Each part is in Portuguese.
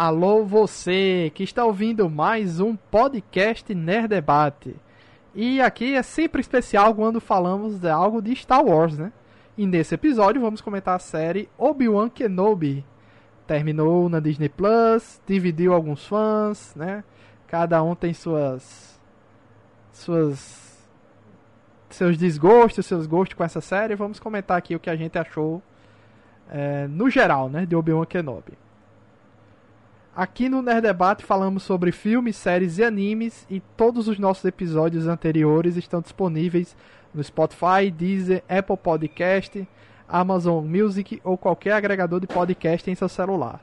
Alô você que está ouvindo mais um podcast Nerd Debate. E aqui é sempre especial quando falamos de algo de Star Wars, né? E nesse episódio vamos comentar a série Obi-Wan Kenobi. Terminou na Disney Plus, dividiu alguns fãs, né? Cada um tem suas suas seus desgostos, seus gostos com essa série. Vamos comentar aqui o que a gente achou é, no geral, né, de Obi-Wan Kenobi. Aqui no Nerd Debate falamos sobre filmes, séries e animes e todos os nossos episódios anteriores estão disponíveis no Spotify, Deezer, Apple Podcast, Amazon Music ou qualquer agregador de podcast em seu celular.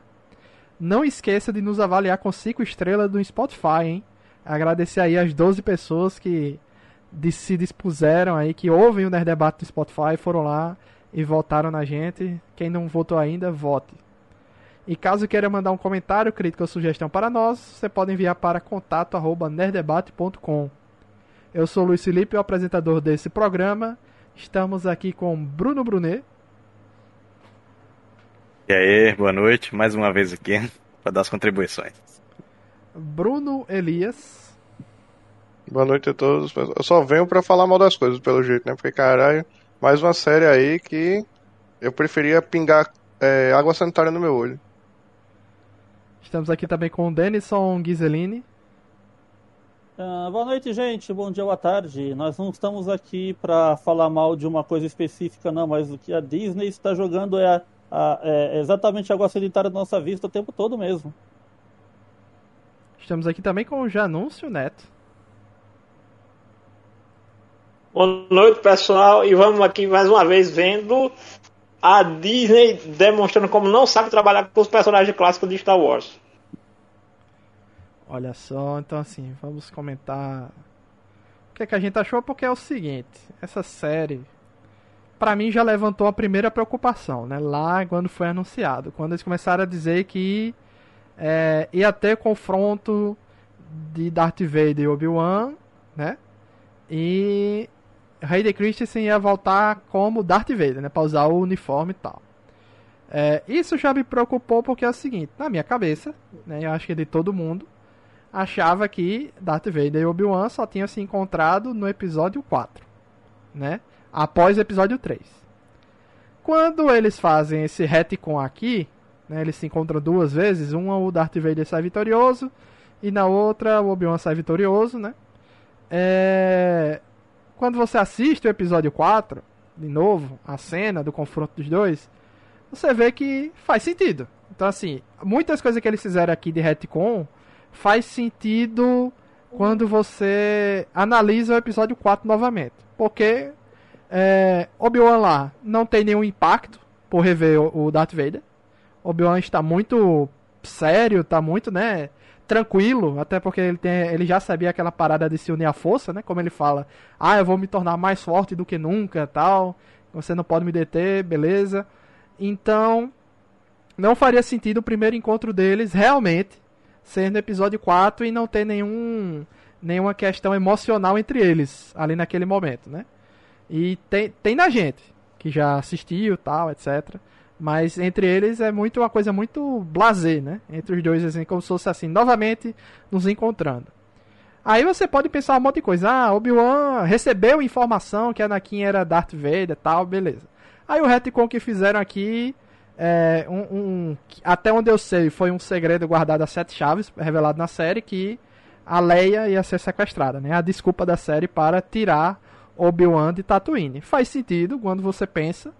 Não esqueça de nos avaliar com 5 estrelas no Spotify, hein? Agradecer aí as 12 pessoas que se dispuseram aí, que ouvem o Nerd Debate do Spotify, foram lá e votaram na gente. Quem não votou ainda, vote. E caso queira mandar um comentário, crítica ou sugestão para nós, você pode enviar para contato@nerdebate.com. Eu sou Luiz Felipe, o apresentador desse programa. Estamos aqui com Bruno Brunet. E aí, boa noite, mais uma vez aqui para dar as contribuições. Bruno Elias. Boa noite a todos. Eu só venho para falar mal das coisas, pelo jeito, né? Porque caralho, mais uma série aí que eu preferia pingar é, água sanitária no meu olho. Estamos aqui também com o Denison Ghiseline. Uh, boa noite, gente. Bom dia, boa tarde. Nós não estamos aqui para falar mal de uma coisa específica, não, mas o que a Disney está jogando é, a, a, é exatamente a água sanitária da nossa vista o tempo todo mesmo. Estamos aqui também com o Janúncio Neto. Boa noite, pessoal, e vamos aqui mais uma vez vendo a Disney demonstrando como não sabe trabalhar com os personagens clássicos de Star Wars. Olha só, então assim, vamos comentar o que, é que a gente achou, porque é o seguinte, essa série, para mim já levantou a primeira preocupação, né? Lá quando foi anunciado, quando eles começaram a dizer que é, ia ter confronto de Darth Vader e Obi-Wan, né? E Hayden Christensen ia voltar como Darth Vader, né? Pra usar o uniforme e tal. É, isso já me preocupou porque é o seguinte, na minha cabeça, né, eu acho que de todo mundo, achava que Darth Vader e Obi-Wan só tinham se encontrado no episódio 4, né? Após o episódio 3. Quando eles fazem esse retcon aqui, né, eles se encontram duas vezes, uma o Darth Vader sai vitorioso e na outra o Obi-Wan sai vitorioso, né? É, quando você assiste o episódio 4, de novo, a cena do confronto dos dois, você vê que faz sentido. Então, assim, muitas coisas que eles fizeram aqui de retcon faz sentido quando você analisa o episódio 4 novamente. Porque é, Obi-Wan lá não tem nenhum impacto por rever o, Darth Vader. Obi-Wan está muito sério, está muito, né, tranquilo, até porque ele, tem, ele já sabia aquela parada de se unir à força, né? Como ele fala, ah, eu vou me tornar mais forte do que nunca, tal. Você não pode me deter, beleza. Então, não faria sentido o primeiro encontro deles realmente ser no episódio 4 e não ter nenhum nenhuma questão emocional entre eles ali naquele momento, né? E tem, tem na gente que já assistiu, tal, etc. Mas entre eles é muito uma coisa muito blazer, né? Entre os dois, assim, como se fosse assim, novamente nos encontrando. Aí você pode pensar um monte de coisa. Ah, Obi-Wan recebeu informação que Anakin era Darth Vader tal, beleza. Aí o retcon que fizeram aqui, é, um, um, até onde eu sei, foi um segredo guardado a sete chaves, revelado na série, que a Leia ia ser sequestrada, né? A desculpa da série para tirar Obi-Wan de Tatooine. Faz sentido quando você pensa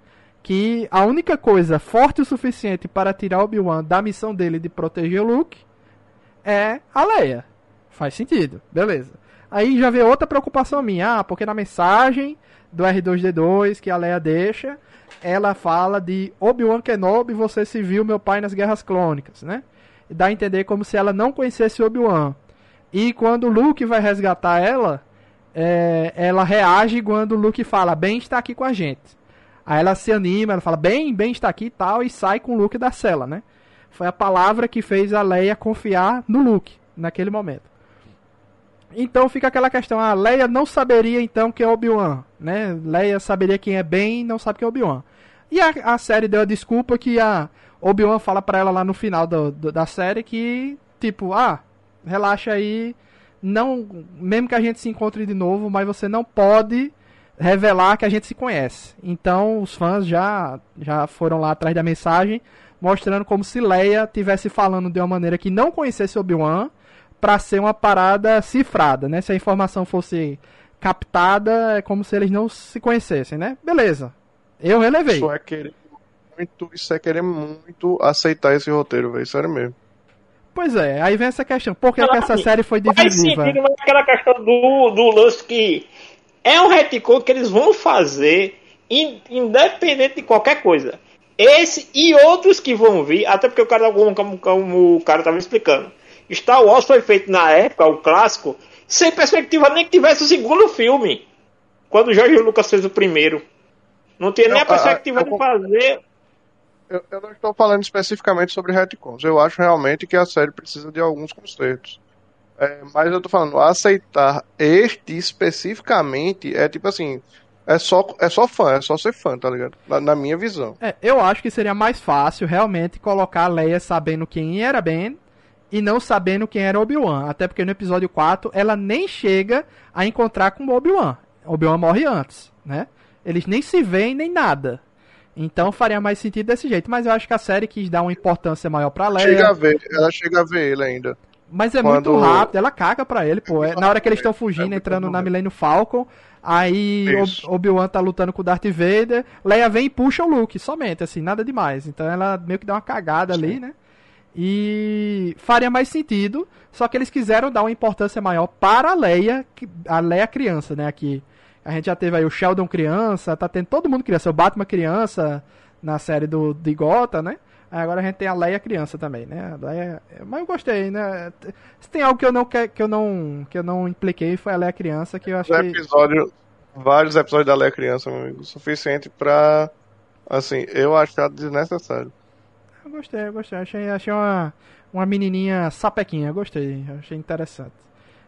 que a única coisa forte o suficiente para tirar Obi-Wan da missão dele de proteger o Luke é a Leia. Faz sentido, beleza. Aí já vê outra preocupação minha, ah, porque na mensagem do R2D2 que a Leia deixa, ela fala de Obi-Wan Kenobi, você se viu meu pai nas Guerras Clônicas, né? Dá a entender como se ela não conhecesse Obi-Wan. E quando Luke vai resgatar ela, é, ela reage quando Luke fala, bem está aqui com a gente. Aí ela se anima, ela fala, bem, bem está aqui e tal, e sai com o Luke da cela, né? Foi a palavra que fez a Leia confiar no Luke naquele momento. Então fica aquela questão, a Leia não saberia então quem é Obi-Wan, né? Leia saberia quem é bem não sabe quem é Obi-Wan. E a, a, série deu a desculpa que a Obi-Wan fala pra ela lá no final do, do, da série que, tipo, ah, relaxa aí, não, mesmo que a gente se encontre de novo, mas você não pode revelar que a gente se conhece. Então os fãs já, já foram lá atrás da mensagem, mostrando como se Leia tivesse falando de uma maneira que não conhecesse Obi-Wan, para ser uma parada cifrada, né? Se a informação fosse captada, é como se eles não se conhecessem, né? Beleza. Eu relevei. Isso é querer muito, isso é querer muito aceitar esse roteiro, velho. Sério mesmo. Pois é, aí vem essa questão. Por que, que essa série foi divisiva? Faz sentido naquela questão do, do lance que é um retcon que eles vão fazer independente de qualquer coisa. Esse e outros que vão vir, até porque o cara, como, como, o cara estava explicando, Star Wars foi feito na época, o clássico, sem perspectiva nem que tivesse o segundo filme. Quando o George Lucas fez o primeiro. Não tinha nem a perspectiva de fazer. Eu, eu, não estou falando especificamente sobre retcons. Eu acho realmente que a série precisa de alguns consertos. É, mas eu estou falando, aceitar este especificamente é tipo assim. É só, é só fã, é só ser fã, tá ligado? Na, na minha visão. É, eu acho que seria mais fácil realmente colocar a Leia sabendo quem era Ben e não sabendo quem era Obi-Wan. Até porque no episódio 4 ela nem chega a encontrar com Obi-Wan. Obi-Wan morre antes, né? Eles nem se veem nem nada. Então faria mais sentido desse jeito. Mas eu acho que a série quis dar uma importância maior pra Leia. Chega a ver, ela chega a ver ele ainda. Mas é Quando... muito rápido, ela caga pra ele, pô. É, na hora que eles estão fugindo, é entrando na Millennium Falcon, aí Obi-Wan tá lutando com o Darth Vader, Leia vem e puxa o Luke, somente, assim, nada demais. Então ela meio que dá uma cagada Sim. ali, né? E faria mais sentido, só que eles quiseram dar uma importância maior para a Leia, a Leia criança, né? Aqui a gente já teve aí o Sheldon criança, tá tendo todo mundo criança, o Batman criança na série do de Gota, né? Agora a gente tem a Leia criança também, né? Leia... Mas eu gostei, né? Se tem algo que eu não que, que eu não que eu não impliquei foi a Leia criança que eu acho episódio, que... vários episódios da Leia criança, meu amigo, suficiente para assim, eu acho que é desnecessário. Eu gostei, eu gostei. Achei, achei uma, uma menininha sapequinha, gostei. Achei interessante.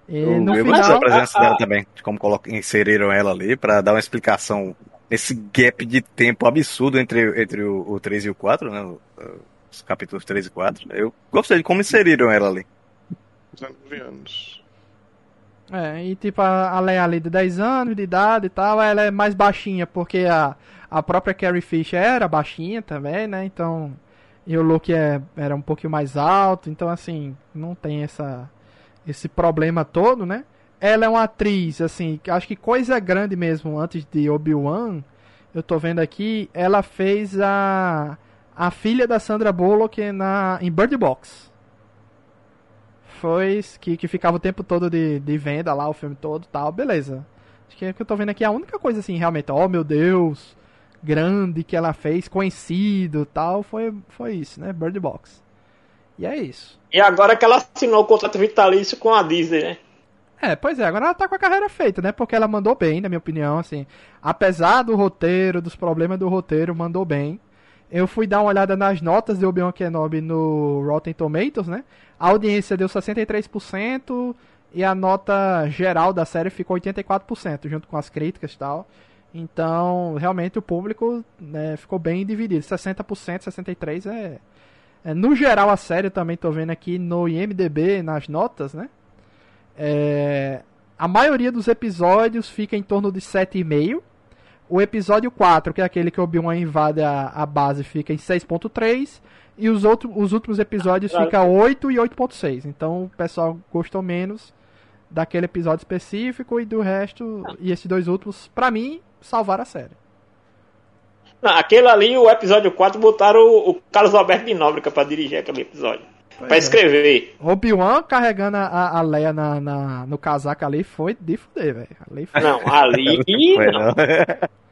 E eu, no eu final... a presença dela também, de como inseriram ela ali, para dar uma explicação nesse gap de tempo absurdo entre, entre o, o 3 e o 4, né? Os capítulos 3 e 4. Eu gostei de como inseriram ela ali. 19 anos. É, e tipo, a, Leia ali de 10 anos de idade e tal, ela é mais baixinha, porque a, a própria Carrie Fisher era baixinha também, né? Então e o Luke é, era um pouquinho mais alto, então assim, não tem essa esse problema todo, né? Ela é uma atriz, assim, acho que coisa grande mesmo antes de Obi-Wan. Eu tô vendo aqui, ela fez a a filha da Sandra Bullock na em Bird Box. Foi que, que ficava o tempo todo de, de venda lá, o filme todo tal, beleza. Acho que é que eu tô vendo aqui a única coisa assim, realmente, oh meu Deus, grande que ela fez, conhecido tal, foi, foi isso, né? Bird Box. E é isso. E agora que ela assinou o contrato vitalício com a Disney, né? É, pois é, agora ela tá com a carreira feita, né? Porque ela mandou bem, na minha opinião, assim. Apesar do roteiro, dos problemas do roteiro, mandou bem. Eu fui dar uma olhada nas notas de Obi-Wan Kenobi no Rotten Tomatoes, né? A audiência deu 63% e a nota geral da série ficou 84%, junto com as críticas e tal. Então, realmente o público né, ficou bem dividido. 60%, 63% é, é. No geral, a série também tô vendo aqui no IMDB, nas notas, né? É, a maioria dos episódios fica em torno de 7,5. O episódio 4, que é aquele que o Obi-Wan invade a, a base, fica em 6.3. E os, outros, os últimos episódios ah, fica 8 e 8.6. Então o pessoal gostou menos daquele episódio específico e do resto. E esses dois últimos, pra mim, salvar a série. Não, aquele ali, o episódio 4, botaram o, o Carlos Alberto de Nóbrega pra dirigir aquele episódio. Pra é. escrever. Obi-Wan carregando a, a Leia na, na, no casaco ali foi de fuder, velho. Não, ali. foi, não.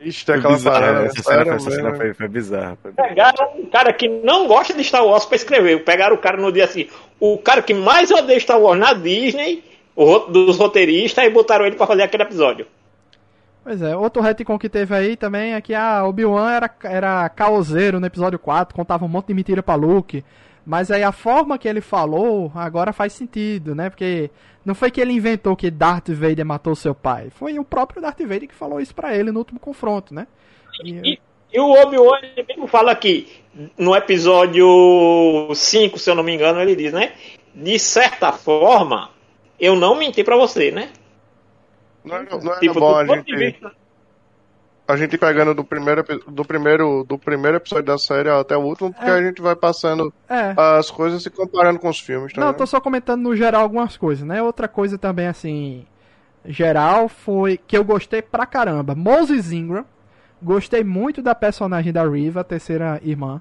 Ixi, tem aquela parada. Essa cena, essa cena foi, foi bizarra. Pegaram um cara que não gosta de Star Wars pra escrever. Pegaram o cara no dia assim. O cara que mais odeia Star Wars na Disney, o, dos roteiristas, e botaram ele pra fazer aquele episódio. Pois é, outro retcon que teve aí também é que a ah, Obi-Wan era, era caoseiro no episódio 4, contava um monte de mentira pra Luke. Mas aí a forma que ele falou agora faz sentido, né? Porque não foi que ele inventou que Darth Vader matou seu pai. Foi o próprio Darth Vader que falou isso pra ele no último confronto, né? E, E o Obi-Wan ele mesmo fala aqui, no episódio 5, se eu não me engano, ele diz, né? De certa forma, eu não menti pra você, né? Não é, não é Tipo, bom a gente, vista. A gente pegando do primeiro, do, primeiro, do primeiro episódio da série até o último, porque É. a gente vai passando É. as coisas e comparando com os filmes, tá Não, eu tô só comentando no geral algumas coisas, né? Outra coisa também, assim, geral, foi que eu gostei pra caramba. Moses Ingram, gostei muito da personagem da Riva, a terceira irmã.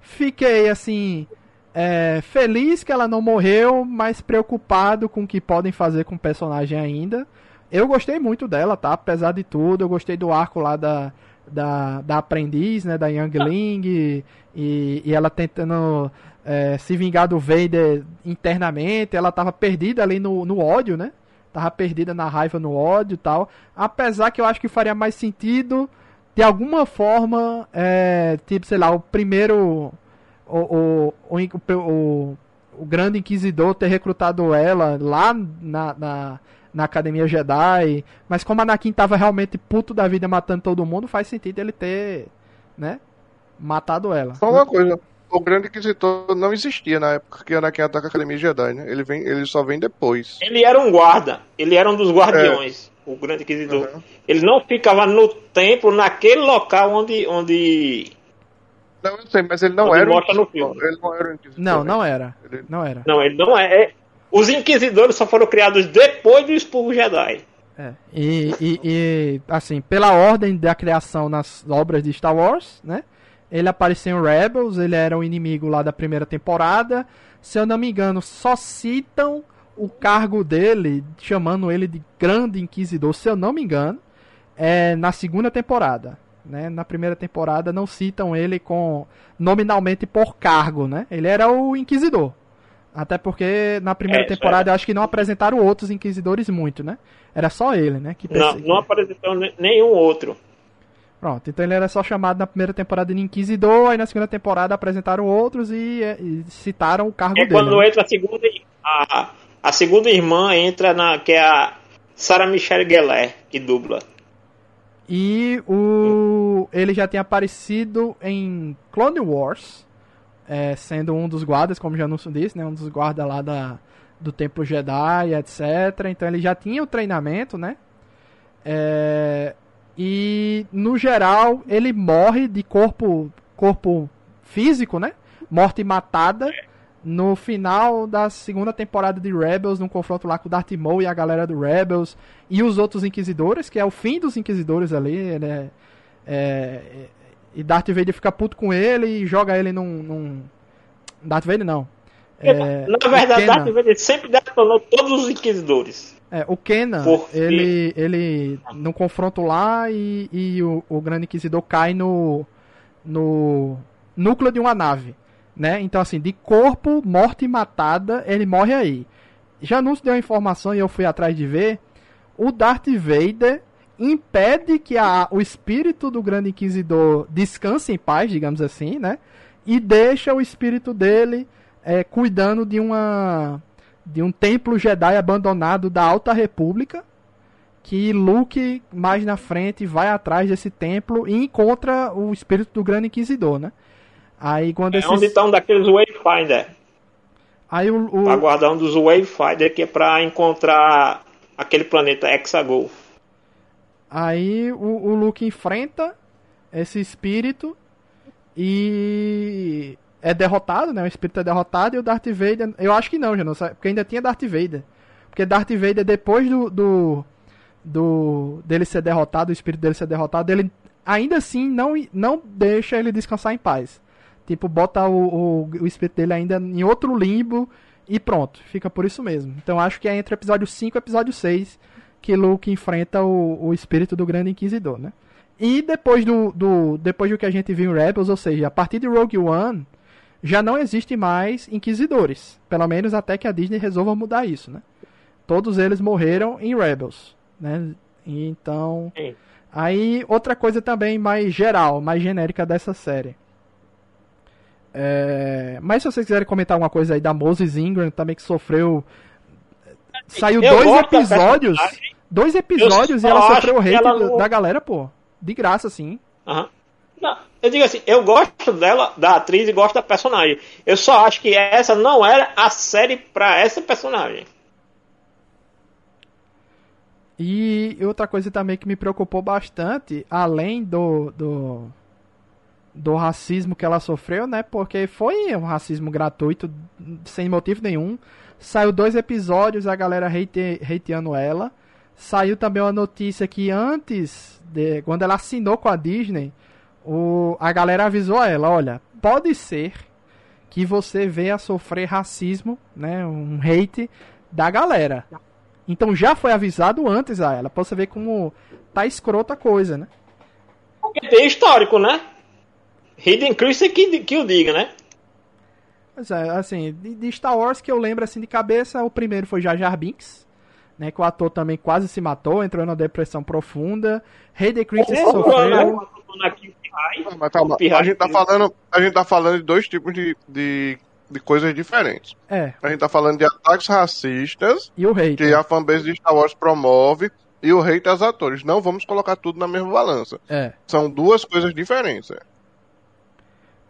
Fiquei, assim, é, feliz que ela não morreu, mas preocupado com o que podem fazer com o personagem ainda. Eu gostei muito dela, tá? Apesar de tudo, eu gostei do arco lá da, da, da aprendiz, né? Da Youngling, e, e, e ela tentando é, se vingar do Vader internamente. Ela tava perdida ali no, no ódio, né? Tava perdida na raiva, no ódio e tal. Apesar que eu acho que faria mais sentido, de alguma forma, é, tipo, sei lá, o primeiro. O, o, o, o, o grande inquisidor ter recrutado ela lá na, na, na Academia Jedi. Mas como Anakin tava realmente puto da vida matando todo mundo, faz sentido ele ter, né? Matado ela. Só uma coisa, o Grande Inquisitor não existia na época que Anakin ataca a Academia Jedi, né? Ele, vem, ele só vem depois. Ele era um guarda, ele era um dos guardiões, o grande inquisidor. Uhum. Ele não ficava no templo, naquele local onde. onde... Não, eu sei, mas ele não era Inquisitor. filme. Ele não era Inquisitor. Não, né? não era. Ele- Não era. Não, ele não é. Os inquisidores só foram criados depois do expurgo Jedi. É, e, e, e, assim, pela ordem da criação nas obras de Star Wars, né? Ele apareceu em Rebels, ele era um inimigo lá da primeira temporada. Se eu não me engano, só citam o cargo dele, chamando ele de Grande Inquisidor, se eu não me engano, é na segunda temporada. Né? Na primeira temporada não citam ele com nominalmente por cargo, né? Ele era o Inquisidor. Até porque na primeira É, temporada eu acho que não apresentaram outros inquisidores muito, né? Era só ele, né? Que Não, não apareceu ne- nenhum outro. Pronto, então ele era só chamado na primeira temporada de Inquisidor, aí na segunda temporada apresentaram outros e, é, e citaram o cargo É dele. quando né? entra a segunda. A, a segunda irmã entra na. que é a Sarah Michelle Gellar, que dubla. E o ele já tinha aparecido em Clone Wars, é, sendo um dos guardas, como já anúncio disse, né? Um dos guardas lá da, do Templo Jedi, etc. Então ele já tinha o treinamento, né? É, e no geral ele morre de corpo corpo físico, né? Morte matada no final da segunda temporada de Rebels, num confronto lá com o Darth Maul e a galera do Rebels e os outros inquisidores, que é o fim dos inquisidores ali, né? É, e Darth Vader fica puto com ele e joga ele num. num... Darth Vader não. É, Na o verdade. Darth Vader sempre detonou todos os inquisidores. É, o Kenan, Porque- ele, ele no confronto lá e, e o, o Grande Inquisidor cai no, no núcleo de uma nave, né? Então, assim, de corpo, morte e matada, ele morre aí. Já nos deu a informação e eu fui atrás de ver, o Darth Vader impede que a, o espírito do Grande Inquisidor descanse em paz, digamos assim, né? E deixa o espírito dele é, cuidando de uma de um templo Jedi abandonado da Alta República, que Luke mais na frente vai atrás desse templo e encontra o espírito do Grande Inquisidor, né? Aí quando É esses... onde está um daqueles Wayfinder. aí o, o- Pra guardar um dos Wayfinder, que é pra encontrar aquele planeta Hexagol. Aí o, o Luke enfrenta esse espírito e é derrotado, né? O espírito é derrotado e o Darth Vader. Eu acho que não, já não sabe, porque ainda tinha Darth Vader. Porque Darth Vader, depois do, do, do dele ser derrotado, o espírito dele ser derrotado, ele ainda assim não, não deixa ele descansar em paz. Tipo, bota o, o, o espírito dele ainda em outro limbo e pronto, fica por isso mesmo. Então acho que é entre o episódio 5 e o episódio 6 que Luke enfrenta o, o espírito do Grande Inquisidor, né? E depois do, do depois do que a gente viu em Rebels, ou seja, a partir de Rogue One, já não existe mais inquisidores, pelo menos até que a Disney resolva mudar isso, né? Todos eles morreram em Rebels, né? Então, Sim. aí outra coisa também mais geral, mais genérica dessa série. É, Mas se vocês quiserem comentar alguma coisa aí da Moses Ingram também que sofreu saiu Eu dois episódios, dois episódios e ela sofreu o hate ela do- da galera, pô. De graça, sim. Aham. Não, eu digo assim, eu gosto dela, da atriz e gosto da personagem. Eu só acho que essa não era a série pra essa personagem. E outra coisa também que me preocupou bastante, além do, do, do racismo que ela sofreu, né? Porque foi um racismo gratuito, sem motivo nenhum. Saiu dois episódios, a galera hate, hateando ela. Saiu também uma notícia que antes, de, quando ela assinou com a Disney, o, a galera avisou a ela, olha, pode ser que você venha sofrer racismo, né? Um hate da galera. Então já foi avisado antes a ela, pra você ver como tá escrota a coisa, né? Porque tem histórico, né? Hidden Creature que, que o diga, né? É, assim, de, de, Star Wars que eu lembro assim de cabeça, o primeiro foi Jar Jar Binks, né? Que o ator também quase se matou, entrou numa depressão profunda. Hayden Christensen é, sofreu. Mas calma, a gente tá falando, a gente tá falando de dois tipos de, de, de coisas diferentes. É. A gente tá falando de ataques racistas e o hate. que a fanbase de Star Wars promove e o hate aos atores. Não vamos colocar tudo na mesma balança. É. São duas coisas diferentes. É.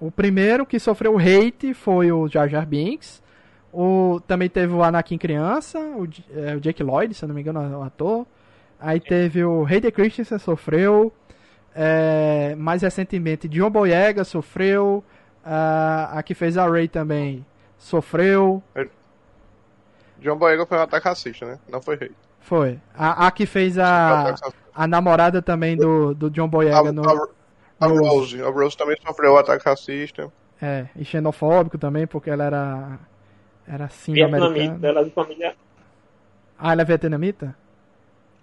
O primeiro que sofreu hate foi o Jar Jar Binks. O, também teve o Anakin criança, o, é, o Jake Lloyd, se eu não me engano, o ator. Aí teve o Hayden Christensen sofreu. É, mais recentemente, John Boyega sofreu. A, a que fez a Ray também sofreu. John Boyega foi um ataque racista, né? Não foi hate. Foi. A, a que fez a, a namorada também do, do John Boyega a, no. A, a Rose. A Rose também sofreu um ataque racista. É, e xenofóbico também, porque ela era. Era assim Vietnamita, ela é de família. Ah, ela é vietnamita?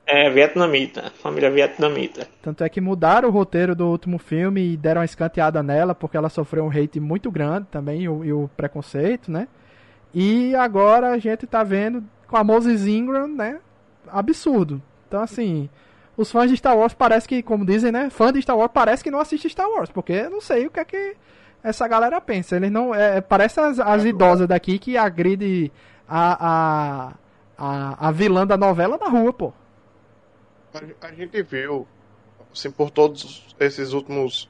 É, vietnamita, família vietnamita. Tanto é que mudaram o roteiro do último filme e deram uma escanteada nela, porque ela sofreu um hate muito grande também, e o, e o preconceito, né? E agora a gente tá vendo com a Moses Ingram, né? Absurdo. Então, assim, os fãs de Star Wars parece que, como dizem, né? Fã de Star Wars parece que não assiste Star Wars, porque eu não sei o que é que essa galera pensa. Eles não. É, parece as, as idosas daqui que agride a, a, a, a vilã da novela na rua, pô. A, a gente viu, assim, por todos esses últimos.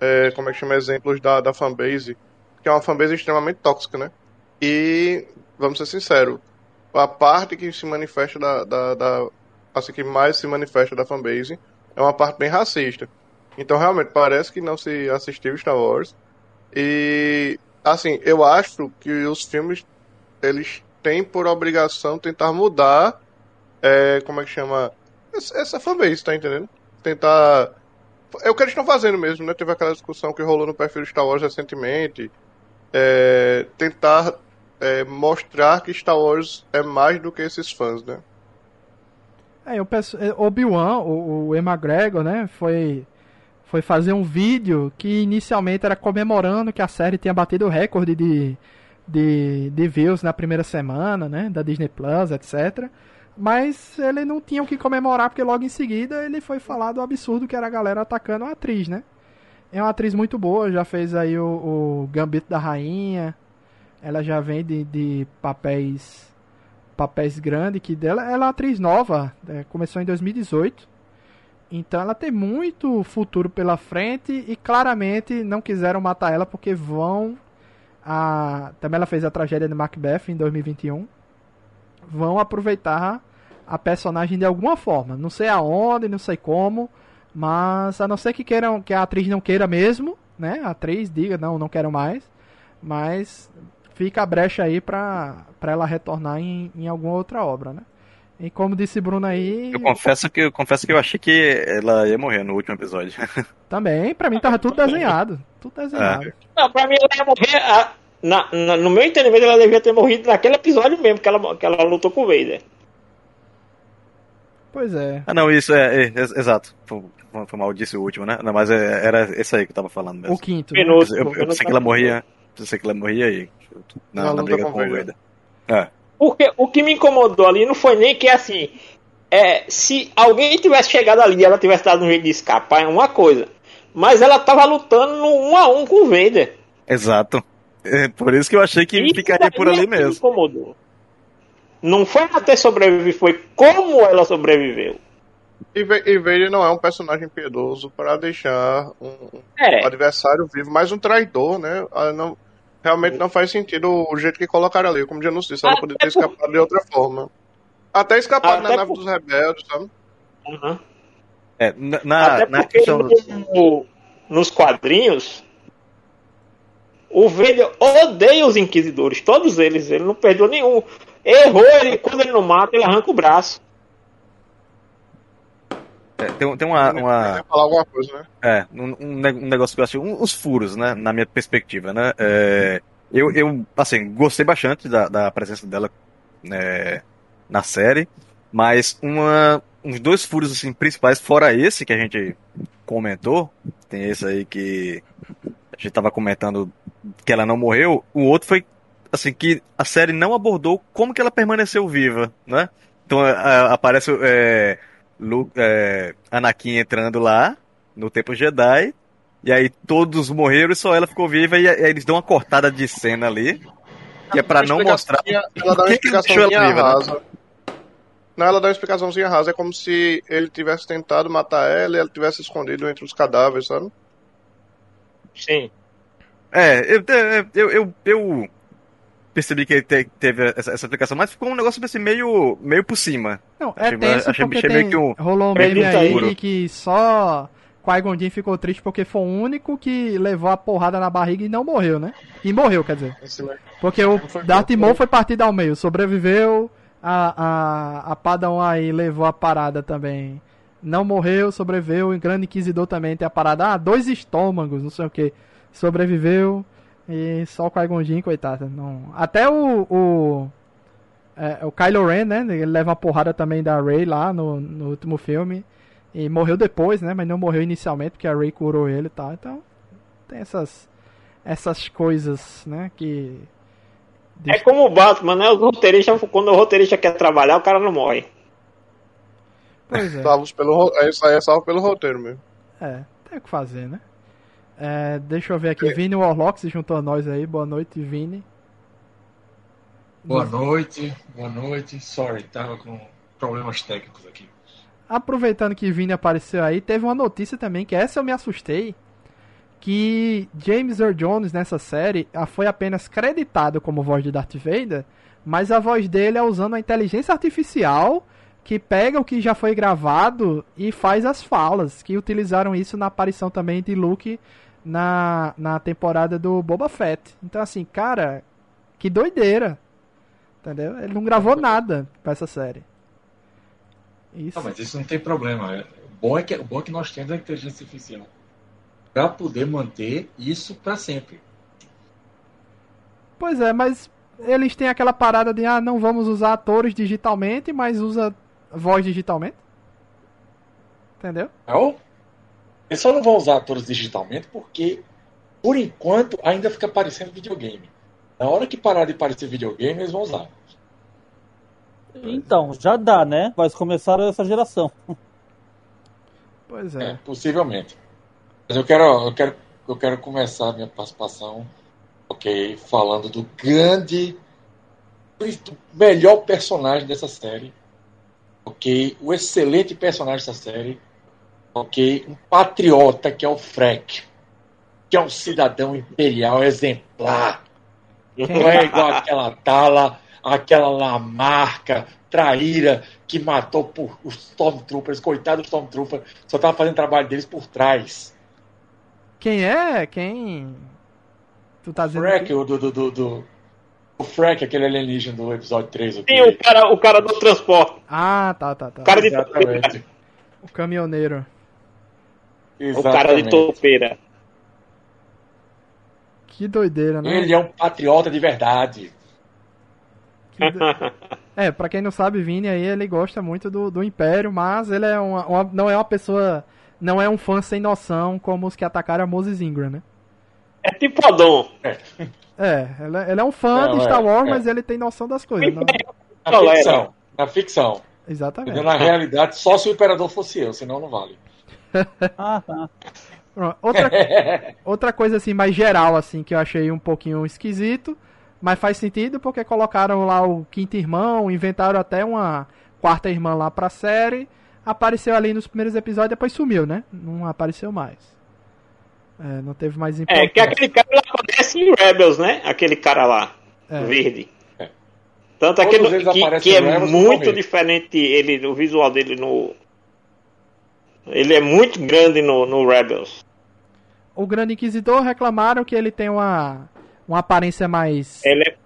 É, como é que chama? Exemplos da, da fanbase, que é uma fanbase extremamente tóxica, né? E, vamos ser sinceros, a parte que se manifesta da, da, da assim que mais se manifesta da fanbase é uma parte bem racista. Então realmente parece que não se assistiu Star Wars. E assim, eu acho que os filmes eles têm por obrigação tentar mudar é, como é que chama essa fanbase, tá entendendo? Tentar é o que eles estão fazendo mesmo, né? Teve aquela discussão que rolou no perfil Star Wars recentemente. É, tentar é, mostrar que Star Wars é mais do que esses fãs, né? É, eu peço, Obi-Wan, o, o McGregor, né, foi foi fazer um vídeo que inicialmente era comemorando que a série tinha batido o recorde de, de, de views na primeira semana, né, da Disney Plus, etc. Mas ele não tinha o que comemorar porque logo em seguida ele foi falar do absurdo que era a galera atacando a atriz, né? É uma atriz muito boa, já fez aí o, o Gambito da Rainha, ela já vem de, de papéis papéis grandes que dela ela é atriz nova é, começou em 2018 então ela tem muito futuro pela frente e claramente não quiseram matar ela porque vão a também ela fez a tragédia de Macbeth em 2021 vão aproveitar a personagem de alguma forma. Não sei aonde não sei como mas a não ser que queiram que a atriz não queira mesmo né a atriz diga não não quero mais mas fica a brecha aí pra, pra ela retornar em, em alguma outra obra, né? E como disse Bruno aí. Eu confesso que eu confesso que eu achei que ela ia morrer no último episódio. Também, pra mim tava tudo desenhado. Tudo desenhado. É. Não, pra mim ela ia morrer. A, na, na, no meu entendimento, ela devia ter morrido naquele episódio mesmo que ela, que ela lutou com o Vader. Pois é. Ah, não, isso é, é, é exato. Foi, foi mal, disse o último, né? Não, mas é, era esse aí que eu tava falando mesmo. O quinto. Né? Eu, eu, eu pensei que ela morria. Pensei que ela morria aí. Na, na briga com o Vader. É. Porque o que me incomodou ali não foi nem que assim. É, se alguém tivesse chegado ali e ela tivesse dado um jeito de escapar, é uma coisa. Mas ela tava lutando no um a um com o Vader. Exato. É por isso que eu achei que isso ficaria por ali mesmo. Me incomodou. Não foi ela ter sobrevivido, foi como ela sobreviveu. E Vader não é um personagem piedoso para deixar um, é. adversário vivo, mas um traidor, né? Não, realmente não faz sentido o jeito que colocaram ali. Como o Janus disse, ela poderia ter por... escapado de outra forma. Até escapado na nave por... dos rebeldes, sabe? Uhum. É, na, na, na questão... no, nos quadrinhos, o Vader odeia os inquisidores, todos eles, ele não perdeu nenhum. Errou, ele, quando ele não mata, ele arranca o braço. É, tem, tem uma. uma... falar alguma coisa, né? É, um, um negócio que eu achei. uns furos, né? Na minha perspectiva, né? É, eu, eu, assim, gostei bastante da, da presença dela é, na série, mas uma, uns dois furos assim, principais, fora esse que a gente comentou, tem esse aí que a gente tava comentando que ela não morreu, o outro foi assim que a série não abordou como que ela permaneceu viva, né? Então a, aparece é, Luke, é, Anakin entrando lá no Templo Jedi e aí todos morreram e só ela ficou viva e, aí eles dão uma cortada de cena ali que é para não mostrar ela dá uma explicação viva, né? rasa. Né? Não, ela dá uma explicaçãozinha rasa. É como se ele tivesse tentado matar ela e ela tivesse escondido entre os cadáveres, sabe? Sim. É, eu, eu, eu, eu percebi que te, teve essa, essa, aplicação, mas ficou um negócio assim, meio, meio por cima. Não, é achei, tenso achei, porque achei tem, um, rolou um meme aí que só Qui-Gon Jinn ficou triste porque foi o único que levou a porrada na barriga e não morreu, né? E morreu, quer dizer. Porque o Darth Maul foi partido ao meio, sobreviveu, a, a, a Padawan aí levou a parada também. Não morreu, sobreviveu, o Grande Inquisidor também tem a parada. Ah, dois estômagos, não sei o que. Sobreviveu. E só o Qui-Gon Jinn, coitado. Não... Até o. O, é, o Kylo Ren, né? Ele leva uma porrada também da Rey lá no, no último filme. E morreu depois, né? Mas não morreu inicialmente, porque a Rey curou ele e tal. Então, tem essas, essas coisas, né? Que. É como o Batman, né? O roteirista, quando o roteirista quer trabalhar, o cara não morre. Pois é. Salvos pelo, é, isso aí é salvo pelo roteiro mesmo. É, tem o que fazer, né? É, deixa eu ver aqui. É. Vini Warlock se juntou a nós aí. Boa noite, Vini. Boa noite, boa noite. Sorry, tava com problemas técnicos aqui. Aproveitando que Vini apareceu aí, teve uma notícia também que essa eu me assustei. Que James Earl Jones nessa série foi apenas creditado como voz de Darth Vader, mas a voz dele é usando a inteligência artificial que pega o que já foi gravado e faz as falas, que utilizaram isso na aparição também de Luke na, na temporada do Boba Fett. Então, assim, cara, que doideira. Entendeu? Ele não gravou nada pra essa série. Isso. Não, mas isso não tem problema. O bom é que, bom é que nós temos a inteligência artificial para poder manter isso para sempre. Pois é, mas eles têm aquela parada de ah, não vamos usar atores digitalmente, mas usa voz digitalmente. Entendeu? Não. Eles só não vão usar atores digitalmente porque, por enquanto, ainda fica parecendo videogame. Na hora que parar de parecer videogame, eles vão usar. Então, já dá, né? Mas começaram essa geração. Pois é. é. Possivelmente. Mas eu quero, eu quero, eu quero começar a minha participação, ok, falando do grande, do melhor personagem dessa série, ok, o excelente personagem dessa série, ok? Um patriota que é o Frank, que é um cidadão imperial exemplar. Não é igual aquela tala, aquela lamarca, traíra que matou por os Stormtroopers, coitado dos Stormtroopers, só tava fazendo trabalho deles por trás. Quem é? Quem? Tu tá dizendo. Frank, o do, do, do, do, o Frank, aquele alienígena do episódio 3. Sim, o cara, o cara do transporte. Ah, tá, tá, tá. O cara de Exatamente. O caminhoneiro. Exatamente. O cara de topeira. Que doideira, né? Ele é um patriota de verdade. Do... É, pra quem não sabe, Vini aí, ele gosta muito do, do Império, mas ele é uma, uma, não é uma pessoa. Não é um fã sem noção como os que atacaram a Moses Ingram, né? É tipo Adon. É, é ele, é, ele é um fã não, de Star Wars, é, mas ele tem noção das coisas. Não... Na ficção. Na ficção. Exatamente. Na realidade, só se o Imperador fosse eu, senão não vale. Ah, tá. Outra, outra coisa assim mais geral assim que eu achei um pouquinho esquisito, mas faz sentido porque colocaram lá o quinto irmão, inventaram até uma quarta irmã lá pra série, apareceu ali nos primeiros episódios e depois sumiu, né? Não apareceu mais. É, não teve mais importância. É, que aquele cara aparece em Rebels, né? Aquele cara lá, é. verde. É. Tanto aquele que, que é muito diferente ele, o visual dele no. Ele é muito grande no, no Rebels. O Grande Inquisidor reclamaram que ele tem uma, uma aparência mais. Ele é,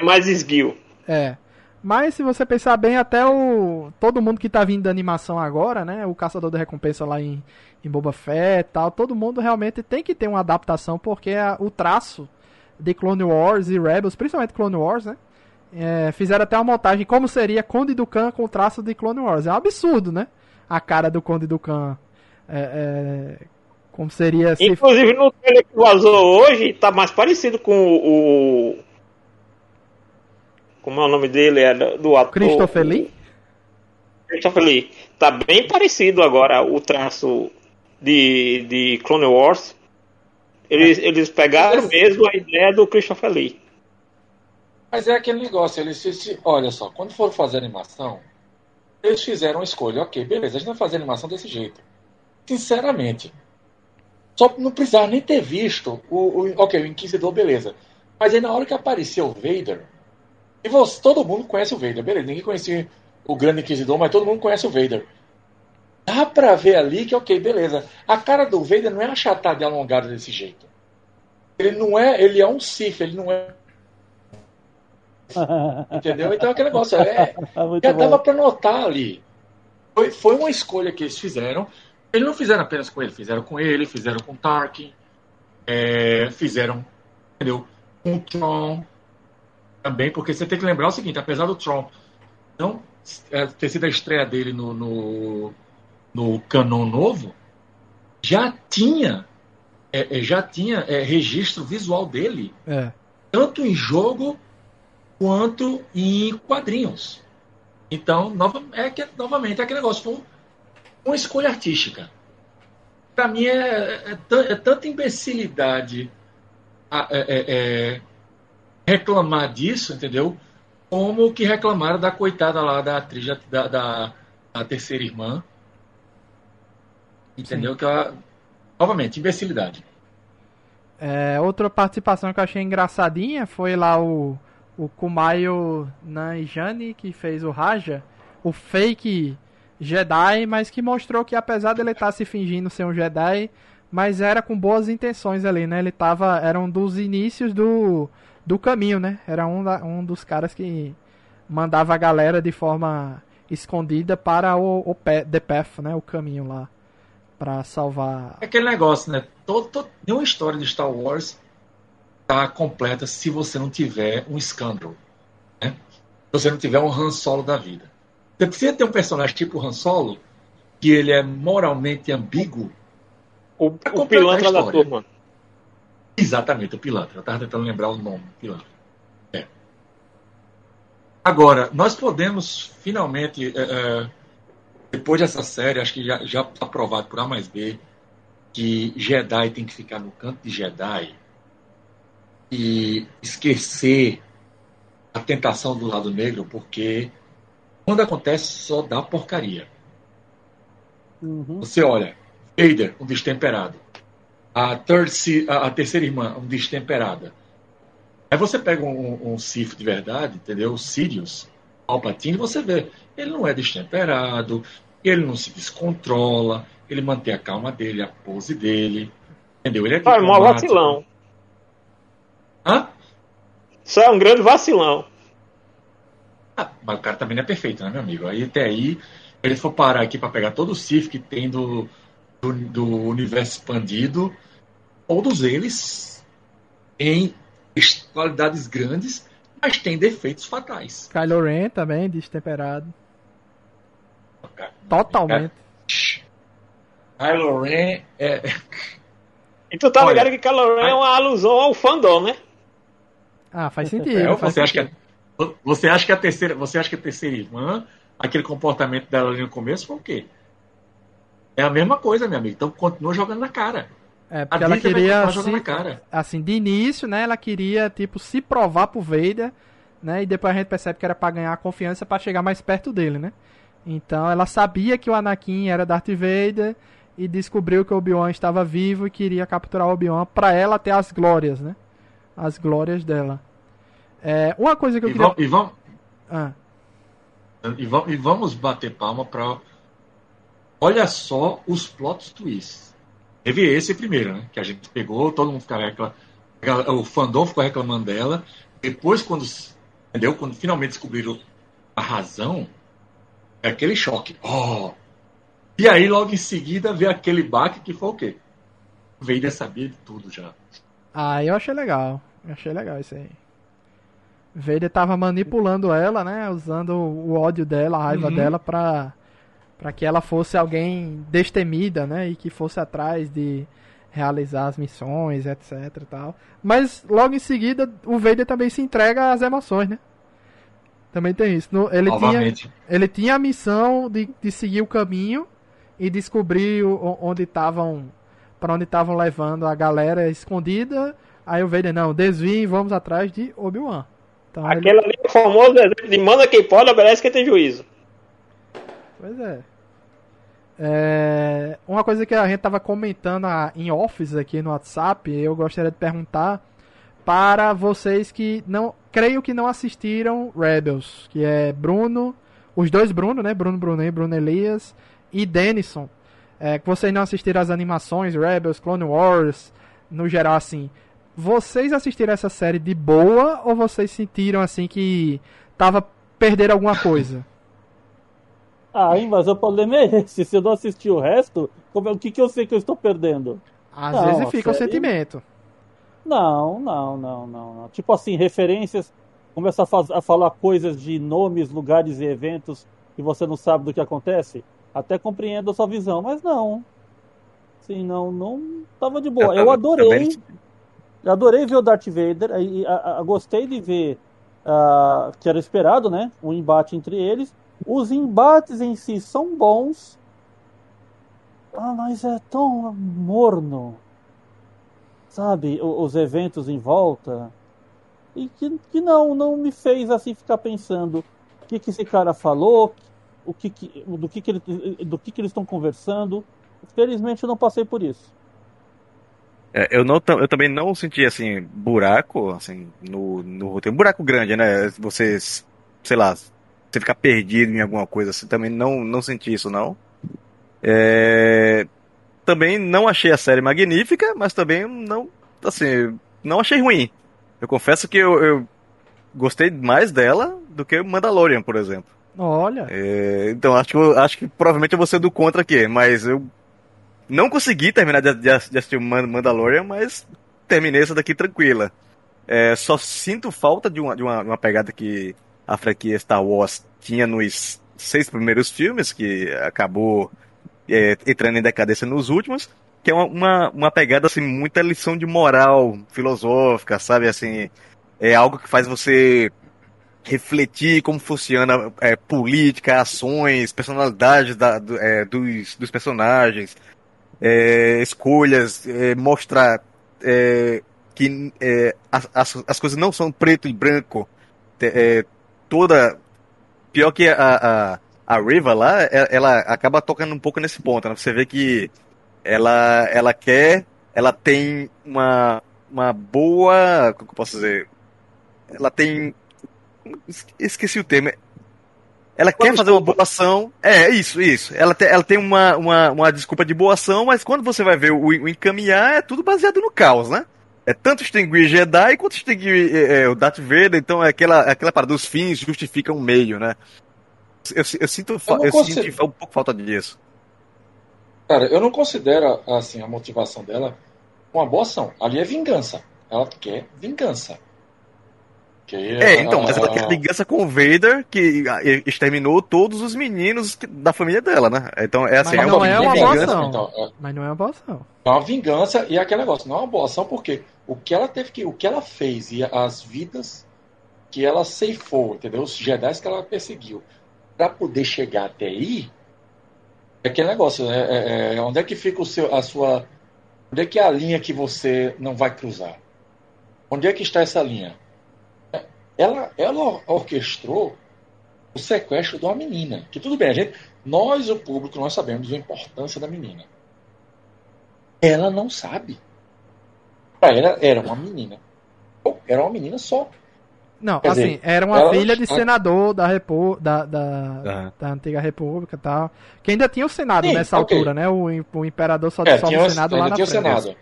é mais esguio. É. Mas se você pensar bem, até o. Todo mundo que tá vindo da animação agora, né? O Caçador da Recompensa lá em, em Boba Fett e tal, todo mundo realmente tem que ter uma adaptação, porque a, o traço de Clone Wars e Rebels, principalmente Clone Wars, né? É, fizeram até uma montagem como seria Conde Dukan com o traço de Clone Wars. É um absurdo, né? A cara do Conde Dukan. É, é, como seria. Inclusive no trailer que vazou hoje, tá mais parecido com o como é o nome dele? É do ator. Christopher Lee? Christopher Lee. Tá bem parecido agora o traço de, de Clone Wars. Eles, é. eles pegaram mesmo a ideia do Christopher Lee. Mas é aquele negócio, eles se, olha só, quando foram fazer animação, eles fizeram uma escolha, ok, beleza, a gente vai fazer animação desse jeito. Sinceramente, só não precisava nem ter visto o, o ok, o Inquisidor, beleza. Mas aí na hora que apareceu o Vader, e você, todo mundo conhece o Vader, beleza? Ninguém conhecia o Grande Inquisidor, mas todo mundo conhece o Vader. Dá pra ver ali que, ok, beleza. A cara do Vader não é achatada e alongada desse jeito. Ele não é, ele é um Sith, ele não é. Entendeu? Então aquele negócio é. já dava pra notar ali. Foi, foi uma escolha que eles fizeram. Eles não fizeram apenas com ele, fizeram com ele, fizeram com Tarkin, é, fizeram, entendeu? Com o Tron, também, porque você tem que lembrar o seguinte, apesar do Tron não é, ter sido a estreia dele no, no, no canon novo, já tinha é, é, já tinha é, registro visual dele, é. tanto em jogo quanto em quadrinhos. Então, nova, é que, novamente, é aquele negócio, foi uma escolha artística. Para mim, é, é, é, tanta imbecilidade é, reclamar disso, entendeu? Como que reclamaram da coitada lá da atriz da, da, da terceira irmã. Entendeu? Sim. Que ela, novamente, imbecilidade. É, outra participação que eu achei engraçadinha foi lá o, o Kumayo Nanjani, que fez o Raja, o fake Jedi, mas que mostrou que apesar dele estar tá se fingindo ser um Jedi, mas era com boas intenções ali, né? Ele tava, era um dos inícios do do caminho, né? Era um, da, um dos caras que mandava a galera de forma escondida para o, o The Path, né? O caminho lá para salvar. É aquele negócio, né? Todo, todo, nenhuma história de Star Wars tá completa se você não tiver um escândalo, né? Se você não tiver um Han Solo da vida. Você precisa ter um personagem tipo Han Solo que ele é moralmente ambíguo. O, o pilantra da turma. Exatamente, o pilantra. Eu estava tentando lembrar o nome, pilantra. É. Agora, nós podemos finalmente, é, é, depois dessa série, acho que já está provado por A mais B, que Jedi tem que ficar no canto de Jedi e esquecer a tentação do lado negro, porque quando acontece só dá porcaria. Uhum. Você olha, Vader, um destemperado a, third, a, terceira irmã, um destemperada. Aí você pega um, um Sith de verdade, entendeu? O Sidious, Palpatine, você vê, ele não é destemperado, ele não se descontrola, ele mantém a calma dele, a pose dele, entendeu? Ele é um vacilão. Hã? Isso é um grande vacilão. Ah, mas o cara também não é perfeito, né, meu amigo? Aí até aí, ele for parar aqui para pegar todo o Sith que tem do, do, do universo expandido, todos eles têm qualidades grandes, mas têm defeitos fatais. Kylo Ren também, destemperado. Totalmente. Kylo Ren é. E tu tá Olha, ligado que Kylo Ren é uma alusão ao fandom, né? Ah, faz sentido. É, faz você, sentido. Acha que a, você acha que a terceira, você acha que a terceira irmã, aquele comportamento dela ali no começo foi o quê? É a mesma coisa, meu amigo. Então continua jogando na cara. É, porque ela queria. Se, assim, de início, né? Ela queria, tipo, se provar pro Vader, né? E depois a gente percebe que era pra ganhar a confiança para chegar mais perto dele, né? Então ela sabia que o Anakin era Darth Vader e descobriu que o Obi-Wan estava vivo e queria capturar o Obi-Wan para ela ter as glórias, né? As glórias dela. É, uma coisa que eu E, queria. vam- e vamos, Ah, e, vam- e vamos bater palma para. Olha só os plot twists. Teve esse primeiro, né? Que a gente pegou, todo mundo ficava reclamando. O fandom ficou reclamando dela. Depois, quando. Entendeu? Quando finalmente descobriram a razão, é aquele choque. Oh! E aí, logo em seguida, veio aquele baque que foi o quê? O Vader sabia de tudo já. ah, eu achei legal. Achei legal isso aí. Vader tava manipulando ela, né? Usando o ódio dela, a raiva Uhum. dela pra, pra que ela fosse alguém destemida, né? E que fosse atrás de realizar as missões, etc tal. Mas logo em seguida, o Vader também se entrega às emoções, né? Também tem isso. No- ele, tinha, ele tinha a missão de, de seguir o caminho e descobrir o- onde estavam. para onde estavam levando a galera escondida. Aí o Vader, não, desviem, vamos atrás de Obi-Wan. Então, ele- Aquele ali é o famoso exemplo de manda quem pode, obedece quem tem juízo. Pois é. É, Uma coisa que a gente tava comentando em office aqui no WhatsApp, eu gostaria de perguntar para vocês que não, creio que não assistiram Rebels, que é Bruno, os dois Bruno, né? Bruno Brunet, Bruno Elias e Denison. É, que vocês não assistiram as animações Rebels, Clone Wars, no geral assim. Vocês assistiram essa série de boa ou vocês sentiram assim que tava perdendo alguma coisa? Ah, mas o problema é esse. Se eu não assistir o resto, como é- o que, que eu sei que eu estou perdendo? Às Não, vezes fica o série- sentimento. Não, não, não, não, não. Tipo assim, referências, começa a, faz- a falar coisas de nomes, lugares e eventos que você não sabe do que acontece. Até compreendo a sua visão, mas não. Sim, não, não tava de boa. Eu Eu adorei, também- adorei ver o Darth Vader. E, a- a- gostei de ver ah, que era esperado, né? Um embate entre eles. Os embates em si são bons. Ah, mas é tão morno sabe, o- os eventos em volta, e que, que não, não me fez assim ficar pensando o que, que esse cara falou, o que que, do que, que, ele, do que, que eles estão conversando. Felizmente eu não passei por isso. É, eu, não, eu também não senti, assim, buraco, assim, no, no roteiro. Um buraco grande, né? Você, sei lá, você ficar perdido em alguma coisa, assim, também não, não senti isso, não. É, também não achei a série magnífica, mas também não, assim, não achei ruim. Eu confesso que eu, eu gostei mais dela do que Mandalorian, por exemplo. Olha, É, então acho que, acho que provavelmente eu vou ser do contra aqui, mas eu não consegui terminar de, de, assistir Mandalorian, mas terminei essa daqui tranquila. É, só sinto falta de uma, de, uma, uma pegada que a franquia Star Wars tinha nos seis primeiros filmes, que acabou é, entrando em decadência nos últimos, que é uma, uma, uma pegada assim, muita lição de moral filosófica, sabe? Assim, é algo que faz você refletir como funciona é, política, ações, personalidades da- do- é, dos, dos personagens, é, escolhas, é, mostrar é, que é, as, as, as coisas não são preto e branco. É, toda. Pior que a, a, a Riva lá, é- ela acaba tocando um pouco nesse ponto. Né? Você vê que ela, ela quer, ela tem uma, uma boa. Como eu posso dizer? Ela tem Esqueci o termo. Ela quer fazer uma boa ação. É, isso, isso. Ela, te- ela tem uma, uma, uma desculpa de boa ação, mas quando você vai ver o, o encaminhar, é tudo baseado no caos, né? É tanto extinguir Jedi quanto extinguir é, é, o Darth Vader, então é aquela, aquela parada dos fins justificam o meio, né? Eu, eu sinto, Eu não eu consigo- senti um pouco falta disso. Cara, eu não considero assim a motivação dela uma boa ação. Ali é vingança. Ela quer vingança. Que É, então, mas ela a- quer vingança com o Vader, que ah, exterminou todos os meninos que- da família dela, né? Então, é assim, Mas é não uma é uma vingança. boa ação. Então, é- mas não é uma boa ação. É uma vingança e é aquele negócio, não é uma boa ação porque o que ela teve que, o que ela fez e as vidas que ela ceifou, entendeu? Os Jedi que ela perseguiu para poder chegar até aí, é aquele negócio, né? É, é, onde é que fica o seu, a sua, onde é que é a linha que você não vai cruzar? Onde é que está essa linha? Ela, ela orquestrou o sequestro de uma menina. Que tudo bem, a gente, nós, o público, nós sabemos a importância da menina. Ela não sabe. Pra ela, era uma menina. Era uma menina só. Não, Quer assim, dizer, era uma ela- filha de senador da, repu... da, da, Aham. da antiga república e tal. Que ainda tinha o Senado Sim, nessa ok. altura, né? O, o imperador só É, dissolve tinha, o Senado lá na tinha o frente. Senado.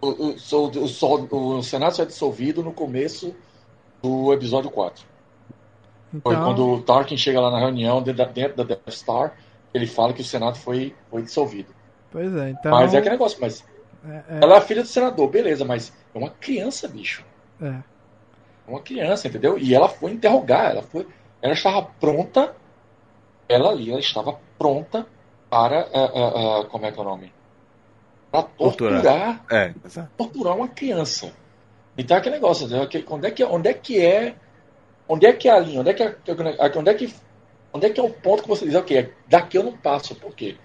O, o, o, o, sol- o Senado foi dissolvido no começo do episódio 4. Foi Então, quando o Tarkin chega lá na reunião dentro da, dentro da Death Star, ele fala que o Senado foi, foi dissolvido. pois é, então... Mas é aquele negócio, mas é, é, ela é a filha do senador, beleza, mas é uma criança, bicho. é. É uma criança, entendeu? E ela foi interrogar, ela foi, ela estava pronta, ela ali, ela estava pronta para, ah, ah, ah, como é que é o nome? Para Torturar. torturar, É, torturar uma criança. Então é aquele negócio, onde é que, onde é que é, onde é que é a linha, onde é que é, onde é que, onde é que é o ponto que você diz, ok, daqui eu não passo, por quê?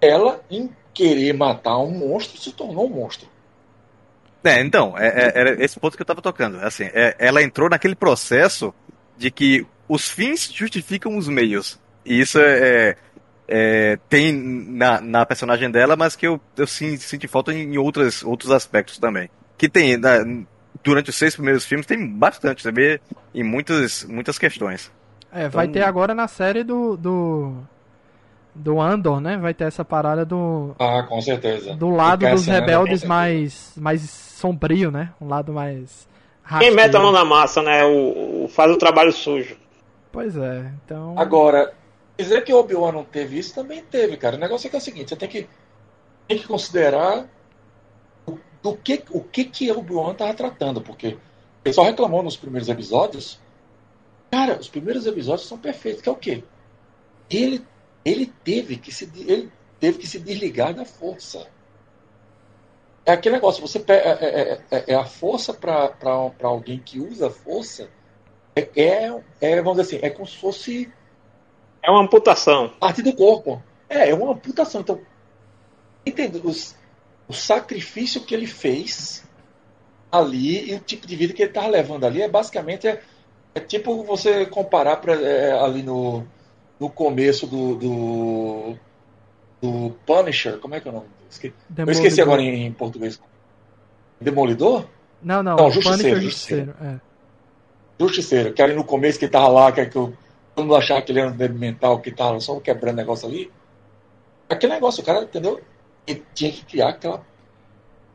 Ela, em querer matar um monstro, se tornou um monstro. É, então, é, é- era esse ponto que eu tava tocando. Assim, é, ela entrou naquele processo de que os fins justificam os meios. E isso é, é- é, tem na, na personagem dela, mas que eu, eu sim, sinto falta em outras, outros aspectos também. Que tem, na- durante os seis primeiros filmes, tem bastante, você vê em muitas, muitas questões. É, vai Então- ter agora na série do, do. Do Andor, né? Vai ter essa parada do. Ah, com certeza. Do lado Do dos Andor, rebeldes mais. mais sombrio, né? Um lado mais. Quem mete a rasteiro. mão na massa, né? O, o- faz o trabalho sujo. Pois é, então. Agora, dizer que o Obi-Wan não teve isso também teve, cara. O negócio é que é o seguinte, você tem que, tem que considerar do que, o que que o Obi-Wan tava tratando, porque ele só reclamou nos primeiros episódios. Cara, os primeiros episódios são perfeitos, que é o quê? Ele, ele teve que se ele teve que se desligar da força. É aquele negócio, você pe- é, é- é- é a força para alguém que usa a força é, é, é, vamos dizer assim, é como se fosse É uma amputação. parte do corpo. É, é uma amputação. Então, entende? Os, o sacrifício que ele fez ali e o tipo de vida que ele estava levando ali é basicamente é, é tipo você comparar pra, é, ali no, no começo do, do, do Punisher, como é que é o nome? Esque- Eu esqueci agora em, em português. Demolidor? Não, não. Não, Punisher Justiceiro, Justiceiro. É. Justiceiro, que ali no começo que ele tava lá, que, é que eu, todo mundo achava que ele era um mental, que tava só quebrando negócio ali. Aquele negócio, o cara, entendeu? Tinha que criar aquela.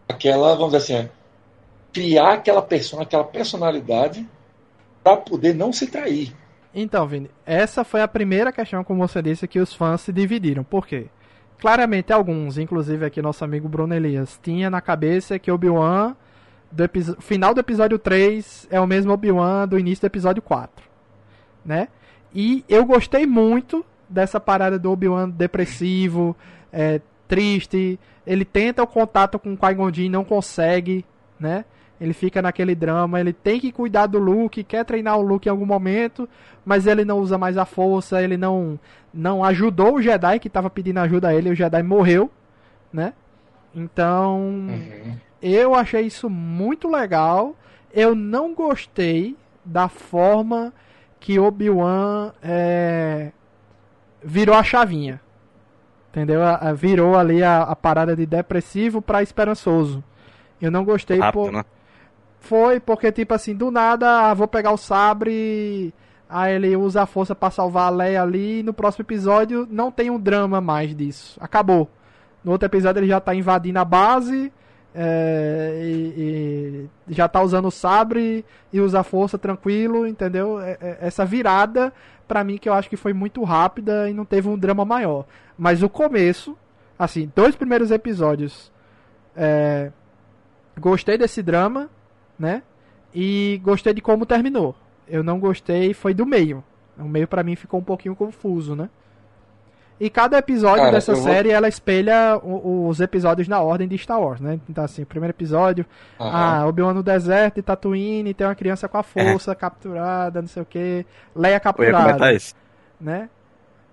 Aquela, vamos dizer assim, criar aquela persona, aquela personalidade para poder não se trair. Então, Vini, essa foi a primeira questão, como você disse, que os fãs se dividiram. Por quê? Claramente, alguns, inclusive aqui nosso amigo Bruno Elias, tinha na cabeça que Obi-Wan, do final do episódio 3, é o mesmo Obi-Wan do início do episódio 4. Né? E eu gostei muito dessa parada do Obi-Wan depressivo, é, triste. Ele tenta o contato com o Qui-Gon Jinn, não consegue, né? Ele fica naquele drama, ele tem que cuidar do Luke, quer treinar o Luke em algum momento, mas ele não usa mais a força, ele não não ajudou o Jedi que estava pedindo ajuda a ele, e o Jedi morreu, né? Então, Uhum. eu achei isso muito legal. Eu não gostei da forma que Obi-Wan é, virou a chavinha. Entendeu? A- a- virou ali a, a parada de depressivo pra esperançoso. Eu não gostei Rápido, por, né? foi porque, tipo assim, do nada, ah, vou pegar o sabre. Aí ele usa a força pra salvar a Leia ali. E no próximo episódio não tem um drama mais disso. Acabou. No outro episódio ele já tá invadindo a base. É, e, e já tá usando o sabre e usa força tranquilo, entendeu? É- é- Essa virada, pra mim, que eu acho que foi muito rápida e não teve um drama maior. Mas o começo, assim, dois primeiros episódios. é, gostei desse drama né? E gostei de como terminou. Eu não gostei, foi do meio. O meio pra mim ficou um pouquinho confuso, né? E cada episódio Cara, dessa eu vou- série, ela espelha o- os episódios na ordem de Star Wars, né? Então, assim, o primeiro episódio, Aham. ah, Obi-Wan no deserto de Tatooine, tem uma criança com a É. força capturada, não sei o que, Leia capturada isso. né?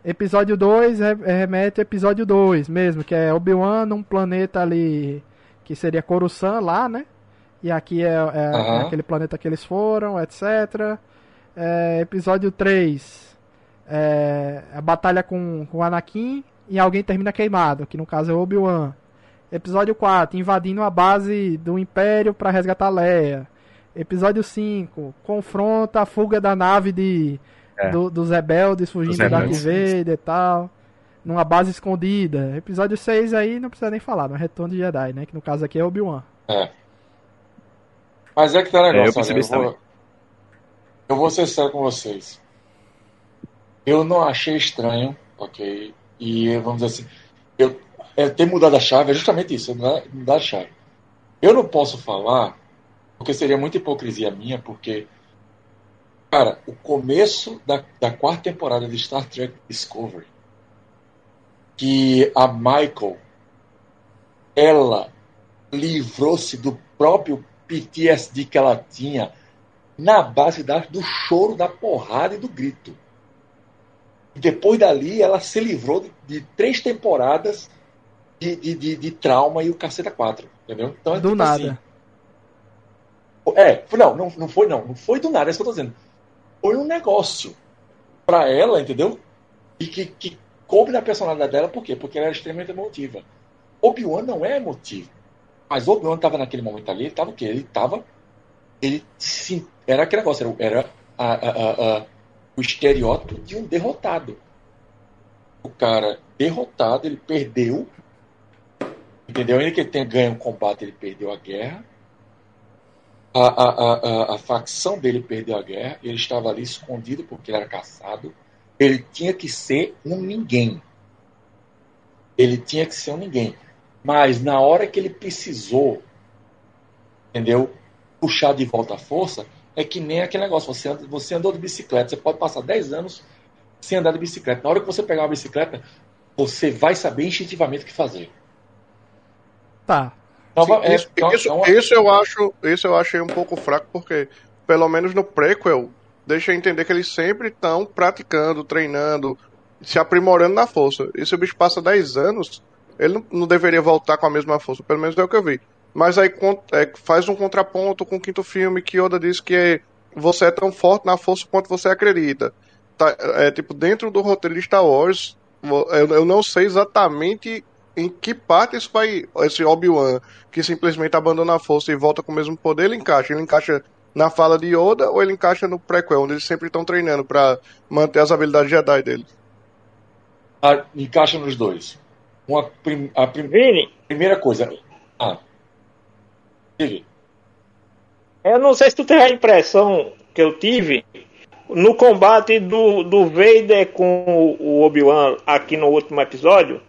Episódio 2 re- remete ao episódio 2 mesmo, que é Obi-Wan num planeta ali que seria Coruscant lá, né? E aqui é, é- é Aham. aquele planeta que eles foram, etc. É, episódio 3, é, a batalha com, com o Anakin e alguém termina queimado, que no caso é Obi-Wan. Episódio 4, invadindo a base do Império para resgatar Leia. Episódio 5, confronta a fuga da nave de, É. do- dos rebeldes fugindo Dos da Darth. Vader e tal. Numa base escondida. Episódio 6 aí não precisa nem falar, no Retorno de Jedi, né? Que no caso aqui é Obi-Wan. É. Mas é que tá o É, eu isso eu, vou, também. eu vou ser sério com vocês. Eu não achei estranho, ok? E vamos dizer assim, eu, é, ter mudado a chave é justamente isso, mudar, mudar a chave. Eu não posso falar, porque seria muita hipocrisia minha, porque, cara, o começo da, da quarta temporada de Star Trek Discovery, que a Michael, ela livrou-se do próprio PTSD que ela tinha na base da, do choro, da porrada e do grito. Depois dali, ela se livrou de, de três temporadas de, de, de, trauma e o caceta 4. Entendeu? Então, é Do tipo nada. assim, é, não, não, não foi não. Não foi do nada, é isso que eu tô dizendo. Foi um negócio pra ela, entendeu? E que, que coube na personalidade dela, por quê? Porque ela era extremamente emotiva. Obi-Wan não é emotivo. Mas Obi-Wan tava naquele momento ali, ele tava o quê? Ele tava. Ele sim, era aquele negócio, era, era a- a- a- o estereótipo de um derrotado. O cara derrotado, ele perdeu. Entendeu? Ainda que ele tenha ganho o combate, ele perdeu a guerra. A, a, a, a, facção dele perdeu a guerra. Ele estava ali escondido porque ele era caçado. Ele tinha que ser um ninguém. Ele tinha que ser um ninguém. Mas na hora que ele precisou, entendeu? Puxar de volta a força, é que nem aquele negócio. Você, anda- você andou de bicicleta, você pode passar 10 anos sem andar de bicicleta. Na hora que você pegar uma bicicleta, você vai saber instintivamente o que fazer. Tá. Então, Sim, é- isso, então, isso, então, isso eu acho, isso eu achei um pouco fraco porque pelo menos no prequel deixa entender que eles sempre estão praticando, treinando, se aprimorando na força. E se o bicho passa 10 anos, ele não, não deveria voltar com a mesma força, pelo menos é o que eu vi. Mas aí é, faz um contraponto com o quinto filme que Yoda diz que é, você é tão forte na força quanto você acredita. Tá, é tipo, dentro do roteiro de Star Wars, eu, eu não sei exatamente em que parte isso vai. Esse Obi-Wan que simplesmente abandona a força e volta com o mesmo poder, ele encaixa. Ele encaixa na fala de Yoda ou ele encaixa no prequel, onde eles sempre estão treinando pra manter as habilidades Jedi dele. a- encaixa nos dois. Uma, prim- a prim- Vini, primeira coisa. Eu não sei se tu teve a impressão que eu tive no combate do, do Vader com o- o Obi-Wan aqui no último episódio.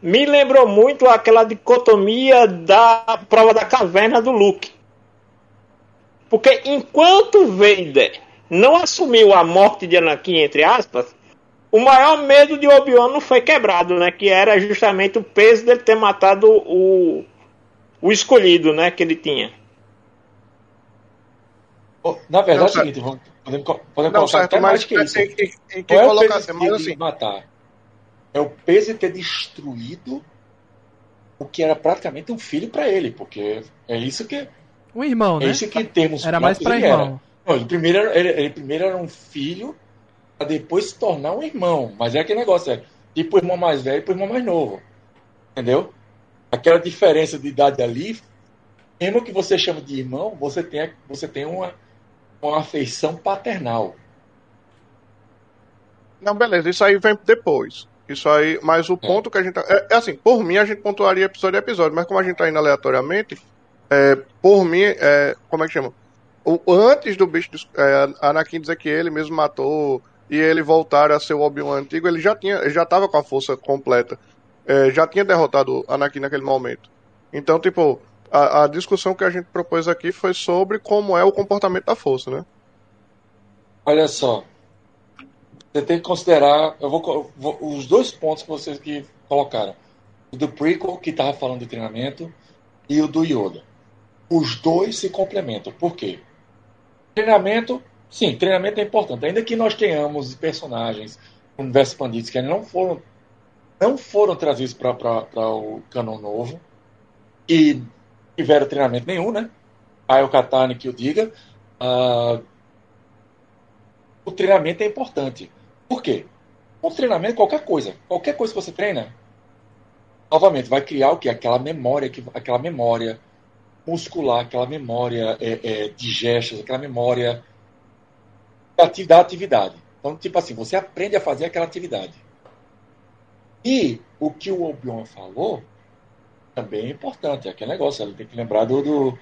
Me lembrou muito aquela dicotomia da prova da caverna do Luke. Porque enquanto Vader não assumiu a morte de Anakin, entre aspas, o maior medo de Obi-Wan não foi quebrado, né? Que era justamente o peso dele ter matado o, o escolhido, né? Que ele tinha. Oh, Na verdade, Não, é o seguinte, vamos, podemos, podemos Não, colocar certo, até mais que isso. em, em, em que é peso mas de, assim, matar. É o peso de ter destruído o que era praticamente um filho para ele, porque é isso que Um irmão, é né? isso que em termos Era mais ele irmão. Não, ele primeiro era, ele, ele primeiro era um filho para depois se tornar um irmão. Mas é aquele negócio, é tipo o irmão mais velho e o irmão mais novo. Entendeu? Aquela diferença de idade ali, mesmo que você chame de irmão, você tem, você tem uma, uma afeição paternal. Não, beleza, isso aí vem depois. Isso aí, mas o ponto que a gente. tá- É, é assim, por mim a gente pontuaria episódio a episódio, mas como a gente tá indo aleatoriamente, é, por mim, é, como é que chama? O, antes do bicho, é, Anakin dizer que ele mesmo matou e ele voltar a ser o Obi-Wan antigo, ele já tinha, ele já tava com a força completa. É, já tinha derrotado Anakin naquele momento. Então, tipo, a, a discussão que a gente propôs aqui foi sobre como é o comportamento da força, né? Olha só. Você tem que considerar. Eu vou, vou- os dois pontos que vocês que colocaram. O do prequel, que estava falando de treinamento, e o do Yoda. Os dois se complementam. Por quê? Treinamento, sim, treinamento é importante. Ainda que nós tenhamos personagens no universo expandido que não foram, não foram trazidos para o canon novo e tiveram treinamento nenhum, né? Aí o Katani que o diga. Ah, o treinamento é importante. Por quê? O treinamento, qualquer coisa, qualquer coisa que você treina, novamente, vai criar o que? Aquela memória, aquela memória muscular, aquela memória é, é, de gestos, aquela memória da atividade. Então, tipo assim, você aprende a fazer aquela atividade. E o que o Obion falou também é importante, é aquele negócio, ele tem que lembrar do, do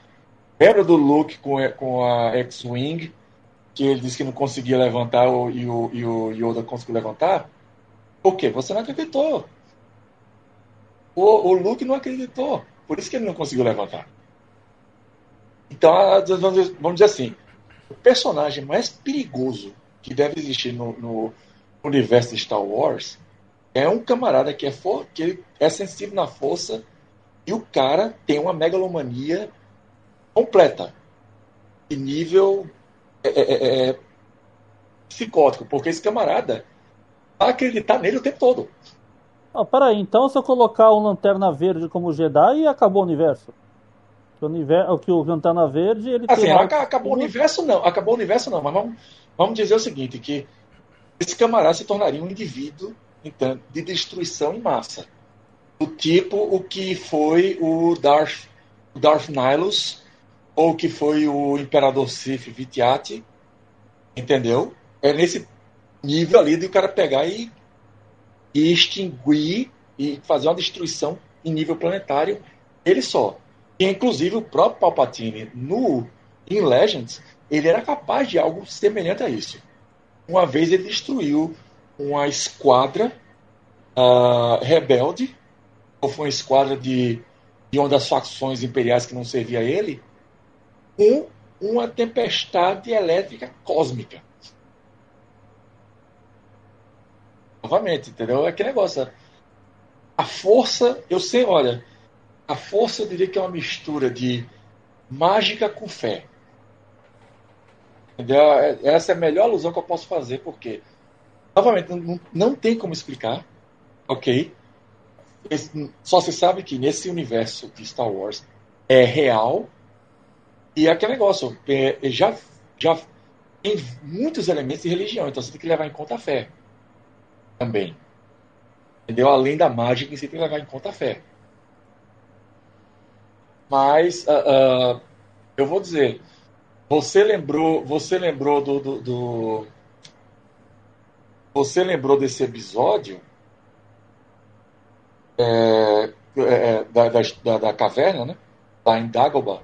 lembra do Luke com, com a X-Wing, que ele disse que não conseguia levantar e, o, e o Yoda conseguiu levantar? Por quê? Você não acreditou. O, o Luke não acreditou. Por isso que ele não conseguiu levantar. Então, vamos dizer assim, o personagem mais perigoso que deve existir no, no universo de Star Wars é um camarada que é, for, que é sensível na força e o cara tem uma megalomania completa. De nível é, é, é, é, psicótico, porque esse camarada vai acreditar nele o tempo todo. Ah, peraí, então se eu colocar um Lanterna Verde como Jedi, acabou o universo? O, universo, o que o Lanterna Verde, ele assim, tem... acabou o universo não, acabou o universo não, mas vamos, vamos dizer o seguinte, que esse camarada se tornaria um indivíduo então, de destruição em massa. Do tipo o que foi o Darth, Darth Nihilus, ou que foi o Imperador Sith Vitiati, entendeu? É nesse nível ali de o cara pegar e, e extinguir e fazer uma destruição em nível planetário, ele só. E, inclusive, o próprio Palpatine, no em Legends, ele era capaz de algo semelhante a isso. Uma vez ele destruiu uma esquadra uh, rebelde, ou foi uma esquadra de, de uma das facções imperiais que não servia a ele, com uma tempestade elétrica cósmica. Novamente, entendeu? É que negócio. A força, eu sei, olha, a força eu diria que é uma mistura de mágica com fé. Entendeu? É, essa é a melhor alusão que eu posso fazer, porque Novamente, não, não tem como explicar, ok? Só se sabe que nesse universo de Star Wars é real e é aquele negócio, é, já, já tem muitos elementos de religião, então você tem que levar em conta a fé também. Entendeu? Além da mágica, você tem que levar em conta a fé. Mas uh, uh, eu vou dizer, você lembrou, você lembrou do, do, do você lembrou desse episódio é, é, da, da, da, caverna, né? Lá em Dagobah.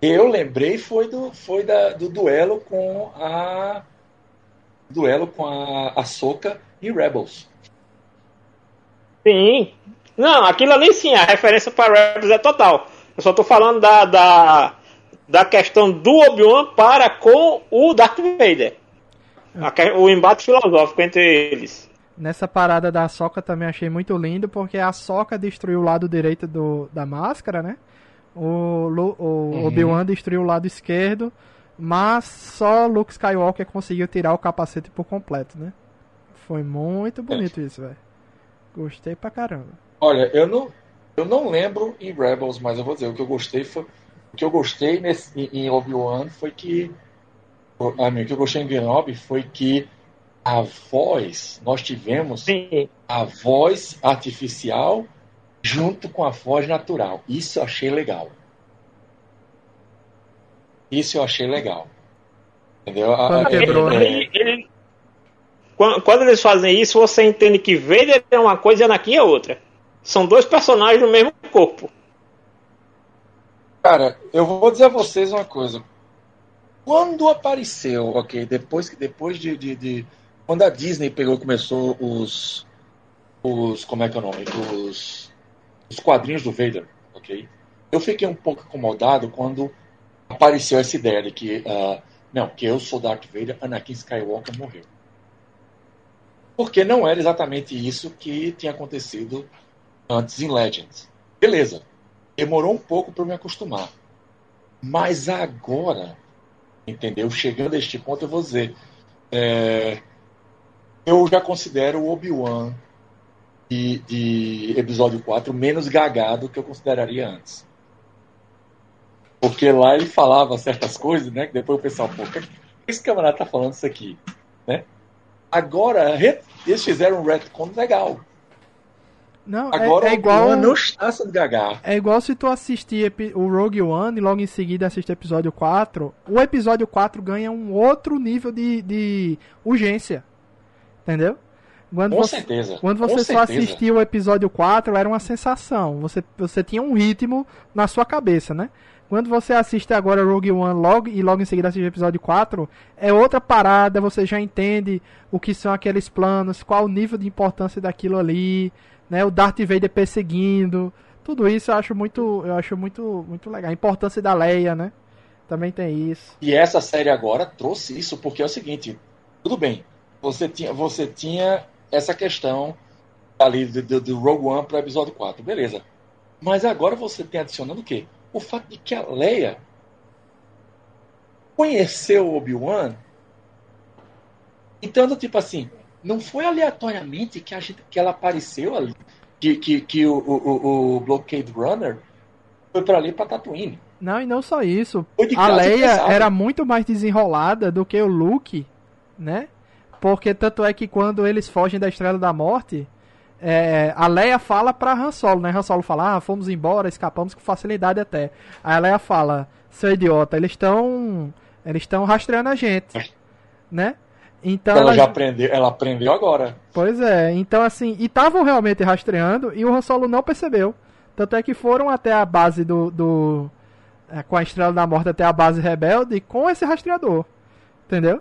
Eu lembrei foi do, foi da, do duelo com a duelo com a, a Soca e Rebels. Sim. Não, aquilo ali sim, a referência para Rebels é total. Eu só tô falando da, da, da questão do Obi-Wan para com o Darth Vader. O embate filosófico entre eles. Nessa parada da Soca também achei muito lindo, porque a Soca destruiu o lado direito do, da máscara, né? O, o uhum. Obi-Wan destruiu o lado esquerdo, mas só Luke Skywalker conseguiu tirar o capacete por completo, né? Foi muito bonito é. isso, velho. Gostei pra caramba. Olha, eu não, eu não lembro em Rebels, mas eu vou dizer, o que eu gostei foi. O que eu gostei nesse, em Obi-Wan foi que a mim, o que eu gostei em Grenoble foi que a voz, nós tivemos Sim. a voz artificial junto com a voz natural. Isso eu achei legal. Isso eu achei legal. Entendeu? Quando, quebrou, né? ele, ele, quando, quando, eles fazem isso, você entende que Vader é uma coisa e Anakin é outra. São dois personagens no mesmo corpo. Cara, eu vou dizer a vocês uma coisa. Quando apareceu, ok, depois depois de, de, de, quando a Disney pegou começou os os como é que é o nome os os quadrinhos do Vader, ok, eu fiquei um pouco incomodado quando apareceu essa ideia de que uh, não, que eu sou Darth Vader, Anakin Skywalker morreu. Porque não era exatamente isso que tinha acontecido antes em Legends. Beleza, demorou um pouco para me acostumar. Mas agora Entendeu? Chegando a este ponto, eu vou dizer. É, eu já considero o Obi-Wan de, de, episódio 4 menos gagado que eu consideraria antes. Porque lá ele falava certas coisas, né? Que depois o pessoal, pô, esse camarada tá falando isso aqui, né? Agora, eles fizeram um retcon legal. Não, Agora é, é igual. não está sendo gagar. É igual se tu assistir o Rogue One e logo em seguida assistir o episódio 4. O episódio 4 ganha um outro nível de, de urgência. Entendeu? Quando Com você, certeza. Quando você Com só certeza. assistia o episódio 4, era uma sensação. Você, você tinha um ritmo na sua cabeça, né? Quando você assiste agora Rogue One logo, e logo em seguida assiste o episódio 4, é outra parada, você já entende o que são aqueles planos, qual o nível de importância daquilo ali, né? O Darth Vader perseguindo. Tudo isso eu acho muito, eu acho muito, muito legal. A importância da Leia, né? Também tem isso. E essa série agora trouxe isso, porque é o seguinte, tudo bem, você tinha, você tinha essa questão ali do, do, do Rogue One para o episódio 4, beleza. Mas agora você tem adicionando o quê? O fato de que a Leia conheceu o Obi-Wan. Então, tipo assim, não foi aleatoriamente que, a gente, que ela apareceu ali, que, que, que o, o, o Blockade Runner foi para ali para Tatooine. Não, e não só isso. A Leia era muito mais desenrolada do que o Luke, né? Porque tanto é que quando eles fogem da Estrela da Morte, é, a Leia fala pra Han Solo, né? Han Solo fala, ah, fomos embora, escapamos com facilidade até. Aí a Leia fala, seu idiota, eles estão eles estão rastreando a gente, né? Então ela ela- já aprendeu, ela aprendeu agora. Pois é, então assim, e estavam realmente rastreando e o Han Solo não percebeu. Tanto é que foram até a base do. do é, com a Estrela da Morte até a base rebelde com esse rastreador. Entendeu?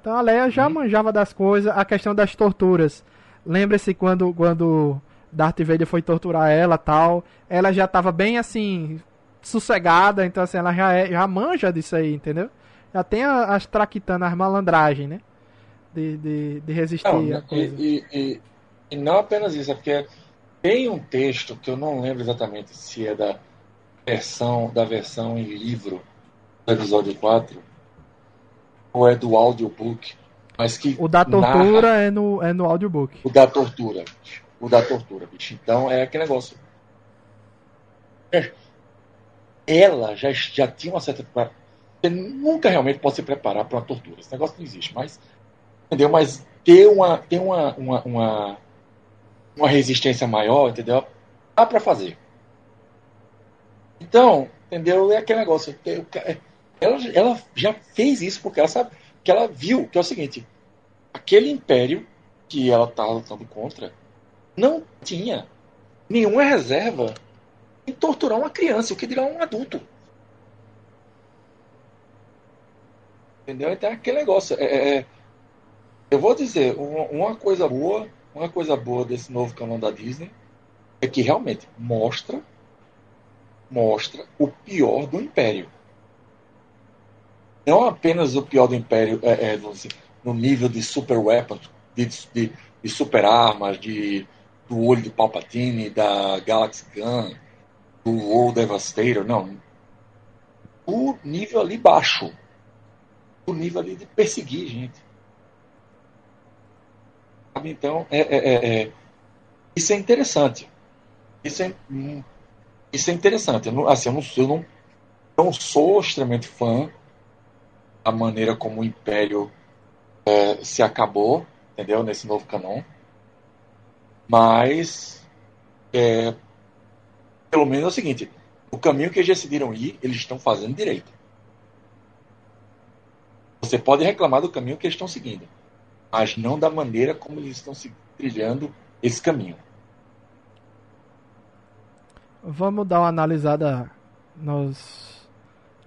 Então a Leia já manjava das coisas, a questão das torturas. Lembre-se quando, quando Darth Vader foi torturar ela tal. Ela já estava bem assim, sossegada, então assim, ela já, é, já manja disso aí, entendeu? Já tem as traquitanas, as malandragens, né? De, de, de resistir Não, a coisa. e- e- e não apenas isso, é porque tem um texto que eu não lembro exatamente se é da versão, da versão em livro do episódio 4 ou é do audiobook, mas que O da narra- tortura é, no, é no audiobook. o da tortura. bicho. O da tortura, bicho. Então é aquele negócio. Ela já, já tinha uma certa. Você nunca realmente pode se preparar para uma tortura. Esse negócio não existe. Mas. Entendeu? Mas ter uma, ter uma, uma, uma, uma resistência maior, entendeu? Dá para fazer. Então, entendeu? É aquele negócio. ca- é, Ela, ela já fez isso porque ela sabe que ela viu que é o seguinte: aquele império que ela estava lutando contra não tinha nenhuma reserva em torturar uma criança, o que dirá um adulto. Entendeu? Então é aquele negócio. é- é- é- eu vou dizer, uma, coisa boa, uma coisa boa desse novo canal da Disney é que realmente mostra mostra o pior do Império. Não apenas o pior do Império é, é, no, no nível de super weapons, de, de, de super armas, de, do olho de Palpatine, da Galaxy Gun, do World Devastator, não. O nível ali baixo. O nível ali de perseguir gente. Então, é, é- é- é- isso é interessante. Isso é, hum, isso é interessante. Eu não, assim, eu não, eu não, não sou extremamente fã da maneira como o Império é, se acabou, entendeu? Nesse novo canon. Mas, é, pelo menos é o seguinte: o caminho que eles decidiram ir, eles estão fazendo direito. Você pode reclamar do caminho que eles estão seguindo, mas não da maneira como eles estão se trilhando esse caminho. Vamos dar uma analisada nos.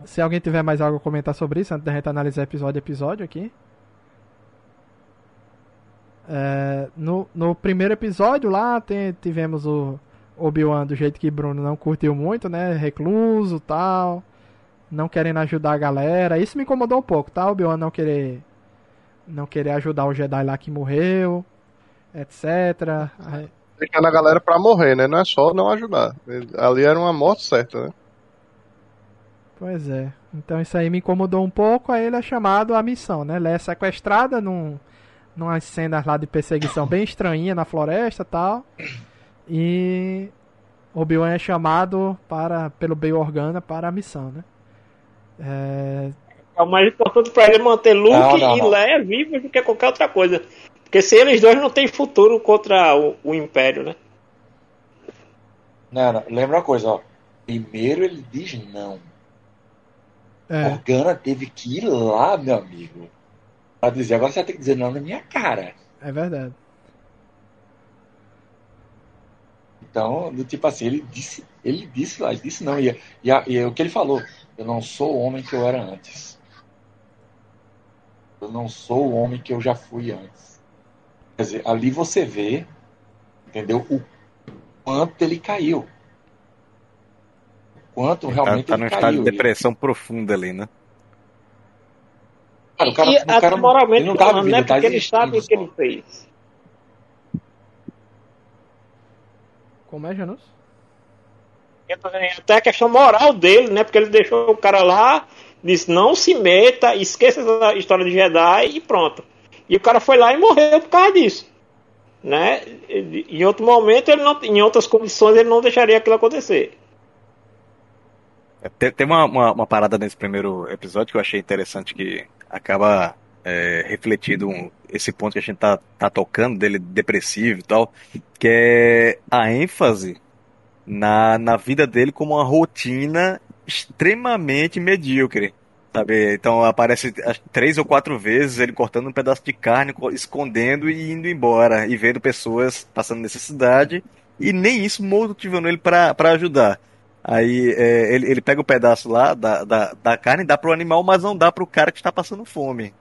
Se alguém tiver mais algo a comentar sobre isso, antes da gente analisar episódio a episódio aqui. É, no, no primeiro episódio lá tem- tivemos o Obi-Wan do jeito que Bruno não curtiu muito, né? Recluso tal. Não querendo ajudar a galera. Isso me incomodou um pouco, tá? Obi-Wan não querer. Não querer ajudar o Jedi lá que morreu. Etc. Aí- Deixando a galera pra morrer, né? Não é só não ajudar. Ali era uma morte certa, né? Pois é. Então isso aí me incomodou um pouco, aí ele é chamado à missão, né? Ele é sequestrada num, numas cenas lá de perseguição bem estranha na floresta e tal. E Obi-Wan é chamado para, pelo Bail Organa para a missão, né? É, mais importante pra ele manter Luke Não, não, e não. Leia vivos do que qualquer outra coisa. Porque se eles dois não têm futuro contra o, o Império, né? Não, não, lembra uma coisa, ó. Primeiro ele diz não. É, Organa teve que ir lá, meu amigo. Pra dizer, agora você vai ter que dizer não na minha cara. é verdade. Então, do tipo assim, ele disse, ele disse lá, ele disse não. E, e, a- e o que ele falou, eu não sou o homem que eu era antes. Eu não sou o homem que eu já fui antes. Quer dizer, ali você vê, entendeu? O quanto ele caiu. O quanto Tá, realmente tá num ele estado de caiu. depressão profunda ali, né? Cara, o cara, e o cara até não- moralmente ele não né? ele tá Porque ele sabe o que ele fez. Como é, Janus? Até a questão moral dele, né? Porque ele deixou o cara lá, disse, não se meta, esqueça essa história de Jedi e pronto. E o cara foi lá e morreu por causa disso. Né? Em outro momento, ele não, em outras condições, ele não deixaria aquilo acontecer. É, Tem, tem uma, uma, uma parada nesse primeiro episódio que eu achei interessante que acaba é, refletindo um- esse ponto que a gente tá, tá tocando dele depressivo e tal, que é a ênfase na, na vida dele como uma rotina extremamente medíocre. Sabe? Então aparece três ou quatro vezes ele cortando um pedaço de carne, co- escondendo e indo embora, e vendo pessoas passando necessidade, e nem isso motivando ele para ajudar. Aí é, ele, ele pega o pedaço lá da, da, da carne e dá pro animal, mas não dá pro cara que está passando fome.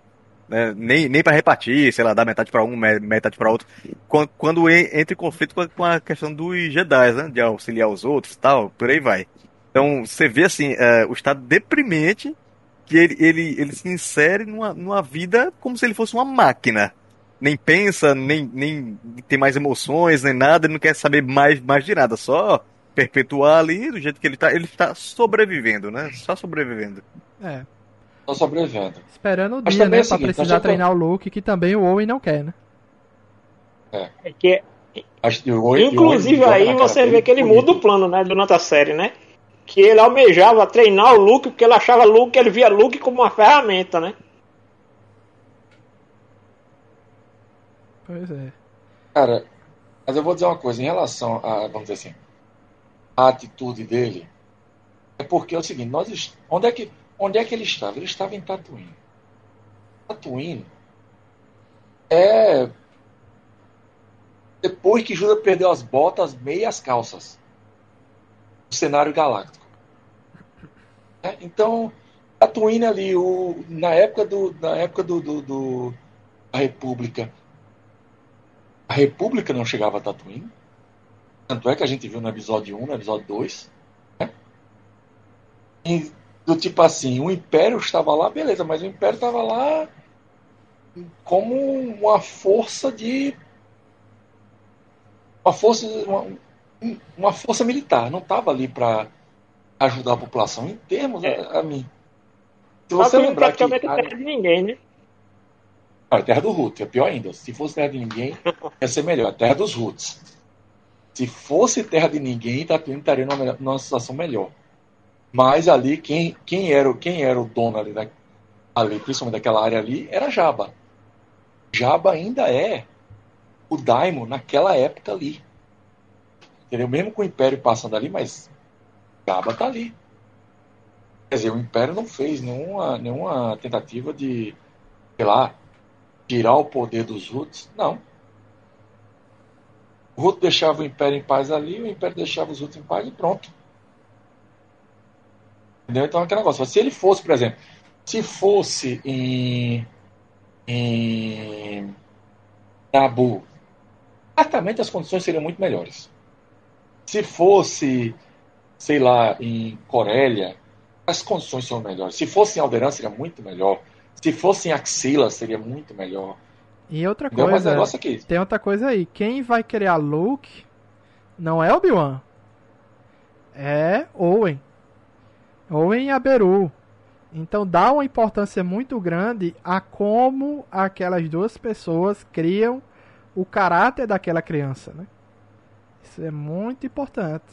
né? Nem, nem para repartir, sei lá, dar metade para um, me- metade para outro. Quando, quando en- entra em conflito com a, com a questão dos Jedi, né? De auxiliar os outros tal, por aí vai. Então você vê assim, é, o estado deprimente que ele, ele, ele se insere numa, numa vida como se ele fosse uma máquina. Nem pensa, nem, nem tem mais emoções, nem nada, ele não quer saber mais, mais de nada, só perpetuar ali do jeito que ele tá. Ele está sobrevivendo, né? Só sobrevivendo. É. Tô sobrevivendo. Esperando o Mas dia, também é né? o pra seguinte, precisar treinar o Luke, que também o Owen não quer, né? É que, Acho que o o Oi inclusive joga aí na cara você vê que ele muda o plano, né? Durante a série, né? Que ele almejava treinar o Luke porque ele achava Luke, ele via Luke como uma ferramenta, né? Pois é. Cara, mas eu vou dizer uma coisa em relação a, vamos dizer assim, a atitude dele. É porque é o seguinte, nós, onde é que, onde é que ele estava? Ele estava em Tatooine. Tatooine é depois que Judas perdeu as botas, meia e as calças. O cenário galáctico. É, então, Tatooine ali, o, na época do, na época do, do, do- da República, a República não chegava a Tatooine. Tanto é que a gente viu no episódio 1, no episódio 2. Né? E, do tipo assim, o Império estava lá, beleza, mas o Império estava lá como uma força de. Uma força, uma, uma força militar. Não estava ali para ajudar a população em termos, É. a, a mim. Se você lembrar que. praticamente terra de ninguém, né? Ah, terra do Ruth, é pior ainda. Se fosse terra de ninguém, ia ser melhor. Terra dos Roots. Se fosse terra de ninguém, Tatooine estaria numa, melhor- numa situação melhor. Mas ali, quem, quem, era, o- quem era o dono ali, da, ali, principalmente daquela área ali, era Jabba. Jabba ainda é o Daimon naquela época ali. Entendeu? Mesmo com o Império passando ali, mas Jabba tá ali. Quer dizer, o Império não fez nenhuma, nenhuma tentativa de, sei lá, tirar o poder dos Roots. Não. O Root deixava o Império em paz ali, o Império deixava os Roots em paz e pronto. Entendeu? Então é aquele negócio. Se ele fosse, por exemplo, se fosse em, em Nabu, certamente as condições seriam muito melhores. Se fosse, sei lá, em Corélia, as condições são melhores. Se fosse em Alderan, seria muito melhor. Se fosse em Axila, seria muito melhor. E outra Entendeu? Mas coisa, negócio é que tem outra coisa aí. Quem vai criar Luke não é Obi-Wan. É Owen. Owen e Aberu. Então dá uma importância muito grande a como aquelas duas pessoas criam o caráter daquela criança, né? Isso é muito importante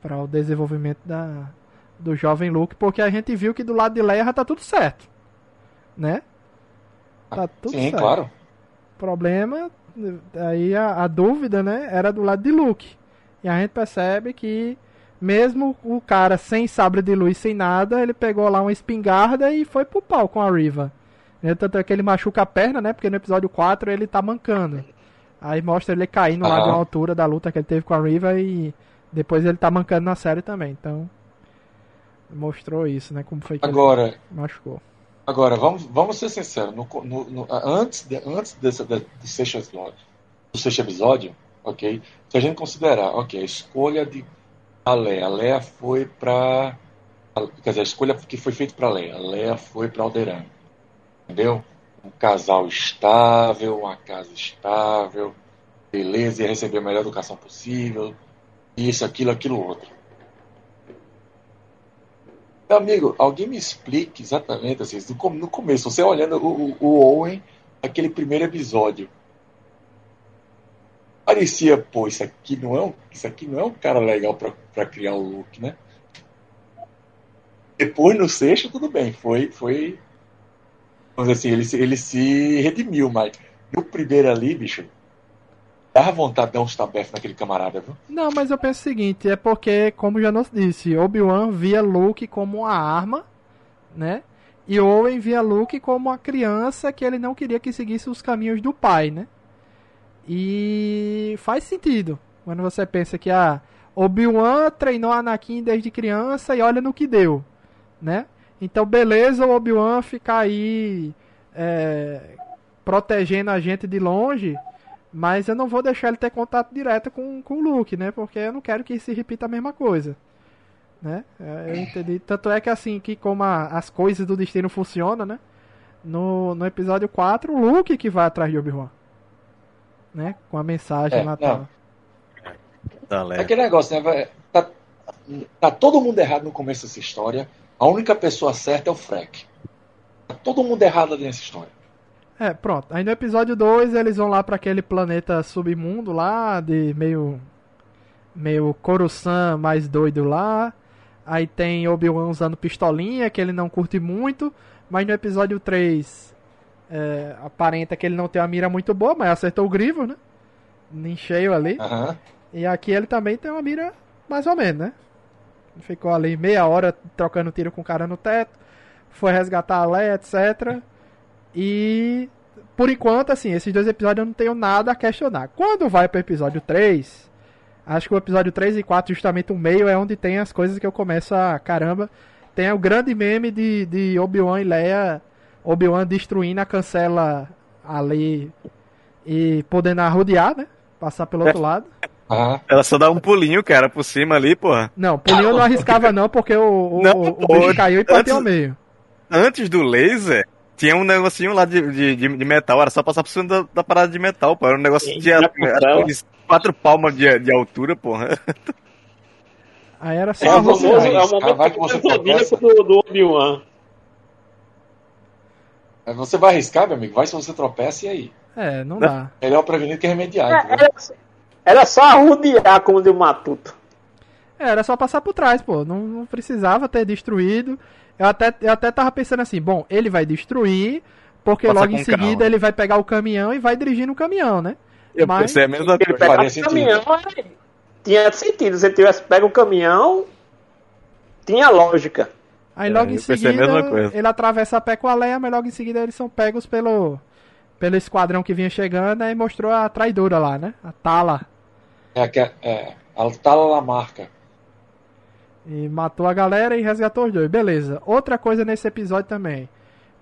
para o desenvolvimento da, do jovem Luke, porque a gente viu que do lado de Leia já tá tudo certo. Né? Tá tudo Sim, certo. claro. Problema, aí a, a dúvida, né, era do lado de Luke. E a gente percebe que mesmo o cara sem sabre de luz, sem nada, ele pegou lá uma espingarda e foi pro pau com a Riva. Né, Tanto é que ele machuca a perna, né? Porque no episódio 4 ele tá mancando. Aí mostra ele caindo lá de uma altura da luta que ele teve com a Riva e depois ele tá mancando na série também. Então, mostrou isso, né? Como foi que Agora, ele machucou. agora vamos, vamos ser sinceros. No, no- no- antes de, antes desse, de- do, sexto episódio, do sexto episódio, ok? Se a gente considerar, ok, a escolha de a Leia. A Leia foi pra. Quer dizer, a escolha que foi feita pra Leia. A Leia foi pra Alderan. Entendeu? Um casal estável, uma casa estável, beleza, ia receber a melhor educação possível, isso, aquilo, aquilo outro. Meu amigo, alguém me explique exatamente assim, no com- no começo, você olhando o, o- Owen, aquele primeiro episódio. Parecia, pô, isso aqui não é um, isso aqui não é um cara legal pra, pra criar o Luke, né? Depois no sexto, tudo bem, foi, foi Vamos dizer assim, ele, ele se redimiu, mas no primeiro ali, bicho, dava vontade de dar uns tabefes naquele camarada, viu? Não, mas eu penso o seguinte, é porque, como já nos disse, Obi-Wan via Luke como uma arma, né? E Owen via Luke como uma criança que ele não queria que seguisse os caminhos do pai, né? E faz sentido quando você pensa que a Obi-Wan treinou Anakin desde criança e olha no que deu, né? Então, beleza o Obi-Wan ficar aí é, protegendo a gente de longe, mas eu não vou deixar ele ter contato direto com, com o Luke, né? Porque eu não quero que se repita a mesma coisa. Né? É, Eu entendi. Tanto é que assim, que como a- as coisas do destino funcionam, né? No, no episódio 4, o Luke que vai atrás de Obi-Wan. Né? Com a mensagem É, lá. Leia. Aquele negócio, né? vai- Tá, tá todo mundo errado no começo dessa história. A única pessoa certa é o Freck. Tá todo mundo errado ali nessa história. É, pronto. Aí no episódio 2 eles vão lá pra aquele planeta submundo lá, de meio. meio Coruscant mais doido lá. Aí tem Obi-Wan usando pistolinha, que ele não curte muito. Mas no episódio 3 é, aparenta que ele não tem uma mira muito boa, mas acertou o Grievous, né? Nem cheio ali. Aham. E aqui ele também tem uma mira mais ou menos, né? Ficou ali meia hora trocando tiro com o cara no teto. Foi resgatar a Leia, etc. E por enquanto, assim, esses dois episódios eu não tenho nada a questionar. Quando vai pro episódio 3, acho que o episódio 3 e 4, justamente o meio, é onde tem as coisas que eu começo a. Caramba, tem o grande meme de, de Obi-Wan e Leia. Obi-Wan destruindo a cancela ali e podendo arrodear, né? Passar pelo outro lado. Aham. Ela só dá um pulinho, cara, por cima ali, porra. Não, pulinho eu não arriscava não, porque o, o, Não, o bicho caiu e bateu ao meio. Antes do laser, tinha um negocinho lá de, de, de- de metal, era só passar por cima da, da parada de metal, pô. Era um negócio de de quatro palmas de, de altura, porra. Aí era É só o você famoso, é o momento que você zodíaco do, do Obi-Wan. Você vai arriscar, meu amigo? Vai se você tropeça e aí? É, não dá. Melhor prevenir que remediar, É, entendeu? Era, era só arrodear, como deu Matuto. É, era só passar por trás, pô. Não, não precisava ter destruído. Eu até, eu até tava pensando assim, bom, ele vai destruir, porque Passa logo em seguida calma. ele vai pegar o caminhão e vai dirigir no caminhão, né? Eu Mas- pensei a mesma Ele coisa. faria o sentido. caminhão, tinha sentido. Se ele tivesse pego o caminhão, tinha lógica. Aí É, logo em pensei a seguida ele atravessa a pé com a Leia, mas logo em seguida eles são pegos pelo, pelo esquadrão que vinha chegando e mostrou a traidora lá, né? A Tala. É, que é, é, a tala na marca. E matou a galera e resgatou os dois. Beleza. Outra coisa nesse episódio também.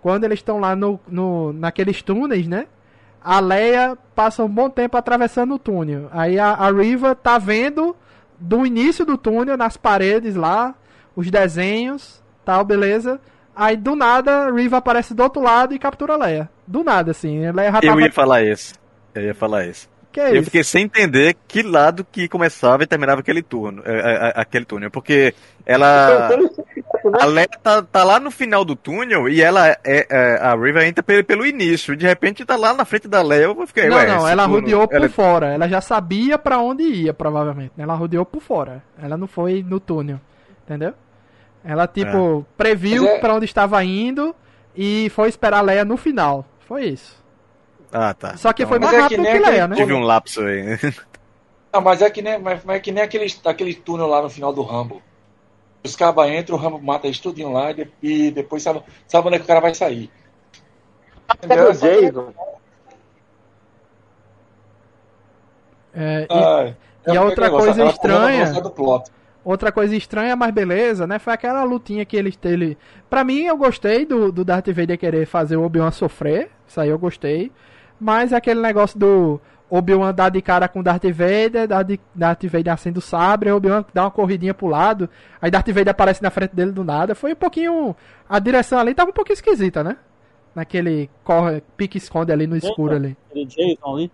Quando eles estão lá no, no, naqueles túneis, né? A Leia passa um bom tempo atravessando o túnel. Aí a, a Riva tá vendo do início do túnel, nas paredes lá, os desenhos, tal, beleza. Aí do nada, a Riva aparece do outro lado e captura a Leia. Do nada, assim. Leia já Eu tava... ia falar isso. Eu ia falar isso. Que é eu isso? fiquei sem entender que lado que começava e terminava aquele turno, é, é, é, aquele túnel, porque ela a Leia tá, tá lá no final do túnel e ela é, é, a Riva entra pelo, pelo início, de repente tá lá na frente da Leia, eu fiquei, Não, não, ela túnel- rodeou por ela- fora. Ela já sabia pra onde ia, provavelmente. Ela rodeou por fora. Ela não foi no túnel. Entendeu? Ela, tipo, previu Mas é- pra onde estava indo e foi esperar a Leia no final. Foi isso. Ah, tá. Só que Então, foi mais é que rápido nem que aquele Leia, né? Tive um lapso aí. Não, mas é que nem, mas, mas é que nem aquele, aquele túnel lá no final do Rambo. Os cabas entram, o Rambo mata eles tudinho lá e, de- e depois sabe, sabe onde é que o cara vai sair. Até o Jason. É, e Ah, e a outra aquele coisa estranha- outra coisa estranha, mas beleza, né? Foi aquela lutinha que eles teve. Pra mim, eu gostei do, do Darth Vader querer fazer o Obi-Wan sofrer. Isso aí eu gostei. Mas aquele negócio do Obi-Wan dar de cara com Darth Vader, Darth, Darth Vader acende o sabre, Obi-Wan dá uma corridinha pro lado, aí Darth Vader aparece na frente dele do nada. Foi um pouquinho. A direção ali tava um pouquinho esquisita, né? Naquele corre, pique esconde ali no escuro ali. Aquele Jason ali.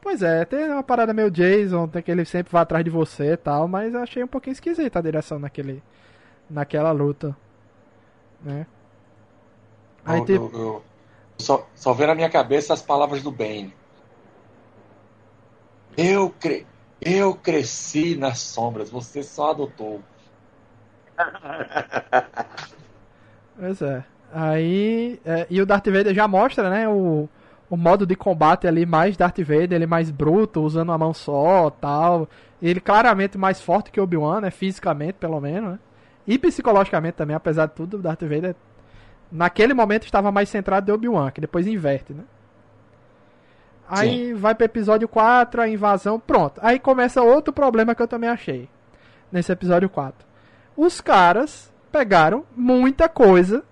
Pois é, tem uma parada meio Jason, tem que ele sempre vai atrás de você e tal, mas eu achei um pouquinho esquisita a direção naquele, naquela luta. Né? Aí Eu- tipo, eu- eu- só, só na minha cabeça as palavras do Bane. Eu, cre... eu cresci nas sombras, você só adotou. pois é. Aí, é, e o Darth Vader já mostra, né, o, o modo de combate ali mais Darth Vader, ele mais bruto, usando uma mão só, tal. Ele claramente mais forte que o Obi-Wan, né, fisicamente pelo menos, né? E psicologicamente também, apesar de tudo, o Darth Vader naquele momento estava mais centrado em Obi-Wan, que depois inverte, né? Aí vai pro episódio 4, a invasão, pronto. Aí começa outro problema que eu também achei nesse episódio 4. Os caras pegaram muita coisa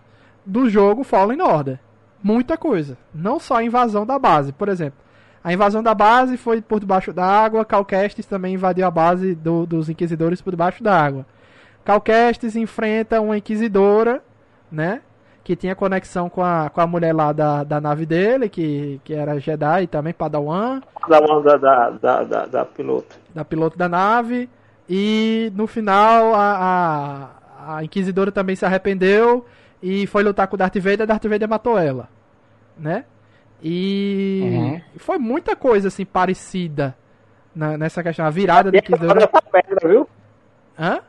do jogo Fallen Order. Muita coisa. Não só a invasão da base, por exemplo. A invasão da base foi por debaixo da água, Calcastes também invadiu a base do- dos Inquisidores por debaixo da água. Calcastes enfrenta uma Inquisidora, né? Que tinha conexão com a, com a mulher lá da, da nave dele, que, que era Jedi e também Padawan Da onda da, da, da, da piloto. da piloto da nave. E no final a, a, a Inquisidora também se arrependeu e foi lutar com o Darth Vader, Darth Vader matou ela. Né? E Uhum. foi muita coisa assim parecida na- nessa questão. A virada da Eu tinha cantado Inquisidora. essa pedra, viu? Hã?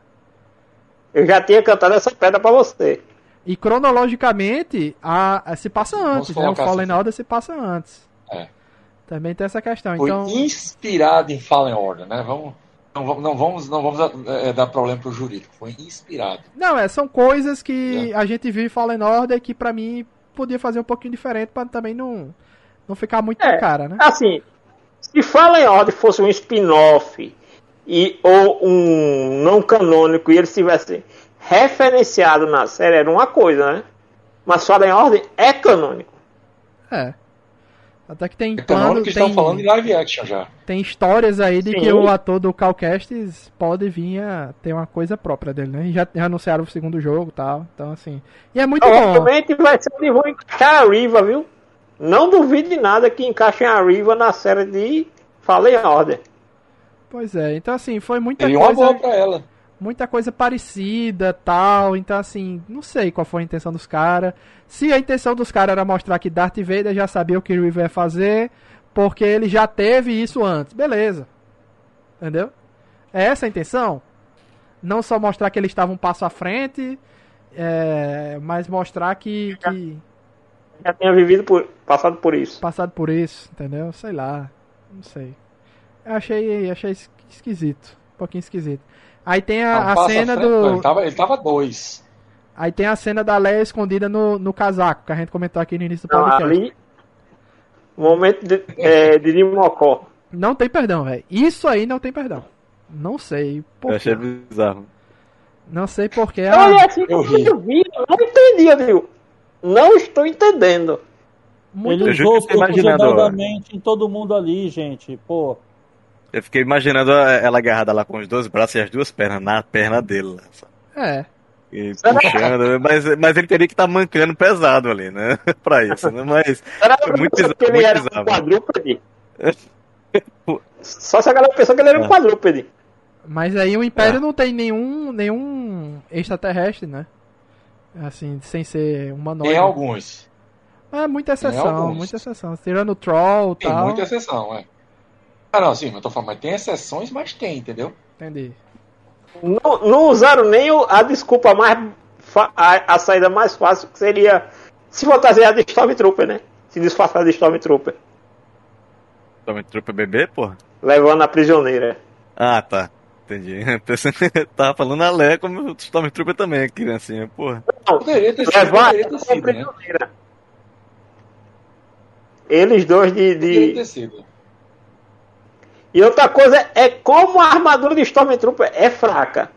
Eu já tinha cantado essa pedra pra você. E cronologicamente a, a- se passa antes, né? O colocar Fallen assim. Order se passa antes. É. Também tem essa questão. Foi Então, inspirado em Fallen Order, né? Vamos, não, vamos- não vamos, não vamos é, dar problema pro jurídico. Foi inspirado. Não, é, são coisas que a gente viu em Fallen Order que pra mim podia fazer um pouquinho diferente pra também não, não ficar muito na É. cara, né? Assim, se Fallen Order fosse um spin-off e, ou um não canônico e eles tivessem referenciado na série, era uma coisa, né? Mas Fallen Order é canônico. É. Até que tem É plano, que estão tem, falando em live action já. tem histórias aí de Sim. que o ator do Calcastes pode vir a ter uma coisa própria dele, né? E já, já anunciaram o segundo jogo e tal. Então, assim. E é muito bom. Provavelmente vai ser onde vão encaixar a Riva, viu? Não duvide de nada que encaixem a Riva na série de Fallen Order. Pois é. Então, assim, foi muita Seria uma coisa. boa pra ela. Muita coisa parecida tal. Então, assim, não sei qual foi a intenção dos caras. Se a intenção dos caras era mostrar que Darth Vader já sabia o que o River ia fazer, porque ele já teve isso antes. Beleza. Entendeu? É essa a intenção? Não só mostrar que ele estava um passo à frente, é, mas mostrar que, que Já tinha vivido por, passado por isso. passado por isso, entendeu? Sei lá. Não sei. Eu achei, achei es- esquisito. Um pouquinho esquisito. Aí tem a, a cena do. Ele tava, ele tava dois. Aí tem a cena da Leia escondida no, no casaco, que a gente comentou aqui no início do Não, podcast. ali, momento de, é, de Limocó. Não tem perdão, velho. Isso aí não tem perdão. Não sei por Eu achei quê. bizarro. Não sei porquê. Eu olhei Ah, assim, eu ri. eu vi, eu não entendia, viu? Não estou entendendo. muito... Ele Eu usou eu mente em todo mundo ali, gente. Pô, Eu fiquei imaginando ela agarrada lá com os dois braços e as duas pernas na perna dele. lá, sabe? É. E puxando, mas, mas ele teria que estar mancando pesado ali, né? pra isso, né? Mas Era Foi muito pensou bizarro, que ele muito era bizarro. um quadrúpede. Só se a galera pensou que ele era um É. quadrúpede. Mas aí o Império É. não tem nenhum, nenhum extraterrestre, né? Assim, sem ser humanoide. Tem alguns. É muita exceção, muita exceção. Tirando o Troll e Tem tal. muita exceção, é. Ah, não, sim, eu tô falando, mas tem exceções, mas tem, entendeu? Entendi. Não, não usaram nem o- a desculpa mais. A, a saída mais fácil que seria se fantasiar de Stormtrooper, né? Se disfarçar de Stormtrooper. Stormtrooper bebê, porra? Levando a prisioneira. Ah, tá. Entendi. Tava falando a Leia como o Stormtrooper também, criancinha, porra. Não, Poderia ter sido, levar poderia ter a sido, né? prisioneira. Eles dois de. Poderia de... ter sido. E outra coisa é como a armadura de Stormtrooper é fraca.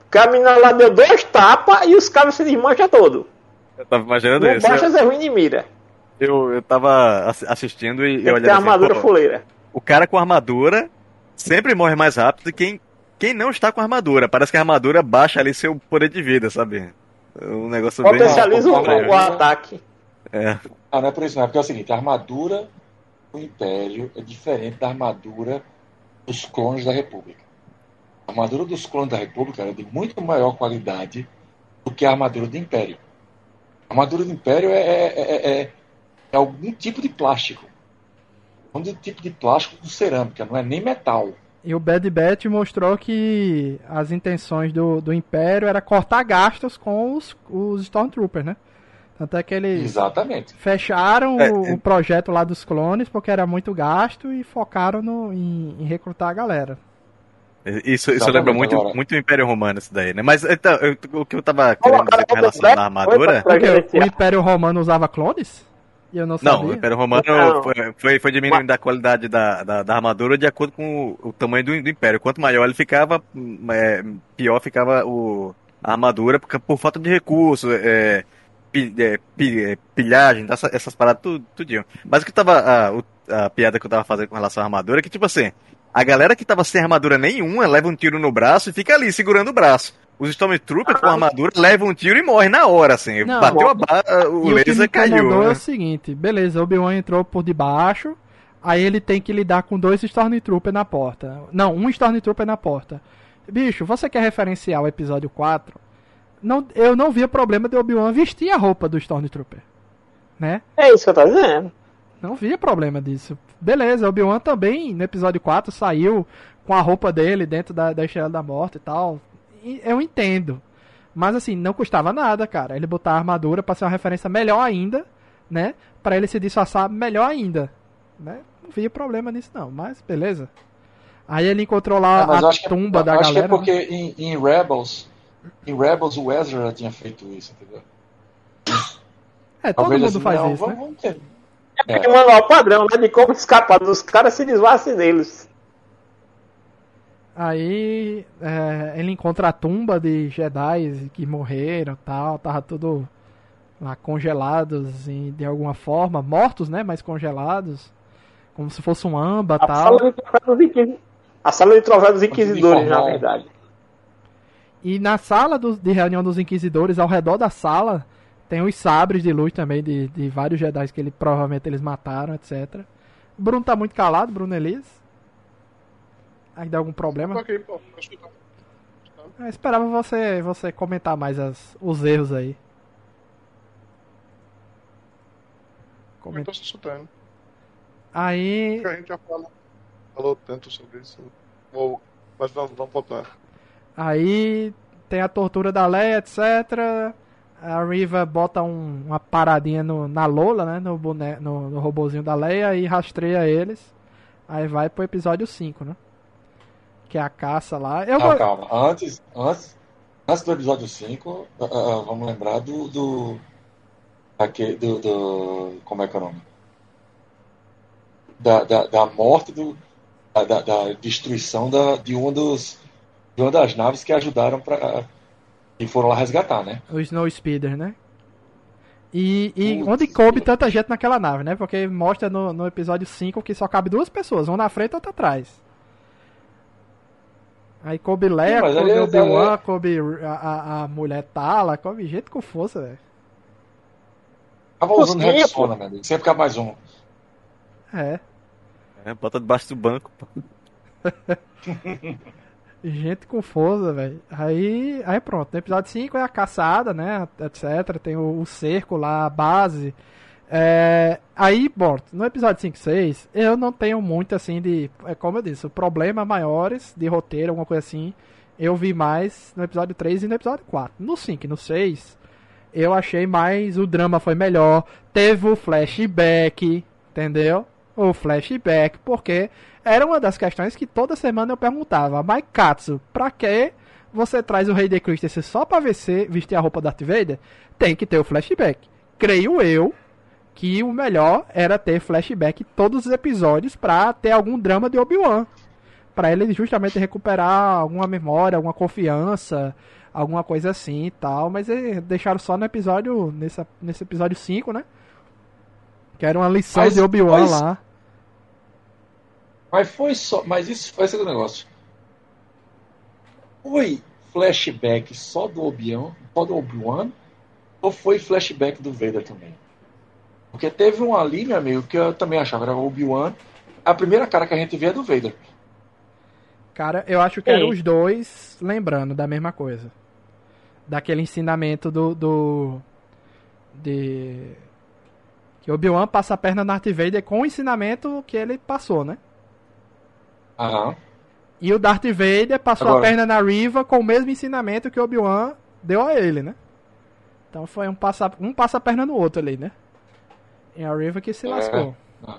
Porque a menina lá deu dois tapas e os cabos se desmancham todo. Eu tava imaginando Não isso. baixa Eu, Zé ruim de mira. eu, eu tava assi- assistindo e, Tem ter olhando assim, armadura pô, fuleira. o cara com armadura sempre morre mais rápido que quem, quem não está com armadura. Parece que a armadura baixa ali seu poder de vida, sabe? Um negócio bem... Potencializa o, o ataque. É. Ah, não é por isso, não. É porque é o seguinte: a armadura do Império é diferente da armadura dos clones da República. A armadura dos clones da República era de muito maior qualidade do que a armadura do Império. A armadura do Império é, é, é- é- é algum tipo de plástico. Um tipo de plástico com cerâmica, não é nem metal. E o Bad Batch mostrou que as intenções do, do Império era cortar gastos com os, os Stormtroopers, né? Tanto é que eles Exatamente. fecharam É, o, é- o projeto lá dos clones porque era muito gasto e focaram no, em, em recrutar a galera. Isso, isso Exatamente, lembra muito, agora. muito o Império Romano, isso daí, né? Mas então, eu- o que eu tava querendo dizer com relação à armadura... Porque o. Império Romano usava clones? E eu não Não, sabia. o Império Romano Não. foi, foi, foi diminuindo a qualidade da, da, da armadura de acordo com o, o tamanho do, do Império. Quanto maior ele ficava, hum, é, pior ficava o, a armadura por, por falta de recursos, é, pilhagem, essa- essas paradas tudo, tudinho. Mas o que tava. A, a piada que eu tava fazendo com relação à armadura é que, tipo assim, a galera que tava sem armadura nenhuma leva um tiro no braço e fica ali segurando o braço. Os Stormtroopers com armadura levam um tiro e morrem na hora, assim. Não. Bateu a o e o que me laser caiu. incomodou é né? o seguinte, beleza, Obi-Wan entrou por debaixo, aí ele tem que lidar com dois Stormtroopers na porta. Não, um Stormtrooper na porta. Bicho, você quer referenciar o episódio 4? Não, eu não via problema de Obi-Wan vestir a roupa do Stormtrooper. Né? É isso que eu tô dizendo. Não via problema disso. Beleza, Obi-Wan também, no episódio 4, saiu com a roupa dele dentro da, da Estrela da Morte e tal. E eu entendo. Mas assim, não custava nada, cara. Ele botar a armadura pra ser uma referência melhor ainda, né? Pra ele se disfarçar melhor ainda. Né? Não via problema nisso não, mas beleza. Aí ele encontrou lá É, a acho que, tumba eu da acho galera. que é né? porque em, em Rebels, em Rebels o Ezra já tinha feito isso, entendeu? É, todo Talvez mundo assim, faz não, isso, vamos, né? vamos ter. É porque manual padrão, né? De como escapar dos caras se desvassem deles. Aí é, ele encontra a tumba de Jedi que morreram tal, tava tudo lá congelados em- de alguma forma, mortos, né, mas congelados, como se fosse um amba A tal. sala de A sala de troféu dos inquisidores, na verdade. E na sala dos- de reunião dos inquisidores, ao redor da sala, tem os sabres de luz também de, de vários Jedi que ele provavelmente eles mataram, etc. O Bruno tá muito calado, Bruno Elias. Aí dá algum problema? aqui, pô. tô escutando. Eu esperava você, você comentar mais as, os erros aí. Como eu tô se escutando? Aí Acho que a gente já falou, falou tanto sobre isso. Vou, mas vamos, vamos voltar. Aí tem a tortura da Leia, etc. A Riva bota um- uma paradinha no- na Lola, né? No, bone, no, no robozinho da Leia e rastreia eles. Aí vai pro episódio 5, né? Que é a caça lá. Eu Calma, go- calma. Antes, antes, antes do episódio 5, ah, ah, vamos lembrar do. do, aquele, do, do como é que é o nome? Da, da, da morte, do, da, da, da destruição da, de, uma dos, de uma das naves que ajudaram para. que foram lá resgatar, né? O Snow Speeder, né? E, e Putz, onde coube tanta gente naquela nave, né? Porque mostra no, no episódio 5 que só cabe duas pessoas, uma na frente e outra atrás. Aí coube Leia, coube Obi-Wan, ali- coube a, a, mulher Tala, coube gente com força, velho. Tava usando Rexona, meu amigo. Sempre cabe mais um. É. É, bota debaixo do banco. pô. Gente com força, velho. Aí, aí pronto. No episódio 5 é a caçada, né? Etc. Tem o, o cerco lá, a base. É, aí, bom, no episódio 5 e 6, eu não tenho muito assim de. É como eu disse, problemas maiores de roteiro, alguma coisa assim. eu vi mais no episódio 3 e no episódio 4. No 5 e no 6, eu achei mais. O drama foi melhor. Teve o flashback, entendeu? O flashback, porque era uma das questões que toda semana eu perguntava. Mas Katsu, pra que você traz o Rei de Christensen só pra vencer, vestir a roupa da Darth Vader? Tem que ter o flashback. Creio eu que o melhor era ter flashback todos os episódios pra ter algum drama de Obi-Wan. Pra ele justamente recuperar alguma memória, alguma confiança, alguma coisa assim e tal. Mas deixaram só no episódio, nesse, nesse episódio 5, né? Que era uma lição Mas- de Obi-Wan lá. Mas foi só. Mas isso foi esse o negócio. Foi flashback só do Obi-Wan, só do Obi-Wan, ou foi flashback do Vader também? Porque teve um ali, meu amigo, que eu também achava era o Obi-Wan. A primeira cara que a gente vê é do Vader. Cara, eu acho que eram os dois lembrando da mesma coisa. Daquele ensinamento do. do de. Que Obi-Wan passa a perna no Darth Vader com o ensinamento que ele passou, né? Aham. E o Darth Vader passou a Agora- perna na Riva com o mesmo ensinamento que Obi-Wan deu a ele, né? Então foi um passa, um passa a perna no outro ali, né? E a Riva que se É. lascou. Ah.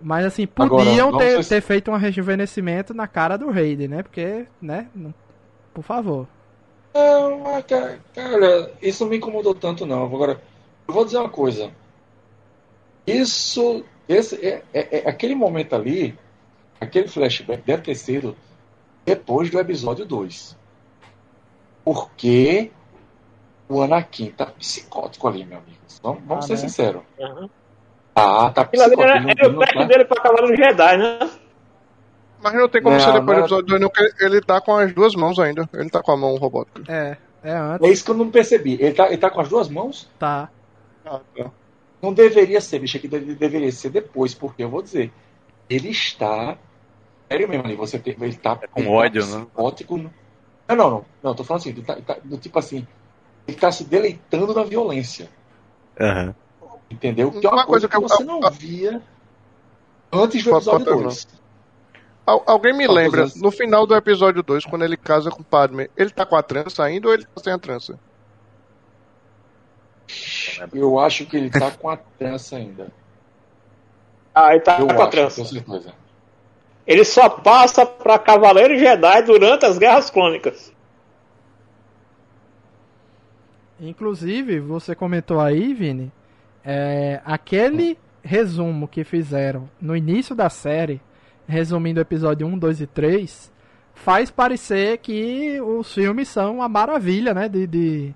Mas assim, Agora, podiam vamos ter, se- ter feito um rejuvenescimento na cara do Raiden, né? Porque, né? Por favor. Não, cara, isso não me incomodou tanto, não. Agora, eu vou dizer uma coisa. Isso, esse, é, é- é- aquele momento ali, aquele flashback deve ter sido depois do episódio 2. Porque o Anakin tá psicótico ali, meu amigo. Vamos, vamos Ah, ser né? sinceros. Uhum. Ah, tá psicótico. era, Ele era o teste não- dele pra Cavaleiro Jedi, né? Mas não tem como Não, ser depois não. do episódio 2, não, porque ele tá com as duas mãos ainda. Ele tá com a mão robótica. É, é antes. É isso que eu não percebi. Ele tá, ele tá com as duas mãos? Tá. Ah, tá. Não deveria ser, bicho, aqui deve- deveria ser depois, porque eu vou dizer, ele está. Sério mesmo ali, você tem. Ele tá com ele tá ódio, né? psicótico. Não, não, não, não. tô falando assim, ele tá, tá- do tipo assim, ele tá se deleitando na violência. Aham. Entendeu? Que é uma, Uma coisa, coisa que eu- você não via antes do episódio pode 2. Al- alguém me Só lembra, coisas- no final do episódio 2, quando ele casa com o Padme, ele tá com a trança ainda ou ele tá sem a trança? Eu acho que ele tá com a trança ainda. Ah, ele tá Eu com a acho, trança. tenho certeza. Ele só passa pra Cavaleiro Jedi durante as Guerras Clônicas. Inclusive, você comentou aí, Vini, é, aquele resumo que fizeram no início da série, resumindo o episódio 1, 2 e 3, faz parecer que os filmes são uma maravilha, né? De, de,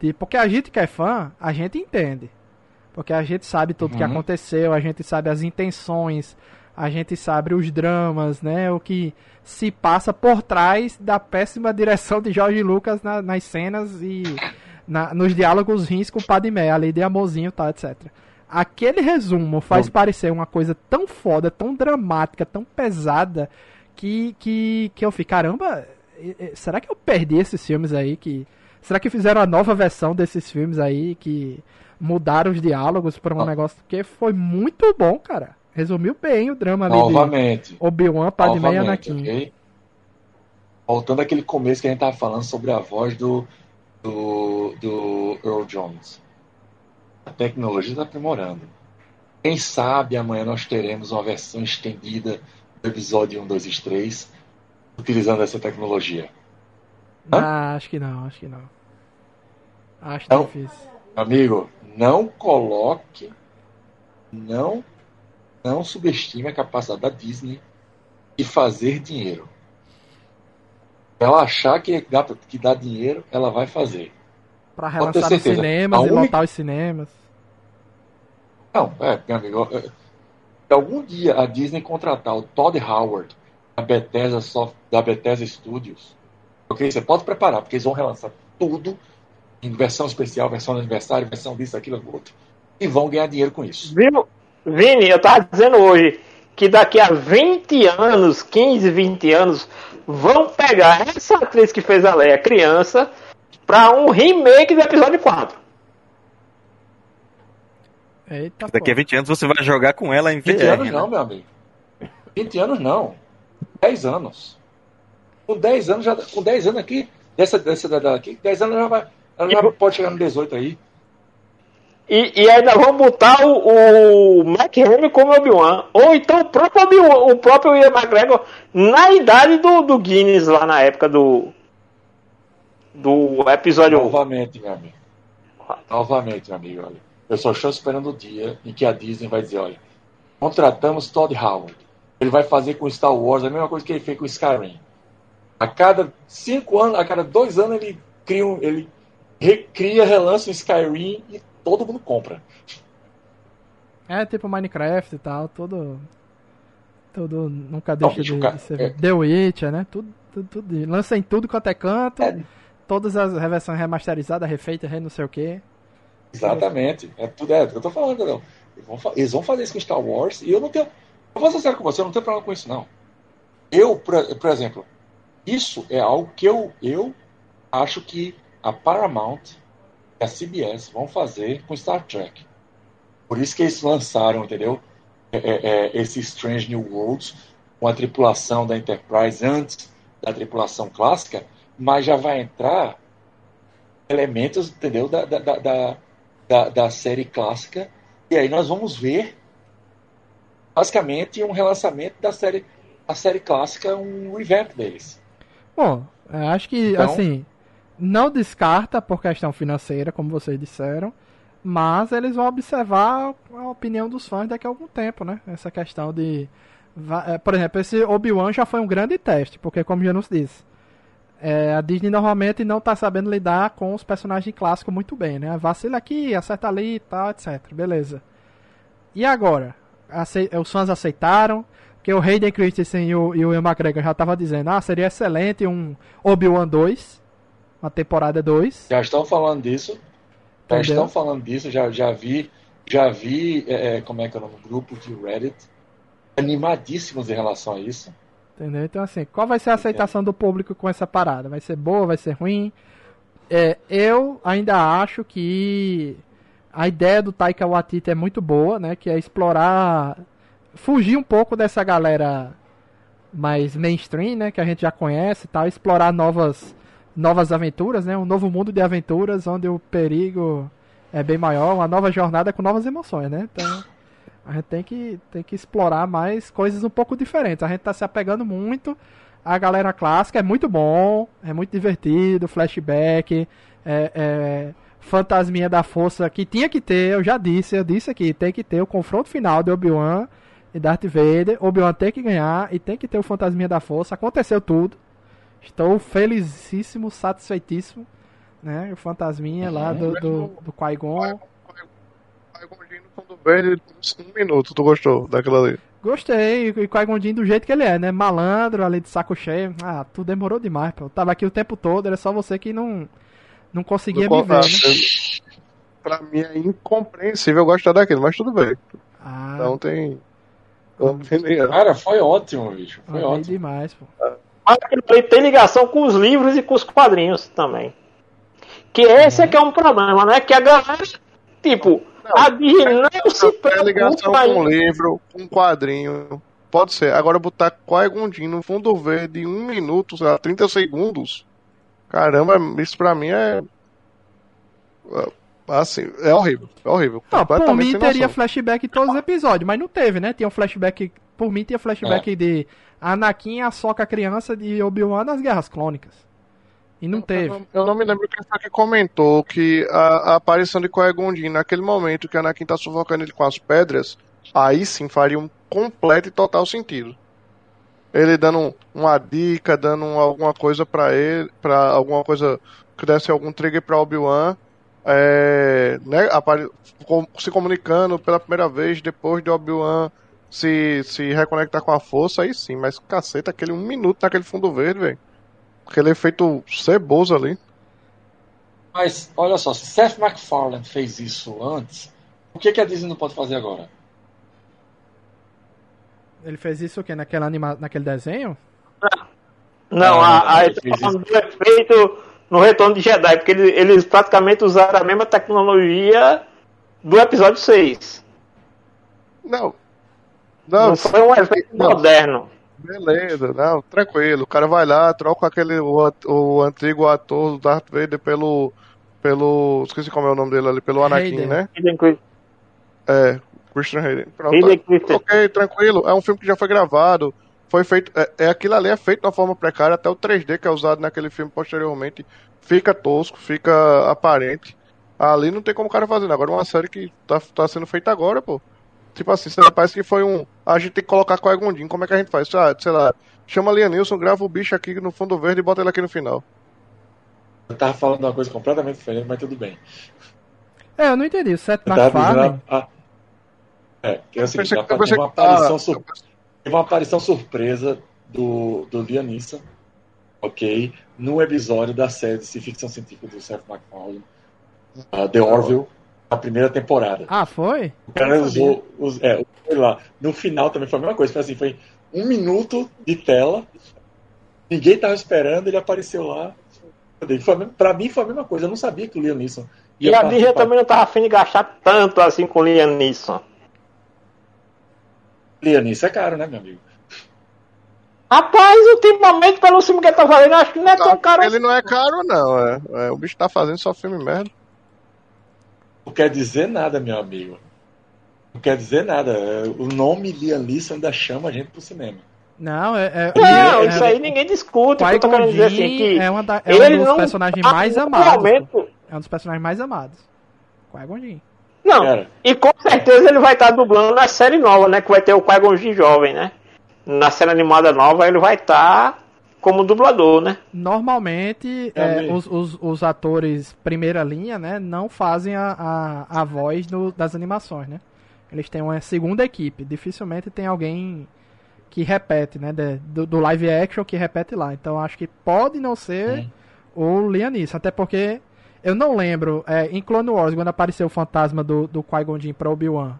de- porque a gente que é fã, a gente entende. Porque a gente sabe tudo que Uhum. aconteceu, a gente sabe as intenções, a gente sabe os dramas, né? O que se passa por trás da péssima direção de Jorge Lucas na- nas cenas e na- nos diálogos rins com o Padmé, a lei de amorzinho e tal, etc. Aquele resumo faz Não. parecer uma coisa tão foda, tão dramática, tão pesada, que, que, que eu fico, caramba, será que eu perdi esses filmes aí? Que, será que fizeram a nova versão desses filmes aí, que mudaram os diálogos pra um Não. negócio? Porque foi muito bom, cara. Resumiu bem o drama ali de Novamente. Obi-Wan, Padmé e Anakin. ok? Voltando àquele começo que a gente tava falando sobre a voz do, do, do Earl Jones. A tecnologia está aprimorando. Quem sabe amanhã nós teremos uma versão estendida do episódio 1, 2 e 3 utilizando essa tecnologia. Hã? Ah, acho que não, acho que não. Acho Não. difícil. Amigo, não coloque, não, não subestime a capacidade da Disney de fazer dinheiro. Ela achar que dá, que dá dinheiro, ela vai fazer. Ter relançar certeza. cinemas A e única- lotar os cinemas. Não, é, meu amigo, é, se algum dia a Disney contratar o Todd Howard da Bethesda, Soft, da Bethesda Studios, ok? Você pode preparar, porque eles vão relançar tudo em versão especial, versão de aniversário, versão disso, aquilo, aquilo outro. E vão ganhar dinheiro com isso. Viu? Vini, eu tava dizendo hoje que daqui a 20 anos, 15, 20 anos, vão pegar essa atriz que fez a Leia criança pra um remake do episódio 4. Eita, Daqui a pô. 20 anos você vai jogar com ela em 20 VR. anos né? não, meu amigo. 20 anos não. 10 anos. com 10 anos, já, com 10 anos aqui, dessa, dessa daqui, 10 anos já vai. Ela já pode chegar no 18 aí. E, e ainda vão botar o, o Hamill como Obi-Wan. Ou então o próprio, Obi o próprio Ian McGregor na idade do, do Guinness lá na época do. Do episódio. Novamente, meu amigo. Novamente, meu amigo, olha. Eu só estou esperando o dia em que a Disney vai dizer, olha, contratamos Todd Howard. Ele vai fazer com Star Wars a mesma coisa que ele fez com Skyrim. A cada cinco anos, a cada dois anos ele cria um, ele recria, relança o Skyrim e todo mundo compra. É tipo Minecraft e tal, todo. Todo. Nunca deixa bicho, de, de ser. é. The Witcher, né? Tudo, tudo, tudo. Lança em tudo quanto é canto. É. Todas as versões remasterizadas, refeitas, não sei o que. Exatamente. É tudo é, eu tô falando, não. Eles vão, fa- eles vão fazer isso com Star Wars e eu não tenho. Eu vou ser sério com você, eu não tenho problema com isso, não. Eu, por, por exemplo, isso é algo que eu, eu acho que a Paramount e a CBS vão fazer com Star Trek. Por isso que eles lançaram, entendeu? É, é, é, esse Strange New Worlds com a tripulação da Enterprise antes da tripulação clássica, mas já vai entrar elementos, entendeu? Da, da, da, da, da, série clássica. E aí nós vamos ver basicamente um relançamento da série, a série clássica, um revamp deles. Bom, acho que, Então- assim, não descarta por questão financeira, como vocês disseram, mas eles vão observar a opinião dos fãs daqui a algum tempo, né? Essa questão de. é, Por exemplo, esse Obi-Wan já foi um grande teste, porque, como já nos disse, é, a Disney normalmente não tá sabendo lidar com os personagens clássicos muito bem, né? Vacila aqui, acerta ali e tal, etc. Beleza. E agora? Acei- os fãs aceitaram? Porque o Hayden Christensen e o, e o Ian McGregor já estavam dizendo, ah, seria excelente um Obi-Wan 2, uma temporada 2. Já estão falando disso. Já Entendeu? estão falando disso, já, já vi, já vi, é, é, como é que é o nome, grupo de Reddit animadíssimos em relação a isso. Entendeu? Então, assim, qual vai ser a aceitação do público com essa parada? Vai ser boa, vai ser ruim? É, eu ainda acho que a ideia do Taika Waititi é muito boa, né? Que é explorar, fugir um pouco dessa galera mais mainstream, né? Que a gente já conhece e tal, explorar novas, novas aventuras, né? Um novo mundo de aventuras onde o perigo é bem maior, uma nova jornada com novas emoções, né? Então, a gente tem que, tem que explorar mais coisas um pouco diferentes. A gente tá se apegando muito à galera clássica, é muito bom, é muito divertido, flashback, é, é, fantasminha da força que tinha que ter, eu já disse, eu disse aqui, tem que ter o confronto final de Obi-Wan e Darth Vader. Obi-Wan tem que ganhar e tem que ter o fantasminha da força. Aconteceu tudo. Estou felicíssimo, satisfeitíssimo. Né? O fantasminha lá do, do, do Qui-Gon. Qui-Gon Jinn no fundo verde, um minuto, tu gostou daquela ali? Gostei, e Qui-Gon do jeito que ele é, né? Malandro, ali de saco cheio. Ah, tu demorou demais, pô. Eu tava aqui o tempo todo, era só você que não, não conseguia me ver, né? Pra mim é incompreensível gostar daquilo, mas tudo bem. Ah, Não tem. Cara, foi ótimo, bicho. Foi amei ótimo. demais, pô. Mas ali tem ligação com os livros e com os quadrinhos também. Que esse é que é um problema, né? Que a galera, tipo, a Disney não se Tem ligação com um livro, com um quadrinho. Pode ser. Agora botar Qui-Gon no fundo verde em um minuto, sei lá, 30 segundos. Caramba, isso pra mim é. é, Assim, é horrível. É horrível. Não, por mim teria flashback em todos os episódios, mas não teve, né? Tinha um flashback. Por mim tinha flashback de Anakin, a Soca criança de Obi-Wan nas Guerras Clônicas. E não Eu teve. não, eu não me lembro quem foi que comentou que a, a aparição de Qui-Gon naquele momento que Anakin tá sufocando ele com as pedras, aí sim faria um completo e total sentido. Ele dando um- uma dica, dando um- alguma coisa pra ele, para alguma coisa que desse algum trigger pra Obi-Wan, é, né, se comunicando pela primeira vez depois de Obi-Wan se, se reconectar com a força, aí sim, mas caceta, aquele um minuto naquele fundo verde, velho. Aquele efeito ceboso ali. Mas, olha só, se Seth MacFarlane fez isso antes, o que, que a Disney não pode fazer agora? Ele fez isso o quê? Naquele, anima... Naquele desenho? Não, Ah, a, a, ele fez falando do efeito no Retorno de Jedi, porque eles, eles praticamente usaram a mesma tecnologia do episódio 6. Não. Não, Não, foi um efeito não. moderno. Beleza, não, tranquilo. O cara vai lá, troca aquele o, o antigo ator do Darth Vader pelo pelo, esqueci como é o nome dele ali, pelo Anakin, Hayden. né? Hayden É, Christian Hayden. Pronto. Hayden. Ok, tranquilo. É um filme que já foi gravado. Foi feito. É, é aquilo ali é feito de uma forma precária, até o 3D que é usado naquele filme posteriormente fica tosco, fica aparente. Ali não tem como o cara fazer. né? Agora uma série que tá, tá sendo feita agora, pô. Tipo assim, parece que foi um. A gente tem que colocar com Gondim. Como é que a gente faz? Ah, sei lá, chama Liam Nilson, grava o bicho aqui no fundo verde e bota ele aqui no final. Eu tava falando uma coisa completamente diferente, mas tudo bem. É, eu não entendi. O Seth MacFarlane. a- a- É, que é o seguinte, pensei- pensei uma que- aparição, ah, sur- teve uma aparição surpresa do, do Liam Neeson, ok? No episódio da série de ficção científica do Seth MacFarlane, uh, The Orville, na primeira temporada. Ah, foi? O cara usou, us- é, foi lá. No final também foi a mesma coisa, foi assim, foi um minuto de tela, ninguém tava esperando, ele apareceu lá. Foi Pra mim foi a mesma coisa, eu não sabia que o Liam Neeson E ia a Disney também não tava afim de gastar tanto assim com Liam Neeson. Liam Neeson é caro, né, meu amigo? Rapaz, ultimamente, pelo filme que ele tá fazendo, acho que não é tão caro Ele não é caro, não. É, É, o bicho tá fazendo só filme merda. Não quer dizer nada, meu amigo. Não quer dizer nada. O nome Liam Neeson ainda chama a gente pro cinema. Não, é. é Não, é- isso aí ninguém discute. Eu tô querendo dizer assim, que é, uma da- é ele um dos não personagens tá mais amados. momento- É um dos personagens mais amados. Qui-Gon Jinn. Não, Cara. e com certeza ele vai estar dublando na série nova, né? Que vai ter o Qui-Gon Jinn jovem, né? Na série animada nova ele vai estar como dublador, né? Normalmente, É é, os, os, os atores primeira linha, né, não fazem a, a, a voz do- das animações, né? Eles têm uma segunda equipe. Dificilmente tem alguém que repete, né? de- do, do live action que repete lá. Então acho que pode não ser o Liam Neeson. Até porque eu não lembro, é, em Clone Wars, quando apareceu o fantasma do, do Qui-Gon Jinn pra Obi-Wan.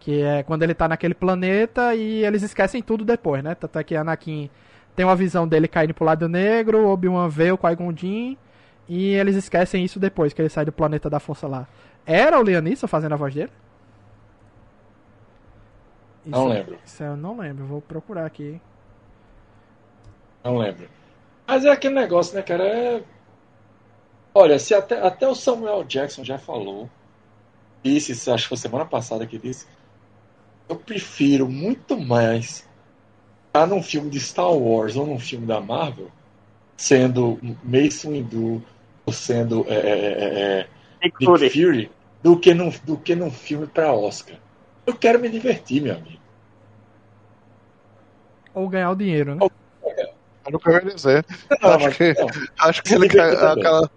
Que é quando ele tá naquele planeta e eles esquecem tudo depois, né? Tanto é que Anakin tem uma visão dele caindo pro lado negro, Obi-Wan vê o Qui-Gon Jinn e eles esquecem isso depois, que ele sai do planeta da força lá. Era o Neeson fazendo a voz dele? Não Isso- lembro. Isso eu não lembro, vou procurar aqui. Não lembro. Mas é aquele negócio, né, cara? É... Olha, se até, até o Samuel Jackson já falou, disse, se acho que foi semana passada que disse, eu prefiro muito mais estar num filme de Star Wars ou num filme da Marvel, sendo Mace Windu ou sendo é, é, é, é, Nick Nick Fury. Fury, do que num, do que num filme para Oscar. Eu quero me divertir, meu amigo. Ou ganhar o dinheiro, né? É eu ia dizer. Não, Acho mas- que- não, Acho que ele também. aquela.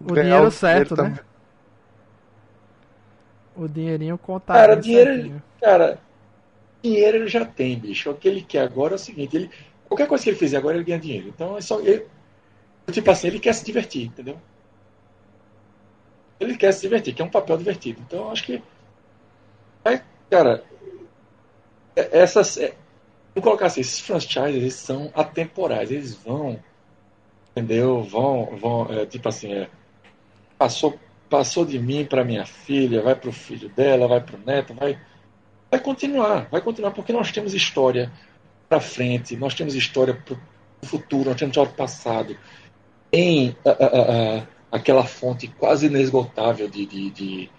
O dinheiro o certo, né? O dinheirinho conta. Cara, dinheiro- Cara, dinheiro ele já tem, bicho. O que ele quer agora é o seguinte: ele, qualquer coisa que ele fizer agora, ele ganha dinheiro. Então é só. Ele, tipo assim, ele quer se divertir, entendeu? Ele quer se divertir, quer um papel divertido. Então acho que. É, cara, é- essas. É, vou colocar assim: esses franchises eles são atemporais. Eles vão. Entendeu? Vão. vão é, tipo assim, é, passou, passou de mim para minha filha, vai para o filho dela, vai para o neto, vai vai continuar, vai continuar, porque nós temos história para frente, nós temos história para o futuro, nós temos história para o passado. Em ah, ah, ah, ah, aquela fonte quase inesgotável de, de, de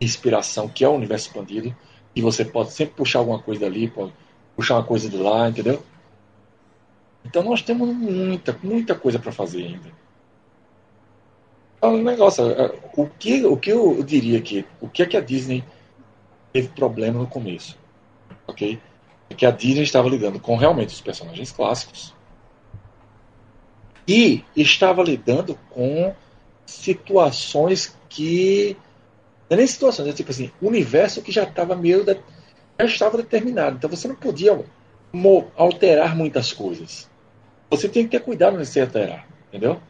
inspiração que é o universo expandido, e você pode sempre puxar alguma coisa dali, pode puxar uma coisa de lá, entendeu? Então nós temos muita, muita coisa para fazer ainda. Então, o negócio, o que, o que eu diria que, o que é que a Disney teve problema no começo, ok? É que a Disney estava lidando com realmente os personagens clássicos e estava lidando com situações que não é nem situações, é tipo assim, universo que já estava meio de- já estava determinado. Então você não podia alterar muitas coisas. Você tem que ter cuidado nesse alterar, entendeu?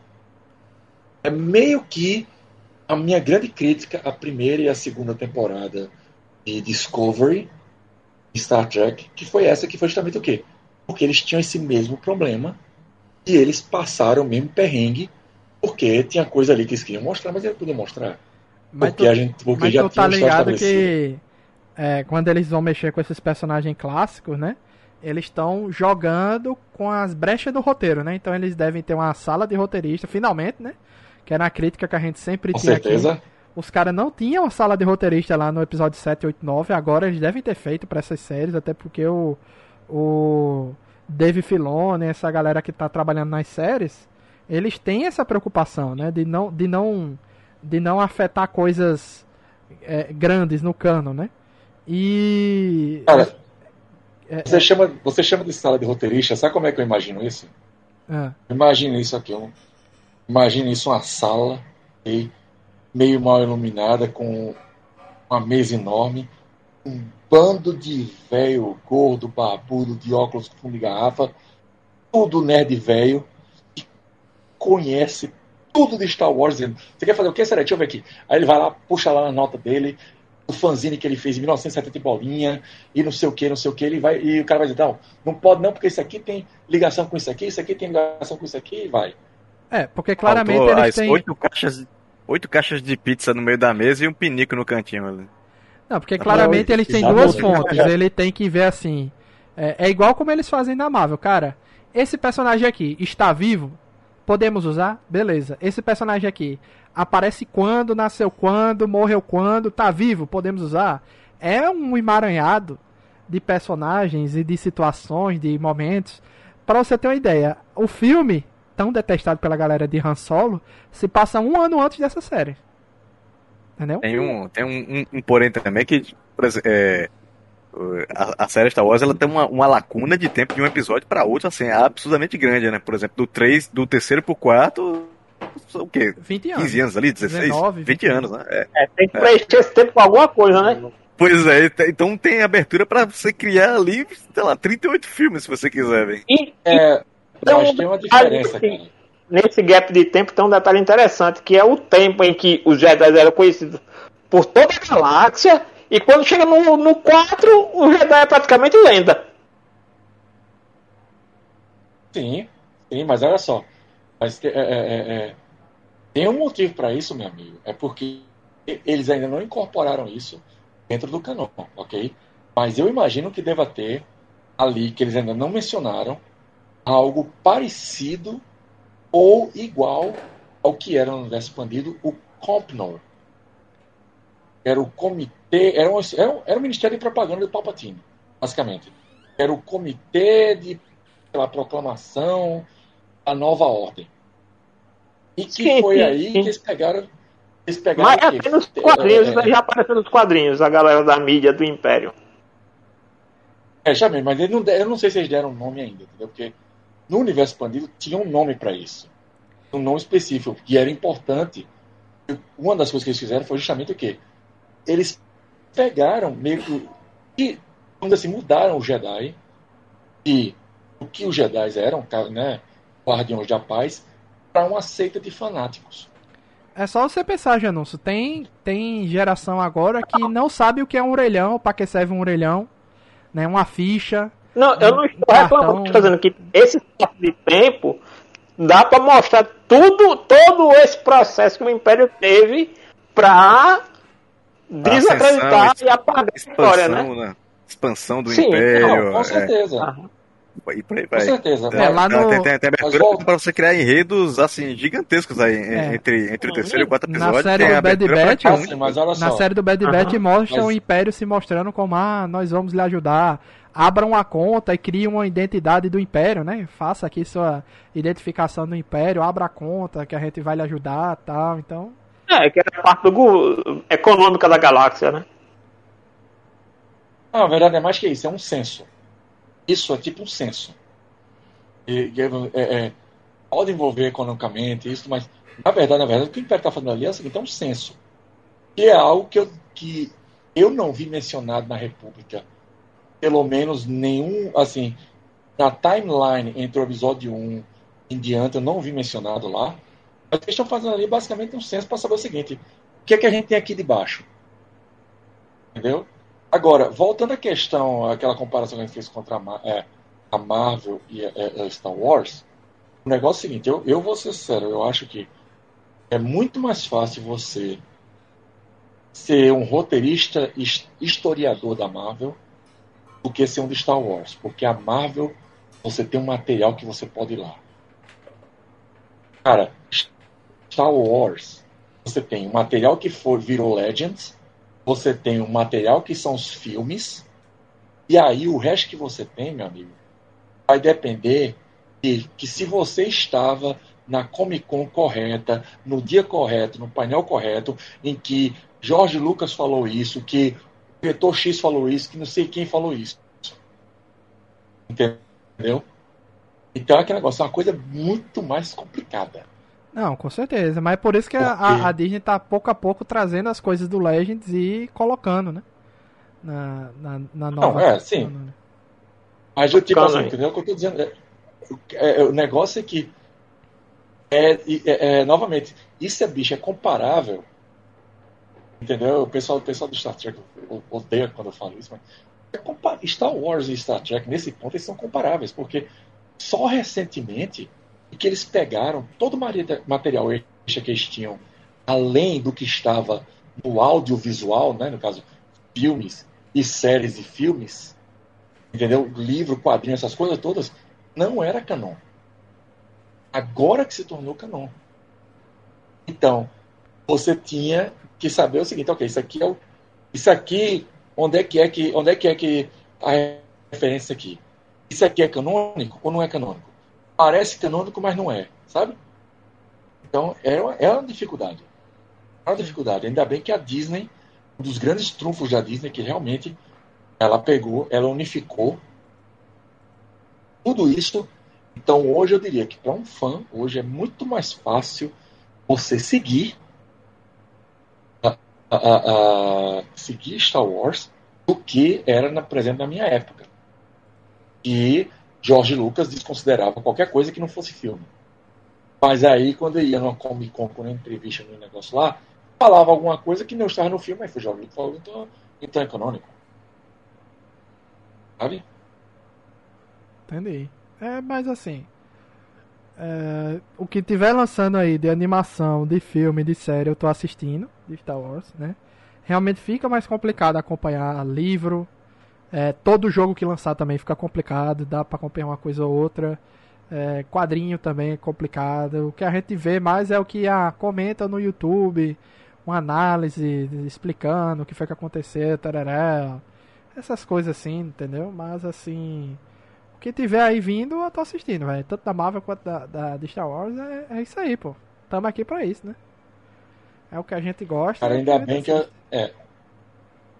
É meio que a minha grande crítica à primeira e à segunda temporada de Discovery, Star Trek, que foi essa que foi justamente o quê? Porque eles tinham esse mesmo problema e eles passaram o mesmo perrengue porque tinha coisa ali que eles queriam mostrar, mas eles não podiam mostrar. Mas porque tu, a gente porque mas já tu tá ligado que é, quando eles vão mexer com esses personagens clássicos, né? eles estão jogando com as brechas do roteiro, né? Então eles devem ter uma sala de roteirista, finalmente, né? Que era a crítica que a gente sempre Com tinha certeza. aqui. Os caras não tinham a sala de roteirista lá no episódio 7, 8, 9. Agora eles devem ter feito pra essas séries, até porque o, o Dave Filoni, essa galera que tá trabalhando nas séries, eles têm essa preocupação, né? De não, de não, de não afetar coisas é, grandes no cano, né? E. Cara, é, você chama, você chama de sala de roteirista, sabe como é que eu imagino isso? é, Imagina isso aqui, um, imagina isso uma sala ok? Meio mal iluminada com uma mesa enorme, um bando de velho gordo, barbudo, de óculos com fundo de garrafa, tudo nerd velho, que conhece tudo de Star Wars. dizendo, Você quer fazer o que, Será? Deixa eu ver aqui. Aí ele vai lá, puxa lá na nota dele, o fanzine que ele fez em 1970 e bolinha, e não sei o que, não sei o que, ele vai, e o cara vai dizer, não, não pode não, porque isso aqui tem ligação com isso aqui, isso aqui tem ligação com isso aqui, e vai. é, porque claramente Faltou eles as têm. oito caixas, oito caixas de pizza no meio da mesa e um pinico no cantinho ali. Não, porque claramente Não, eles têm duas fontes. Ele tem que ver assim. É, é igual como eles fazem na Marvel, cara. Esse personagem aqui está vivo? Podemos usar? Beleza. Esse personagem aqui aparece quando, nasceu quando, morreu quando, tá vivo? Podemos usar? É um emaranhado de personagens e de situações, de momentos. Pra você ter uma ideia, o filme, tão detestado pela galera de Han Solo, se passa um ano antes dessa série. Entendeu? Tem um, tem um, um, um porém também que, por exemplo, é, a, a série Star Wars ela tem uma, uma lacuna de tempo de um episódio para outro, assim, absurdamente grande, né? Por exemplo, do 3, do terceiro pro quarto, o quê? 20 anos. 15 anos ali, 16? 19, 20 anos, né? É. É, tem que preencher esse tempo com alguma coisa, né? Pois é, ent- então tem abertura pra você criar ali, sei lá, 38 filmes se você quiser, velho. E, É, Então, mas tem uma diferença, assim, cara. nesse gap de tempo tem um detalhe interessante, que é o tempo em que os Jedi eram conhecidos por toda a galáxia, e quando chega no, no 4, o Jedi é praticamente lenda. Sim, sim, mas olha só. Mas, é, é, é, é, tem um motivo para isso, meu amigo. É porque eles ainda não incorporaram isso dentro do canon, ok? Mas eu imagino que deva ter ali, que eles ainda não mencionaram, algo parecido ou igual ao que era no universo expandido, o Compnon. Era o comitê, era um, era um, era um ministério de propaganda do Palpatine, basicamente. Era o comitê de pela proclamação da nova ordem. E que Sim, foi sim, aí sim. que eles pegaram. Eles pegaram Mas até nos quadrinhos, É, né, já apareceu nos quadrinhos, a galera da mídia do Império. É, já mesmo, mas eles não, eu não sei se eles deram nome ainda, entendeu? Porque no universo expandido tinha um nome para isso. Um nome específico, que era importante. Uma das coisas que eles fizeram foi justamente o quê? Eles pegaram meio que. E, dizer assim, mudaram o Jedi e o que os Jedi eram, né? Guardiões da paz, para uma seita de fanáticos. É só você pensar, Janúncio. Tem, tem geração agora que não sabe o que é um orelhão, pra que serve um orelhão, né? Uma ficha. Não, eu não estou Cartão. reclamando, estou dizendo que esse tempo de tempo dá para mostrar tudo, todo esse processo que o Império teve para desacreditar e apagar a história, né? Expansão, né? Expansão do Sim, Império. Não, com é, certeza. E por aí Com vai. certeza. É, lá no- tem, tem, tem abertura volta- pra você criar enredos assim gigantescos aí É. entre, entre o terceiro e o quarto Na episódio. série tem do Bad pra Batch, Ah, mas olha Na série do Bad. Batch mostra Mas- o Império se mostrando como, ah, nós vamos lhe ajudar. Abra uma conta e crie uma identidade do Império, né? Faça aqui sua identificação do Império, abra a conta que a gente vai lhe ajudar tal. Então, É, que era parte do econômica da galáxia, né? Não, na verdade é mais que isso, é um censo. Isso é tipo um censo. E, é, é, pode envolver economicamente isso, mas na verdade, na verdade, o que o Império está fazendo ali é o seguinte, é um censo. Que é algo que eu, que eu não vi mencionado na República. Pelo menos nenhum, assim, na timeline entre o episódio 1 em diante, eu não vi mencionado lá. Mas eles estão fazendo ali basicamente um censo para saber o seguinte: o que é que a gente tem aqui de baixo? Entendeu? Agora, voltando à questão, aquela comparação que a gente fez contra a, é, a Marvel e a, a- a Star Wars, o negócio é o seguinte, eu, eu vou ser sério, eu acho que é muito mais fácil você ser um roteirista his- historiador da Marvel do que ser um de Star Wars, porque a Marvel você tem um material que você pode ir lá. Cara, Star Wars, você tem um material que for virou Legends, você tem um material que são os filmes, e aí o resto que você tem, meu amigo, vai depender de que se você estava na Comic Con correta, no dia correto, no painel correto, em que Jorge Lucas falou isso, que o diretor X falou isso, que não sei quem falou isso. Entendeu? Então aquele negócio é uma coisa muito mais complicada. Não, com certeza. Mas é por isso que a, a, Disney tá pouco a pouco trazendo as coisas do Legends e colocando, né? Na, na, na nova. Não, é, sim. Mas eu, tipo assim, entendeu o que eu tô dizendo? É, é, o negócio é que. É, é, é, novamente, isso é bicho, é comparável. Entendeu? O pessoal, o pessoal do Star Trek odeia quando eu falo isso, mas. É Star Wars e Star Trek, nesse ponto, eles são comparáveis, porque só recentemente que eles pegaram todo o material extra que eles tinham, além do que estava no audiovisual, né, no caso, filmes e séries e filmes, entendeu? Livro, quadrinho, essas coisas todas, não era canon. Agora que se tornou canon. Então, você tinha que saber o seguinte, ok, isso aqui é o, isso aqui, onde é que é que, onde é que é que a referência aqui? Isso aqui é canônico ou não é canônico? Parece canônico, mas não é, sabe? Então, é uma, é uma dificuldade. É uma dificuldade. Ainda bem que a Disney, um dos grandes trunfos da Disney, que realmente ela pegou, ela unificou tudo isso. Então, hoje eu diria que para um fã, hoje é muito mais fácil você seguir a, a, a, seguir Star Wars do que era na, presente na minha época. E George Lucas desconsiderava qualquer coisa que não fosse filme. Mas aí, quando ia numa Comic Con, quando entrevista no negócio lá, falava alguma coisa que não estava no filme, aí foi George Lucas falou, então, então é canônico. Sabe? Entendi. É, mas assim. É, o que tiver lançando aí de animação, de filme, de série, eu tô assistindo, de Star Wars, né? Realmente fica mais complicado acompanhar livro, é, todo jogo que lançar também fica complicado, dá para acompanhar uma coisa ou outra. É, quadrinho também é complicado. O que a gente vê mais é o que a comenta no YouTube, uma análise explicando o que foi que aconteceu, tarará. Essas coisas assim, entendeu? Mas assim. O que tiver aí vindo, eu tô assistindo, velho. Tanto da Marvel quanto da, da, de Star Wars, é, é isso aí, pô. Tamo aqui pra isso, né? É o que a gente gosta. Cara, ainda bem que. Eu, é,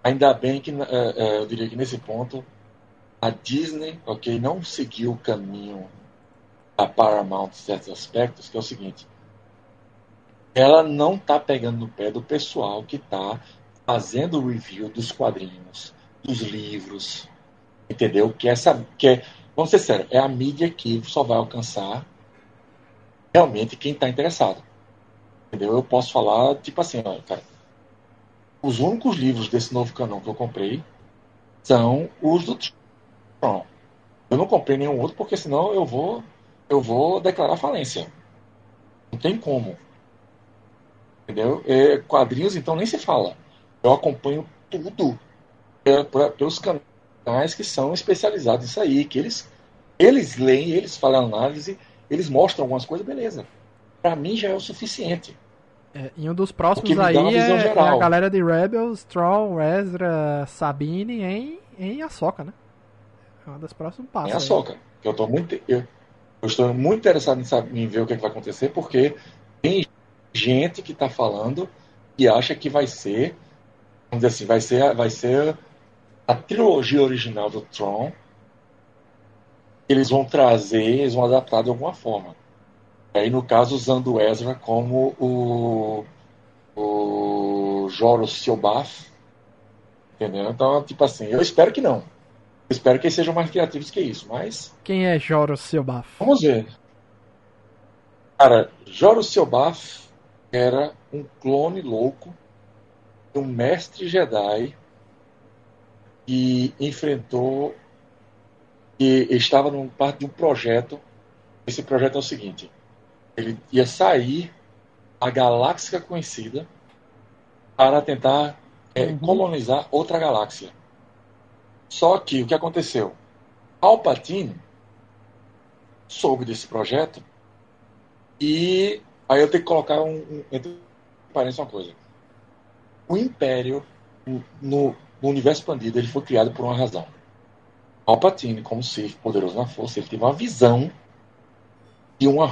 Ainda bem que, é, é, eu diria que nesse ponto, a Disney, ok, não seguiu o caminho da Paramount em certos aspectos, que é o seguinte, ela não está pegando no pé do pessoal que está fazendo o review dos quadrinhos, dos livros, entendeu? Que essa, que é, vamos ser sérios, é a mídia que só vai alcançar realmente quem está interessado, entendeu? Eu posso falar tipo assim, ó, cara, os únicos livros desse novo canão que eu comprei são os do Tron. Eu não comprei nenhum outro porque senão eu vou eu vou declarar falência. Não tem como. Entendeu? É, quadrinhos então nem se fala. Eu acompanho tudo é, pra, pelos canais que são especializados nisso aí, que eles eles leem, eles fazem análise, eles mostram algumas coisas, beleza. Para mim já é o suficiente. É, e um dos próximos aí é, é, a galera de Rebels, Troll, Ezra, Sabine em, em Ahsoka, né? É uma das próximas passos. Em Ahsoka. Que eu tô muito. Eu, eu estou muito interessado em, saber, em ver o que, é que, vai acontecer, porque tem gente que está falando e acha que vai ser. Vamos dizer assim, vai ser, vai ser a trilogia original do Tron. Eles vão trazer, eles vão adaptar de alguma forma. Aí, no caso, usando o Ezra como o, o Siobaf. Entendeu? Então, tipo assim, eu espero que não. Eu espero que eles sejam mais criativos que isso, mas. Quem é Joros Siobaf? Vamos ver. Cara, Joros Siobaf era um clone louco de um mestre Jedi que enfrentou e estava num parte de um projeto. Esse projeto é o seguinte: ele ia sair a galáxia conhecida para tentar é, uhum. colonizar outra galáxia. Só que o que aconteceu? Palpatine soube desse projeto e aí eu tenho que colocar um, um entre parênteses uma coisa. O Império no, no universo expandido ele foi criado por uma razão. Palpatine, como ser poderoso na força, ele teve uma visão de uma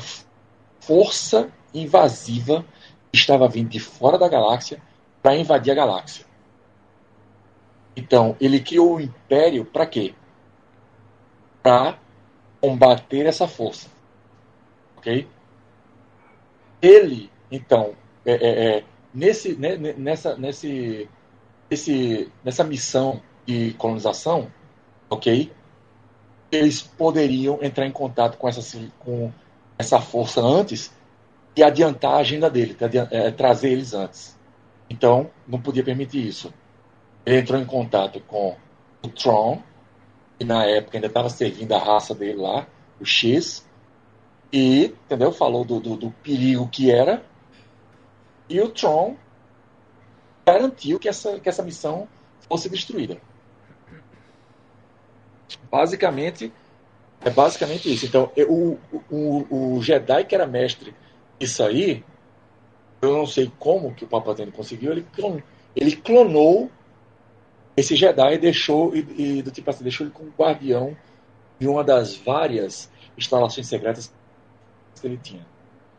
força invasiva que estava vindo de fora da galáxia para invadir a galáxia. Então, ele criou o Império para quê? Para combater essa força. Ok? Ele, então, é, é, é, nesse, né, nessa, nesse, nesse, nessa missão de colonização, ok? Eles poderiam entrar em contato com essa, com essa força antes e adiantar a agenda dele, é, trazer eles antes. Então, não podia permitir isso. Ele entrou em contato com o Tron, que na época ainda estava servindo a raça dele lá, o X, e, entendeu? Falou do, do, do perigo que era. E o Tron garantiu que essa, que essa missão fosse destruída. Basicamente, é basicamente isso. Então, o, o, o Jedi que era mestre isso aí, eu não sei como que o Palpatine conseguiu, ele, ele clonou esse Jedi e deixou, e, e, do tipo assim, deixou ele como guardião de uma das várias instalações secretas que ele tinha.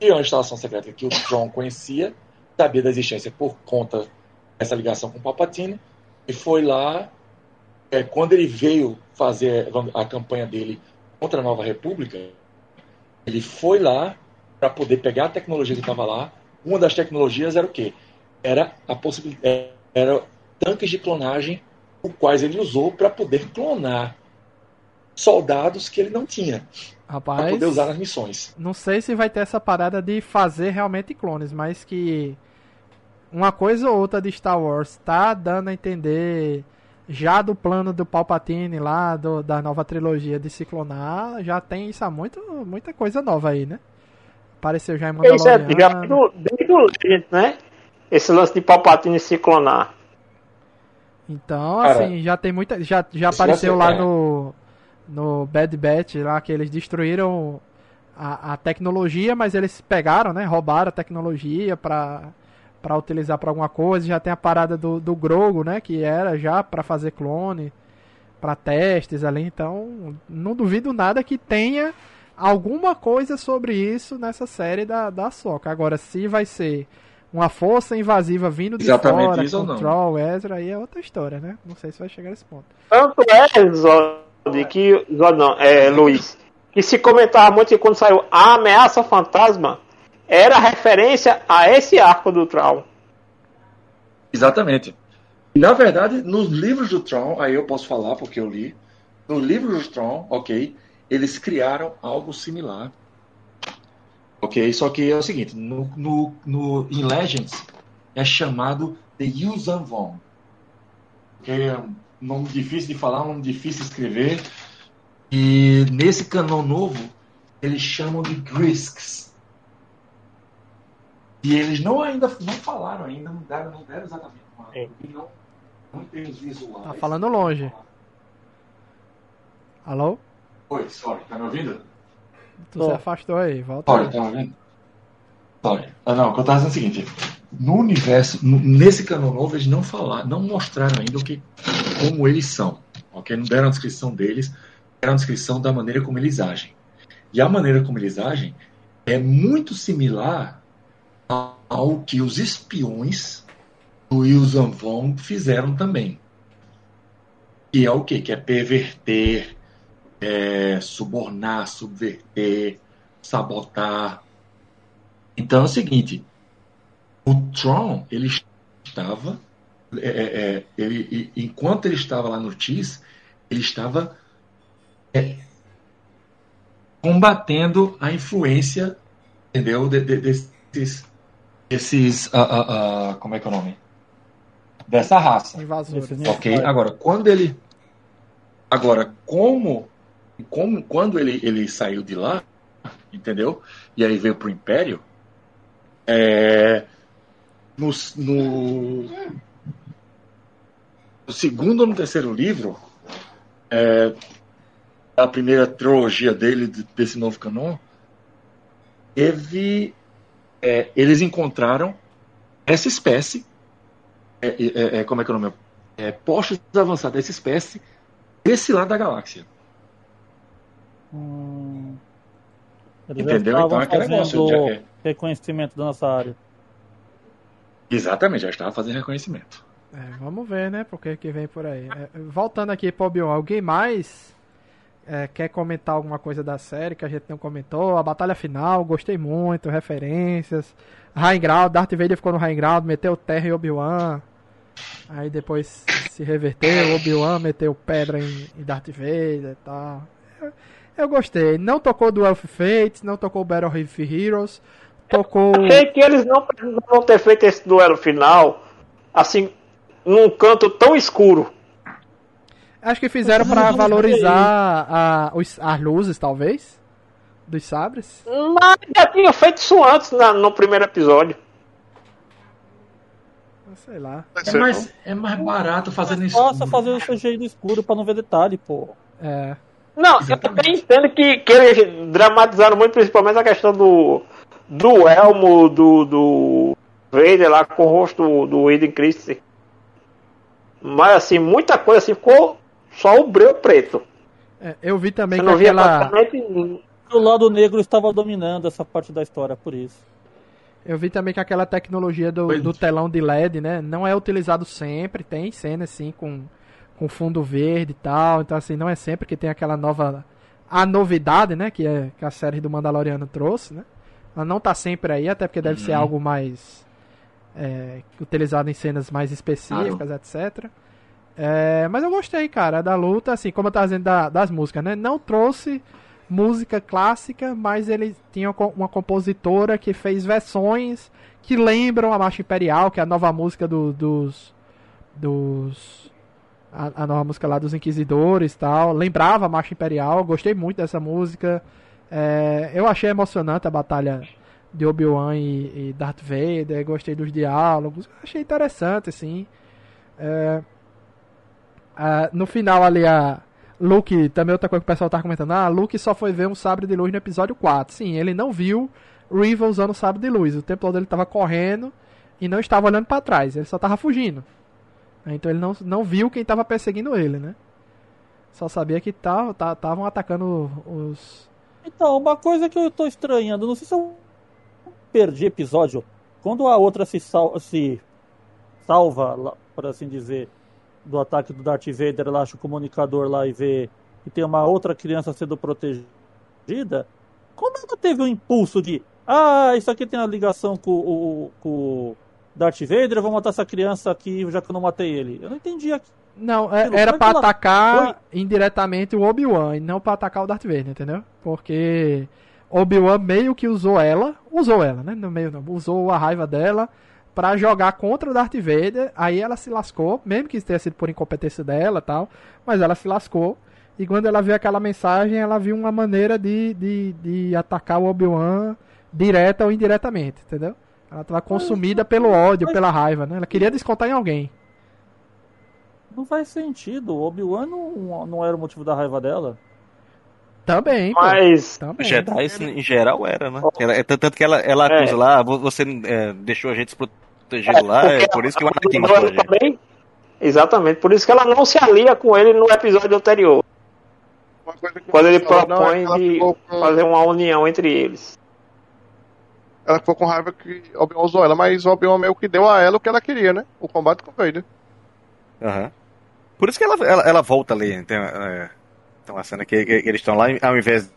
E uma instalação secreta que o John conhecia, sabia da existência por conta dessa ligação com o Palpatine, e foi lá, é, quando ele veio fazer a campanha dele contra a Nova República, ele foi lá para poder pegar a tecnologia que estava lá. Uma das tecnologias era o quê? Era a possibilidade, era tanques de clonagem, os quais ele usou para poder clonar soldados que ele não tinha. Rapaz, pra poder usar nas missões. Não sei se vai ter essa parada de fazer realmente clones, mas que uma coisa ou outra de Star Wars tá dando a entender já do plano do Palpatine lá, do, da nova trilogia de se clonar, já tem isso há muito, muita coisa nova aí, né? Apareceu já em Mandalorian. Isso é, já do, desde o Legend, né? Esse lance de Palpatine se clonar. Então, assim, Cara, já tem muita. Já, já apareceu lá é. no. No Bad Batch, lá que eles destruíram a, a tecnologia, mas eles pegaram, né? Roubaram a tecnologia pra, pra utilizar pra alguma coisa. Já tem a parada do, do Grogo, né? Que era já pra fazer clone, pra testes ali. Então, não duvido nada que tenha alguma coisa sobre isso nessa série da, da Soca. Agora, se vai ser uma força invasiva vindo de Exatamente fora, isso Control, Ezra, aí é outra história, né? Não sei se vai chegar nesse ponto. Tanto é, Zod, que. Zod não, é Luiz. Que se comentava muito que quando saiu a ameaça fantasma, era referência a esse arco do Tron. Exatamente. Na verdade, nos livros do Tron, aí eu posso falar porque eu li. Nos livros do Tron, ok, eles criaram algo similar. Ok? Só que é o seguinte: no, no, no em Legends é chamado The Yuuzhan Vong. Que é um nome difícil de falar, um nome difícil de escrever. E nesse canão novo, eles chamam de Grisks. E eles não ainda não falaram ainda, não deram, não deram exatamente uma, não, não tem os visuais. Tá falando longe. Alô? Oi, sorry, tá me ouvindo? Tu oh. se afastou aí, volta. Sorry, tá me ouvindo? Sorry. Ah, não, o que eu tava dizendo é o seguinte: no universo, nesse canal novo, eles não falaram, não mostraram ainda o que, como eles são. Ok? Não deram a descrição deles, deram a descrição da maneira como eles agem. E a maneira como eles agem é muito similar ao que os espiões do Wilson Von fizeram também. Que é o quê? Que é perverter, é, subornar, subverter, sabotar. Então é o seguinte: o Tron ele estava, é, é, é ele, enquanto ele estava lá no TIS, ele estava é, combatendo a influência, entendeu? De, de, desses, desses uh, uh, uh, como é que é o nome? Dessa raça. Invasores. Ok. Agora, quando ele, agora como como, quando ele, ele saiu de lá, entendeu? E aí veio pro Império, é, no, no, no segundo ou no terceiro livro, é, a primeira trilogia dele, desse novo canon, teve. É, eles encontraram essa espécie. É, é, é como é que é o nome? É, postos avançados dessa espécie desse lado da galáxia. Hum, Entendeu? Então é aquele negócio. Já, reconhecimento da nossa área. Exatamente, já estava fazendo reconhecimento. É, vamos ver, né? Porque que vem por aí. É, voltando aqui para o alguém mais é, quer comentar alguma coisa da série que a gente não comentou? A batalha final, gostei muito, referências. Ground, Darth Vader ficou no Ground, meteu Terra e Obi-Wan. Aí depois se reverteu, Obi-Wan meteu pedra em, em Darth Vader e tal. Eu, gostei. Não tocou do Elf Fates, não tocou Battle of Heroes. Tocou. Eu achei que eles não precisam ter feito esse duelo final assim num canto tão escuro. Acho que fizeram para valorizar a, os, as luzes, talvez, dos sabres. Mas já tinha feito isso antes na, no primeiro episódio. Sei lá. É mais, é mais barato fazendo isso. Posso fazer o CGI no escuro para não ver detalhe, pô. É. Não, Exatamente. eu também entendo que, que eles dramatizaram muito, principalmente a questão do, do elmo do, do Vader lá com o rosto do Eden Christie. Mas assim, muita coisa assim ficou só o breu preto. É, eu vi também Você que aquela... O lado negro estava dominando essa parte da história, por isso. Eu vi também que aquela tecnologia do, do telão de LED, né, não é utilizado sempre, tem cena assim com, com fundo verde e tal, então assim, não é sempre que tem aquela nova a novidade, né, que é que a série do Mandaloriano trouxe, né? Ela não tá sempre aí, até porque deve uhum. ser algo mais é, utilizado em cenas mais específicas, claro. etc. É, mas eu gostei, cara, da luta, assim, como eu tava dizendo da, das músicas, né? Não trouxe música clássica, mas ele tinha uma compositora que fez versões que lembram a Marcha Imperial, que é a nova música do, dos. dos. A, a, nova música lá dos Inquisidores tal. Lembrava a Marcha Imperial, gostei muito dessa música. É, eu achei emocionante a batalha de Obi-Wan e, e, Darth Vader, gostei dos diálogos, achei interessante, assim. É, Uh, no final ali a Luke, também outra coisa que o pessoal tá comentando, ah, Luke só foi ver um sabre de luz no episódio 4. Sim, ele não viu Riva usando o sabre de luz. O tempo todo ele tava correndo e não estava olhando para trás, ele só tava fugindo. Então ele não, não viu quem tava perseguindo ele, né? Só sabia que estavam tá, atacando os. Então, uma coisa que eu tô estranhando, não sei se eu perdi episódio. Quando a outra se, sal se salva, por assim dizer, do ataque do Darth Vader, ela acha o comunicador lá e vê que tem uma outra criança sendo protegida, como ela teve o impulso de ah, isso aqui tem uma ligação com, o, com Darth Vader, eu vou matar essa criança aqui já que eu não matei ele. Eu não entendi aqui. Não, é, era para atacar indiretamente o Obi-Wan e não para atacar o Darth Vader, entendeu? Porque Obi-Wan meio que usou ela, usou ela, né? No meio não, usou a raiva dela para jogar contra o Darth Vader. Aí ela se lascou, mesmo que tenha sido por incompetência dela tal, mas ela se lascou. E quando ela viu aquela mensagem, ela viu uma maneira de, de, de atacar o Obi-Wan direta ou indiretamente, entendeu? Ela estava consumida pelo ódio, pela raiva, né? Ela queria descontar em alguém. Não faz sentido. O Obi-Wan não, não era o motivo da raiva dela. Também. Mas. Também. Jedi em geral era, né? Era, tanto que ela, ela é. acusa lá, você é, deixou a gente se proteger é, lá, é por isso que o Anakin matou a gente. Também, exatamente, por isso que ela não se alia com ele no episódio anterior. Quando ele propõe não, de com... fazer uma união entre eles. Ela ficou com raiva que Obi-Wan usou ela, mas Obi-Wan meio que deu a ela o que ela queria, né? O combate com o Vader. Aham. Uhum. Por isso que ela, ela, ela volta ali. Tem, é, então a cena que, que eles estão lá, ao invés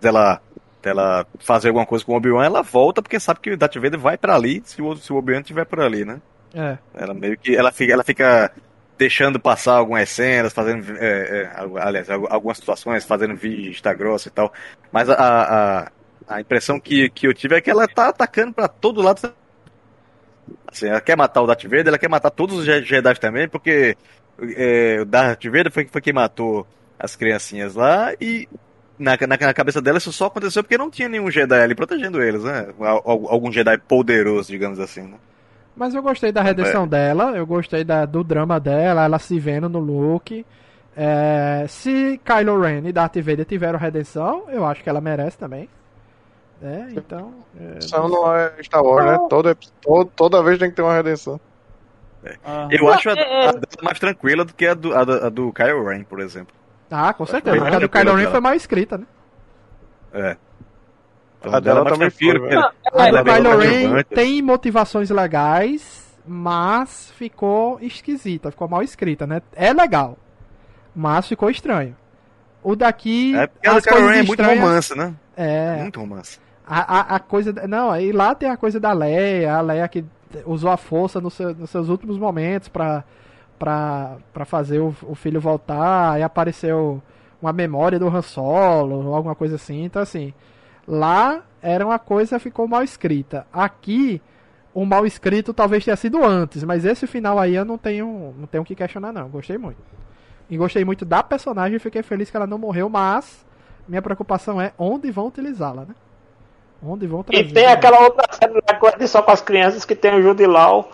dela, dela fazer alguma coisa com o Obi-Wan, ela volta porque sabe que o Darth Vader vai para ali se o, se o Obi-Wan estiver por ali, né? É. Ela meio que. Ela fica, ela fica deixando passar algumas cenas, fazendo. É, é, aliás, algumas situações, fazendo vista grossa e tal. Mas a, a, a impressão que, que eu tive é que ela tá atacando para todo lado. Assim, ela quer matar o Darth Vader, ela quer matar todos os Jedi também, porque é, o Darth Vader foi, foi quem matou as criancinhas lá e na, na, na, cabeça dela isso só aconteceu porque não tinha nenhum Jedi ali protegendo eles, né? Algum Jedi poderoso, digamos assim, né? Mas eu gostei da redenção é. dela, eu gostei da, do drama dela, ela se vendo no look. É, se Kylo Ren e Darth Vader tiveram redenção, eu acho que ela merece também. É, então. É, Redenção não é Star Wars, né? Toda, toda, toda vez tem que ter uma redenção. Ah, Eu acho a, é- a dela mais tranquila do que a do, a a do Kylo Ren, por exemplo. Ah, com certeza. A do Kylo Ren foi mal escrita, né? É. Então, A dela mais também foi, porque A do é Kylo Ren tem motivações legais, mas ficou esquisita, ficou mal escrita, né? É legal, mas ficou estranho. O daqui. É porque a do as Kylo coisas Ren é muito romance, né? É, Muito romance. a, a, a coisa. Não, aí lá tem a coisa da Leia, a Leia que usou a força no seu- nos seus últimos momentos pra, pra, pra fazer o, o filho voltar, aí apareceu uma memória do Han Solo, ou alguma coisa assim. Então, assim, lá era uma coisa ficou mal escrita. Aqui, o mal escrito talvez tenha sido antes, mas esse final aí eu não tenho não tenho o que questionar, não. Gostei muito. E gostei muito da personagem, fiquei feliz que ela não morreu, mas minha preocupação é onde vão utilizá-la, né? Onde vão trazer. E tem aquela outra série lá que é só com as crianças que tem o Jude Law,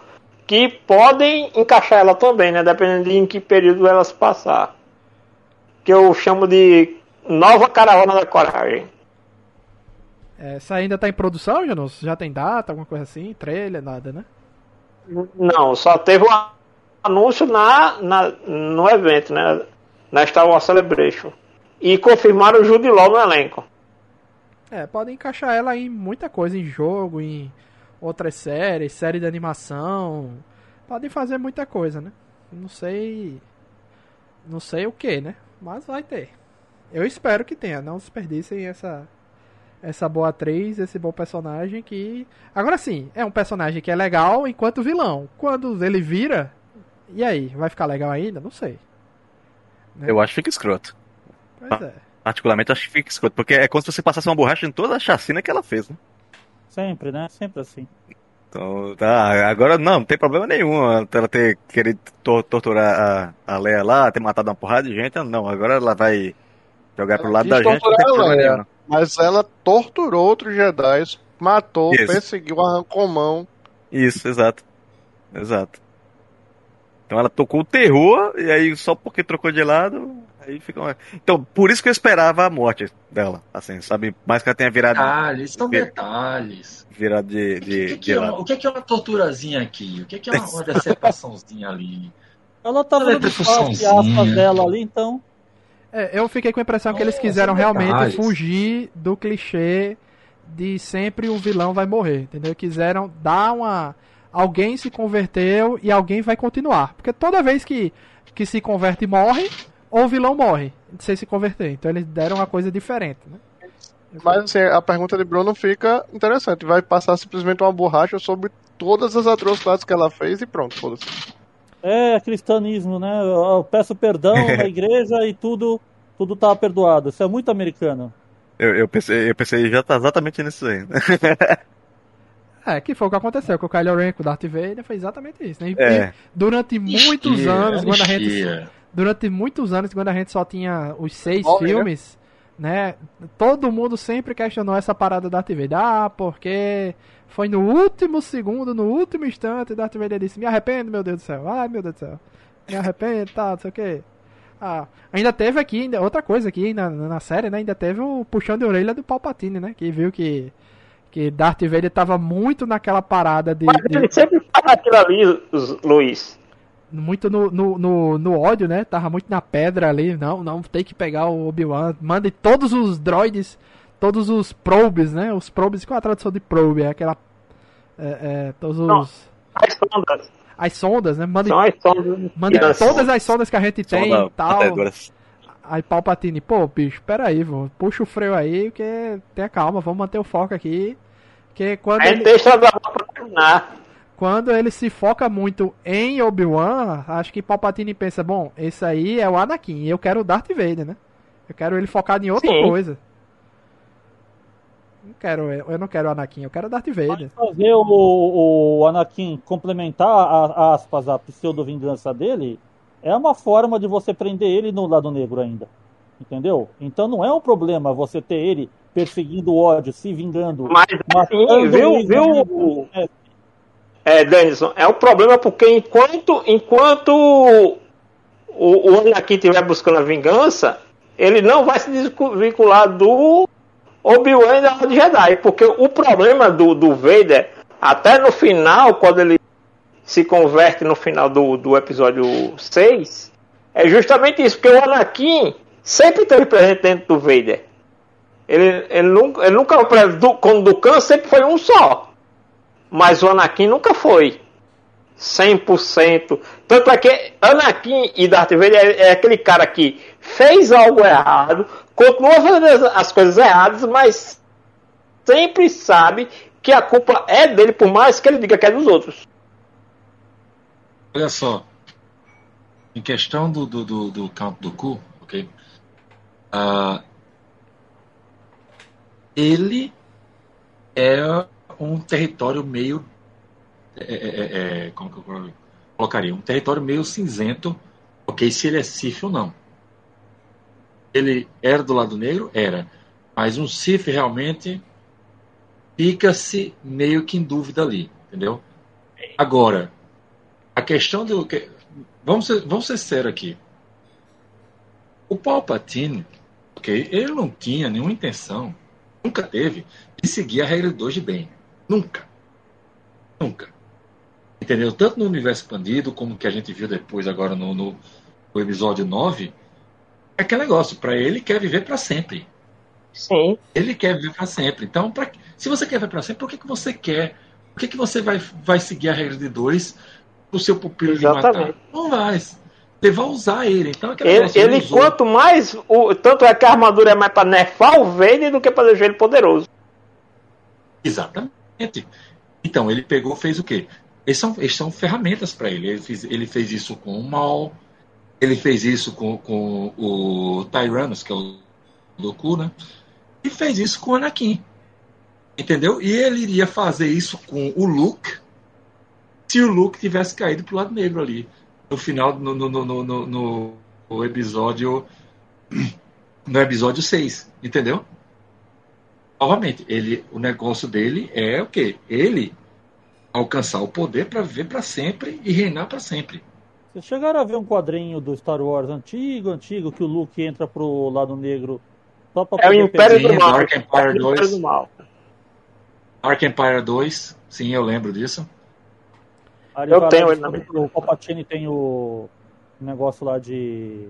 que podem encaixar ela também, né? Dependendo de em que período elas passar. Que eu chamo de Nova Caravana da Coragem. É, Essa ainda tá em produção, Janus? Já tem data, alguma coisa assim? Trailer, nada, né? Não, só teve um anúncio na, na, no evento, né? Na Star Wars Celebration. E confirmaram o Jude Law no elenco. É, podem encaixar ela em muita coisa, em jogo, em outras séries, série de animação. Podem fazer muita coisa, né? Não sei. Não sei o que, né? Mas vai ter. Eu espero que tenha. Não desperdicem essa. Essa boa atriz, esse bom personagem que. Agora sim, é um personagem que é legal enquanto vilão. Quando ele vira. E aí? Vai ficar legal ainda? Não sei. Eu acho que fica escroto. Pois é. Particularmente, eu acho que fica escroto. Porque é como se você passasse uma borracha em toda a chacina que ela fez, né? Sempre, né? Sempre assim. Então, tá, agora não, não tem problema nenhum ela ter querido tor- torturar a, a Leia lá, ter matado uma porrada de gente. Não, agora ela vai jogar pro lado da gente. Nenhum. Mas ela torturou outros Jedi, matou, Isso. perseguiu, arrancou mão. Isso, exato. Exato. Então ela tocou o terror, e aí só porque trocou de lado, aí fica uma... Então, por isso que eu esperava a morte dela, assim, sabe? Mais que ela tenha virado, Detalhes, são Vir- detalhes. virado de, O que, de, que, de que é uma, o que, que é uma torturazinha aqui? O que, que é uma, uma decepçãozinha ali? Ela tava é espaço, perfeiçãozinha. aspas dela ali, então. É, eu fiquei com a impressão que eles quiseram realmente fugir do clichê de sempre o vilão vai morrer, entendeu? Quiseram dar uma. Alguém se converteu e alguém vai continuar. Porque toda vez que, que se converte e morre, ou o vilão morre sem se converter. Então eles deram uma coisa diferente, né? Mas assim, a pergunta de Bruno fica interessante. Vai passar simplesmente uma borracha sobre todas as atrocidades que ela fez e pronto, foda-se. É cristianismo, né? Eu peço perdão na igreja e tudo, tudo tá perdoado. Isso é muito americano. Eu, eu pensei, eu pensei já tá exatamente nisso aí. É, que foi o que aconteceu com o Kylo Ren, com o Darth Vader, foi exatamente isso. Né? E- É. e durante muitos Anistia, anos, quando a gente. Durante muitos anos, quando a gente só tinha os seis Morre, né? filmes, né? Todo mundo sempre questionou essa parada da Vader. Ah, porque foi no último segundo, no último instante, Darth Vader disse: Me arrependo, meu Deus do céu. Ai, meu Deus do céu. Me arrependo, tá, não sei o que. Ah, ainda teve aqui, ainda, outra coisa aqui na, na série, né? Ainda teve o puxão de orelha do Palpatine, né? Que viu que, que Darth Vader tava muito naquela parada de- Mas de ele sempre fala aquilo ali, Luiz. Muito no, no, no, no ódio, né? Tava muito na pedra ali. Não, não, tem que pegar o Obi-Wan. Mande todos os droids, todos os probes, né? Os probes, qual é a tradução de probe? É aquela. É, é, todos os. Não. As sondas. As sondas, né? Mande, São as sondas. mande As todas as sondas que a gente tem Sonda e tal. Aí Palpatine, pô, bicho, peraí, vô, puxa o freio aí, porque tenha calma, vamos manter o foco aqui. Que quando A gente ele, deixa da pra terminar. Quando ele se foca muito em Obi-Wan, acho que Palpatine pensa, bom, esse aí é o Anakin, e eu quero o Darth Vader, né? Eu quero ele focado em outra Sim. coisa. Não quero, eu não quero o Anakin, eu quero o Darth Vader. Fazer o, o Anakin complementar, a, aspas, a pseudo-vingança dele é uma forma de você prender ele no lado negro ainda. Entendeu? Então não é um problema você ter ele perseguindo o ódio, se vingando. Mas matando assim, viu, viu, amigos. É, Denison, é o problema porque enquanto, enquanto o, o Anakin estiver buscando a vingança, ele não vai se desvincular do Obi-Wan da Ordem Jedi, porque o problema do, do Vader, até no final, quando ele se converte no final do, do episódio 6, é justamente isso, porque o Anakin sempre esteve presente dentro do Vader. Ele, ele nunca, ele nunca do, quando do Khan sempre foi um só. Mas o Anakin nunca foi 100%. Tanto é que Anakin e Darth Vader é, é aquele cara que fez algo errado, continua fazendo as coisas erradas, mas sempre sabe que a culpa é dele, por mais que ele diga que é dos outros. Olha só. Em questão do, do, do, do campo do cu, ok? Uh, ele é um território meio. É, é, é, é como que eu colocaria? Um território meio cinzento, ok? Se ele é Sif ou não. Ele era do lado negro? Era. Mas um Sif realmente fica-se meio que em dúvida ali, entendeu? Agora, a questão do. Vamos ser, vamos ser sérios aqui. O Palpatine, ok? Ele não tinha nenhuma intenção nunca teve de seguir a regra 2 de bem. Nunca. Nunca. Entendeu? Tanto no universo expandido, como que a gente viu depois agora no, no, no episódio 9, é aquele negócio, para ele quer viver para sempre. Sim. Ele quer viver para sempre. Então, pra, se você quer viver para sempre, por que, que você quer? Por que, que você vai, vai seguir a regra de dois o seu pupilo Exatamente. de matar? Não vai. Você vai usar ele. Então, ele, negócio, ele, ele quanto mais. O, tanto é que a armadura é mais para nerfar o Vader do que para deixar ele poderoso. Exatamente. Então, ele pegou, fez o quê? Eles são, eles são ferramentas para ele. Ele fez, ele fez isso com o Mal, ele fez isso com, com o Tyrannus, que é o Goku, né? E fez isso com o Anakin. Entendeu? E ele iria fazer isso com o Luke se o Luke tivesse caído pro lado negro ali no final, no, no, no, no, no episódio. No episódio 6, entendeu? Novamente, ele, o negócio dele é o quê? Ele alcançar o poder para viver para sempre e reinar para sempre. Vocês chegaram a ver um quadrinho do Star Wars antigo, antigo, que o Luke entra pro lado negro só pra É o Império do Mal. Dark Empire 2. Dark Empire 2, sim, eu lembro disso. Eu tenho ele na O Palpatine tem o negócio lá de,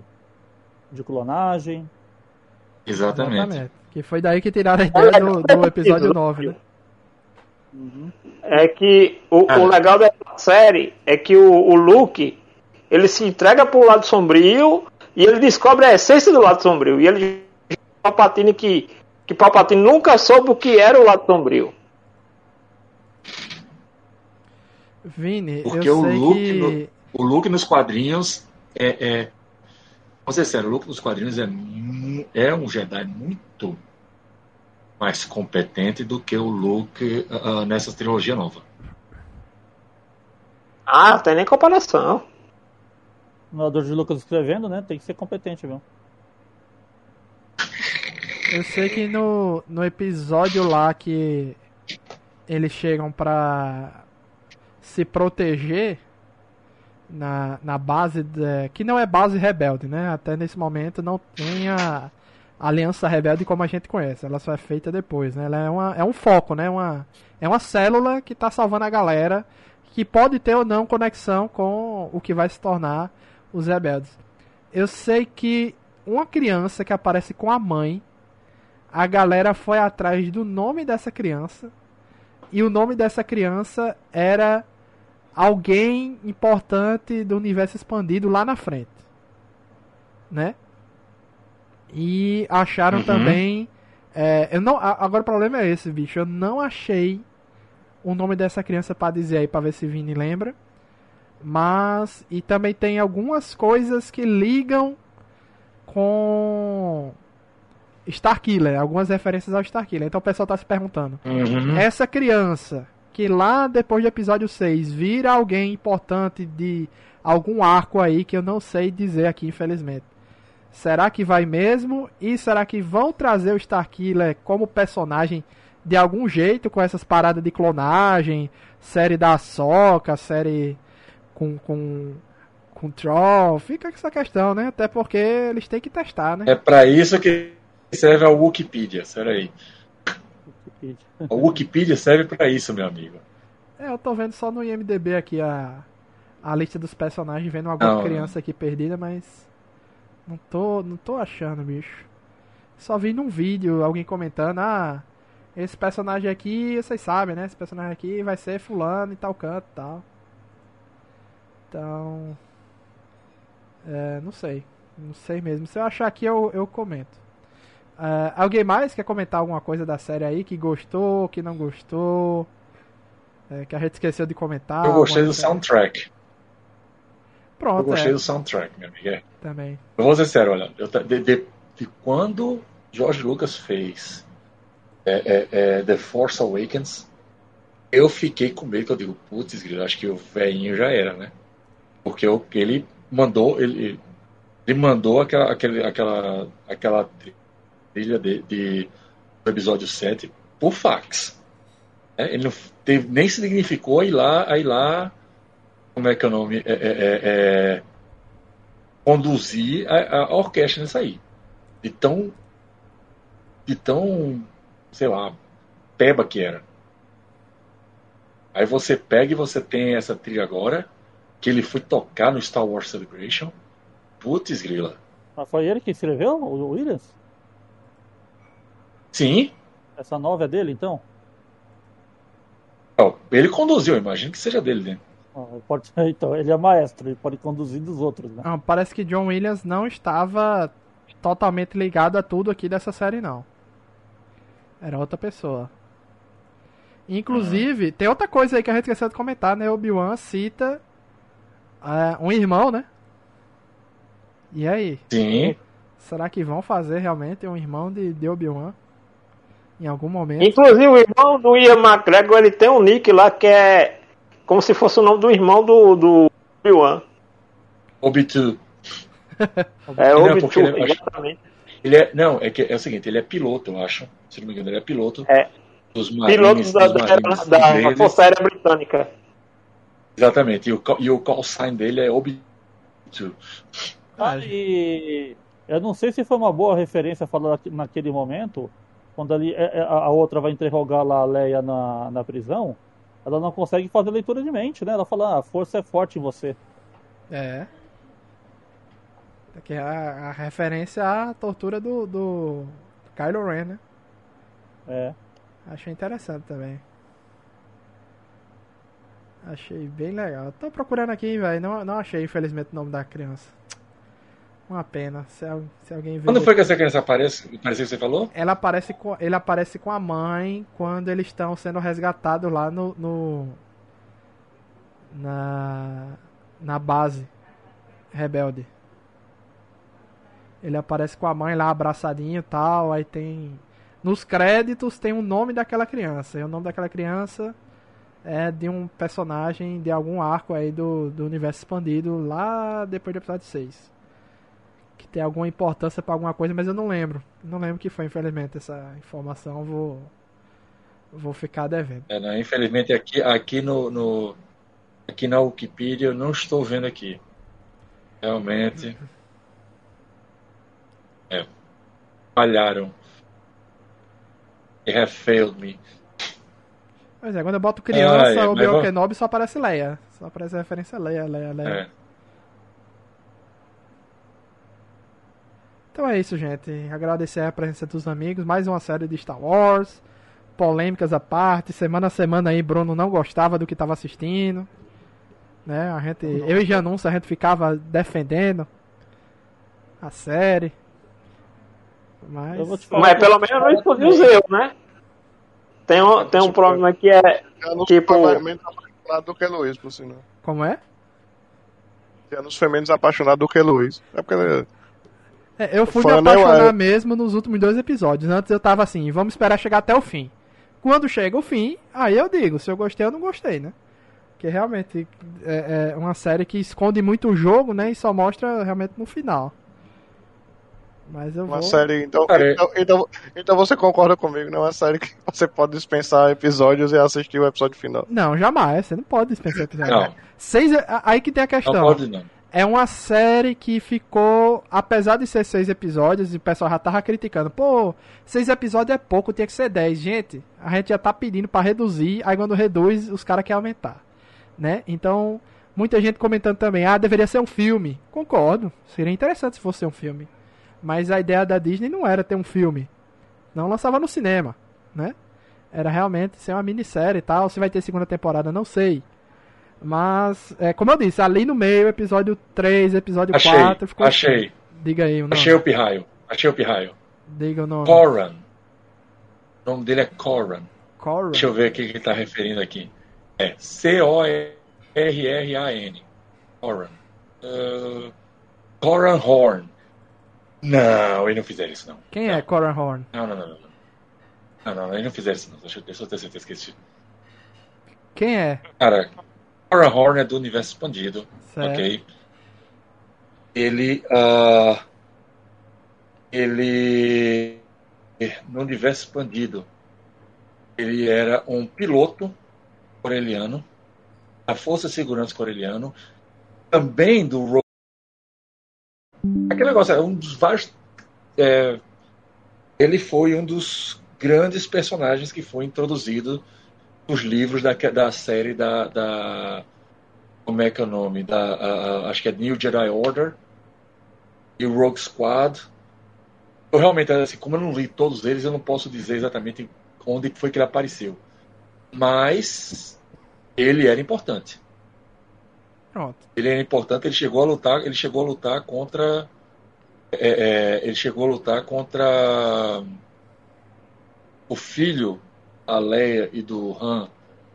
de clonagem. Exatamente. Exatamente. Que foi daí que tiraram a ideia do, do episódio 9, né? Uhum. É que o, o, legal dessa série é que o, o Luke ele se entrega pro lado sombrio e ele descobre a essência do lado sombrio. E ele Palpatine que, que Palpatine nunca soube o que era o lado sombrio. Vini, Porque eu o sei Luke, que... no, o Luke nos quadrinhos é, é. Vamos ser sério, o Luke nos quadrinhos é, é um Jedi muito mais competente do que o Luke uh, nessa trilogia nova. Ah, não tem nem comparação. O narrador de Lucas escrevendo, né? Tem que ser competente, viu? Eu sei que no, no episódio lá que eles chegam pra se proteger na, na base de, que não é base rebelde, né? Até nesse momento não tem a aliança rebelde como a gente conhece. Ela só é feita depois, né? Ela é, uma, é um foco, né? Uma, é uma célula que está salvando a galera que pode ter ou não conexão com o que vai se tornar os rebeldes. Eu sei que uma criança que aparece com a mãe, a galera foi atrás do nome dessa criança e o nome dessa criança era alguém importante do universo expandido lá na frente. Né? E acharam uhum. também. É, eu não, agora o problema é esse, bicho. Eu não achei o nome dessa criança para dizer aí, para ver se Vini lembra. Mas. E também tem algumas coisas que ligam com. Starkiller, algumas referências ao Starkiller. Então o pessoal tá se perguntando: uhum. essa criança que lá depois do episódio 6 vira alguém importante de algum arco aí que eu não sei dizer aqui, infelizmente. Será que vai mesmo? E será que vão trazer o Starkiller como personagem de algum jeito com essas paradas de clonagem, série da Soca, série com, com com Troll, fica essa questão, né? Até porque eles têm que testar, né? É pra isso que serve a Wikipedia, será aí. A Wikipedia serve pra isso, meu amigo. É, eu tô vendo só no IMDB aqui a, a lista dos personagens, vendo alguma Não, criança aqui perdida, mas não tô, não tô achando, bicho. Só vi num vídeo alguém comentando, ah, esse personagem aqui, vocês sabem, né? Esse personagem aqui vai ser fulano e tal canto e tal. Então, é, não sei, não sei mesmo. Se eu achar aqui eu, eu comento. É, alguém mais quer comentar alguma coisa da série aí que gostou, que não gostou? É, que a gente esqueceu de comentar. Eu gostei do soundtrack. Pronto, Eu gostei é, do soundtrack, meu amigo. É. também. Eu vou ser sério, olha, eu, de, de- de quando George Lucas fez é, é, The Force Awakens, eu fiquei com medo, que eu digo, putz, acho que o velhinho já era, né? Porque eu- ele mandou, ele, ele mandou aquela, aquele, aquela, aquela trilha de, de- do episódio 7 por fax. É, ele não teve, nem a ir lá, ir lá, como é que é o nome? É, é, é, é, conduzir a, a orquestra nisso aí. De tão, de tão, sei lá, peba que era. Aí você pega e você tem essa trilha agora, que ele foi tocar no Star Wars Celebration. Putz, grila. Ah, foi ele que escreveu, o Williams? Sim, Essa nova é dele, então? ó, ele conduziu, imagino que seja dele, né? Ah, ele pode- então, ele é maestro, ele pode conduzir dos outros, né? Não, parece que John Williams não estava totalmente ligado a tudo aqui dessa série, não. Era outra pessoa. Inclusive, tem outra coisa aí que a gente esqueceu de comentar, né? Obi-Wan cita é, um irmão, né? E aí? Sim. Será que vão fazer realmente um irmão de, de Obi-Wan? Em algum momento? Inclusive, o irmão do Ian McGregor, ele tem um nick lá que é como se fosse o nome do irmão do, do Obi-Wan. Obi-Tu. É Não, Obi porque ele- acho- exatamente. Ele é, não, é, que, é o seguinte, ele é piloto, eu acho. Se não me engano, ele é piloto É. dos Marines. Piloto da, dos da, Marines da, da. Força Aérea Britânica. Exatamente, e o, e o call sign dele é Obi-Tu. Ah, e eu não sei se foi uma boa referência falar naquele momento, quando ali é- é- a outra vai interrogar lá a Leia na, na prisão, ela não consegue fazer leitura de mente, né? Ela fala, ah, a força é forte em você. É. Aqui é a, a referência à tortura do, do Kylo Ren, né? É. Achei interessante também. Achei bem legal. Tô procurando aqui, velho. Não, não achei, infelizmente, o nome da criança. Uma pena. Se, se alguém ver. Quando foi que essa criança aparece? Parecia que você falou? Ela aparece com, ele aparece com a mãe quando eles estão sendo resgatados lá no, no- na na base rebelde. Ele aparece com a mãe lá abraçadinho e tal, aí tem nos créditos tem o nome daquela criança. E o nome daquela criança é de um personagem de algum arco aí do, do universo expandido lá depois do episódio 6 que tem alguma importância pra alguma coisa, mas eu não lembro. Não lembro que foi, infelizmente, essa informação. Vou vou ficar devendo. É, não, infelizmente aqui, aqui no, no- aqui na Wikipedia eu não estou vendo aqui. Realmente. É. Falharam. They have failed me. Pois é, quando eu boto criança, Ah, é, o mas Obi-Wan vamos- Kenobi só aparece Leia. Só aparece a referência a Leia, Leia, Leia. É. Então é isso, gente. Agradecer a presença dos amigos. Mais uma série de Star Wars. Polêmicas à parte. Semana a semana aí, Bruno não gostava do que estava assistindo. Né? A gente, eu e Janunça, a gente ficava defendendo a série. Mas. Eu vou te falar Mas pelo menos não escondi os erros, né? Tem um, tem um problema que é. Tipo- foi mais- menos apaixonado do que Luiz, por sinal. Como é? Janus foi menos apaixonado do que Luiz. É porque. É, eu fui me Fã, apaixonar mesmo nos últimos dois episódios. Antes eu tava assim, vamos esperar chegar até o fim. Quando chega o fim, aí eu digo, se eu gostei ou não gostei, né? Porque realmente é, é uma série que esconde muito o jogo, né? E só mostra realmente no final. Mas eu Uma vou. série. Então, Cara, então, então, então você concorda comigo, não é uma série que você pode dispensar episódios e assistir o episódio final. Não, jamais. Você não pode dispensar episódio. Não, Seis, aí que tem a não questão. pode não. É uma série que ficou, apesar de ser seis episódios, e o pessoal já tava criticando, pô, seis episódios é pouco, tinha que ser dez. Gente, a gente já tá pedindo para reduzir, aí quando reduz, os caras querem aumentar, né? Então, muita gente comentando também, ah, deveria ser um filme. Concordo, seria interessante se fosse um filme. Mas a ideia da Disney não era ter um filme. Não lançava no cinema, né? Era realmente ser uma minissérie e tal. Se vai ter segunda temporada, não sei. Mas, é, como eu disse, ali no meio, episódio 3, episódio achei, 4, ficou. Achei. Assim. Diga aí o nome. Achei o pirraio. Achei o pirraio. Diga o nome. Coran. O nome dele é Coran. Coran. Deixa eu ver o que ele está referindo aqui. É C-O-R-R-A-N. Coran. Uh, Coran Horn. Não, eles não fizeram isso, não. Quem não. é Coran Horn? Não, não, não, não. Não, não, eles não fizeram isso, não. Deixa eu, deixa eu ter certeza que esse. Quem é? Cara, Coran Horn é do universo expandido. Certo. Ok. Ele. Uh, ele. No universo expandido. Ele era um piloto coreliano. Da Força de Segurança Coreliano. Também do Ro- Aquele negócio, é um dos vários. é, ele foi um dos grandes personagens que foi introduzido nos livros da, da série da, da. Como é que é o nome? Da, a- a- acho que é New Jedi Order e Rogue Squad. Eu realmente, assim, como eu não li todos eles, eu não posso dizer exatamente onde foi que ele apareceu. Mas ele era importante. Pronto. Ele era importante, ele chegou a lutar, ele chegou a lutar contra. é, é, ele chegou a lutar contra o filho, a Leia e do Han,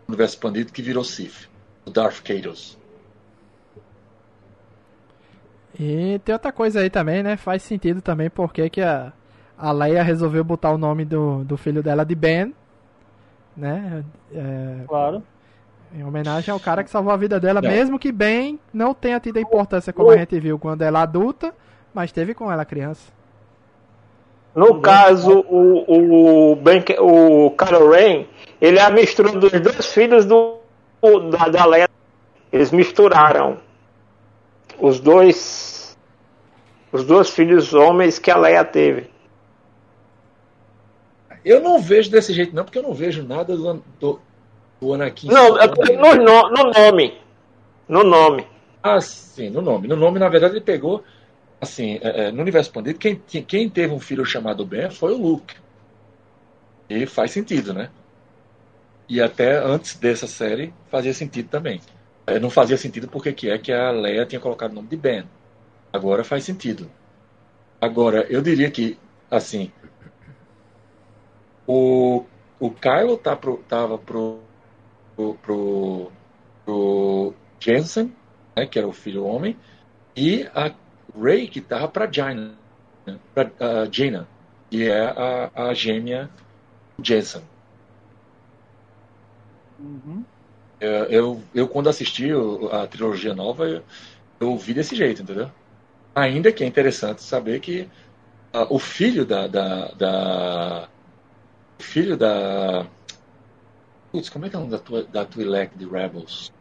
no universo expandido, que virou Sith, o Darth Cados. E tem outra coisa aí também, né? Faz sentido também porque que a, a Leia resolveu botar o nome do, do filho dela de Ben, né? É, Claro. em homenagem ao cara que salvou a vida dela, Não. mesmo que Ben não tenha tido a importância como a gente viu quando ela adulta, mas teve com ela criança. No caso, o, o, ben, o Kylo Ren, ele é a mistura dos dois filhos do, da, da Leia. Eles misturaram os dois os dois filhos homens que a Leia teve. Eu não vejo desse jeito, não, porque eu não vejo nada do, do, do Anakin. Não, é no, no nome. No nome. Ah, sim, no nome. No nome, na verdade, ele pegou. Assim, é, é, no universo expandido, quem, quem teve um filho chamado Ben foi o Luke. E faz sentido, né? E até antes dessa série fazia sentido também. É, não fazia sentido porque que é que a Leia tinha colocado o nome de Ben. Agora faz sentido. Agora, eu diria que, assim, o, o Kylo tá pro, tava pro, pro, pro, pro Jensen, né, que era o filho homem, e a Rey que tava pra Jaina, pra uh, Jaina, que é a, a gêmea Jensen. Uhum. Eu, eu, eu, quando assisti a trilogia nova, eu, eu vi desse jeito, entendeu? Ainda que é interessante saber que ah, o filho da, da, da- O filho da. Putz, como é que é o nome da, tua, da Twi'lek de Rebels?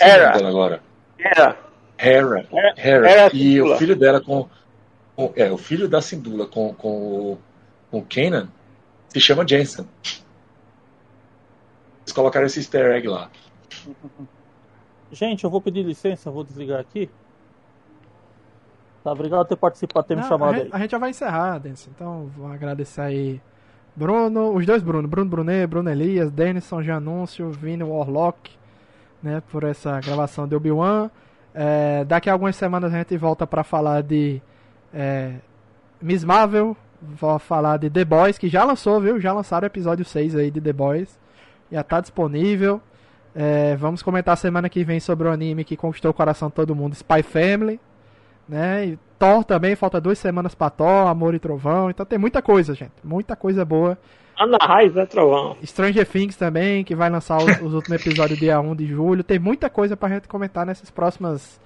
Hera. dela agora. Era. Hera. Hera- Hera. Hera E Syndulla. o filho dela com, com- É, o filho da Sindula com, com, o- com o Kanan se chama Jensen. Eles colocaram esse easter egg lá. Gente, eu vou pedir licença, vou desligar aqui. Tá, obrigado por ter participado, ter me Não, chamado a, aí. gente, a gente já vai encerrar, Denison. Então, vou agradecer aí Bruno, os dois Bruno, Bruno Brunet, Bruno Elias, Denison Janúncio, Vini Warlock, né, por essa gravação de Obi-Wan. É, daqui a algumas semanas a gente volta pra falar de é, Miss Marvel, vou falar de The Boys, que já lançou, viu? Já lançaram o episódio 6 aí de The Boys. Já tá disponível. É, vamos comentar semana que vem sobre o anime que conquistou o coração de todo mundo, Spy Family né? E Thor também, falta duas semanas pra Thor, Amor e Trovão. Então tem muita coisa, gente. Muita coisa boa. Ana Raiz é trovão. Stranger Things também, que vai lançar os, os últimos episódios dia 1 de julho. Tem muita coisa pra gente comentar nessas próximas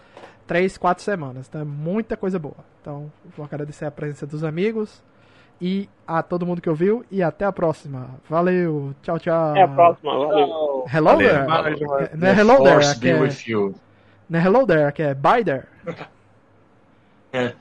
3, 4 semanas. Então é muita coisa boa. Então vou agradecer a presença dos amigos e a todo mundo que ouviu. E até a próxima. Valeu, tchau, tchau. Até a próxima. Valeu. Hello Valeu. there. Valeu. Não é hello there, be é-. Não é Hello There, que é Bye There. É.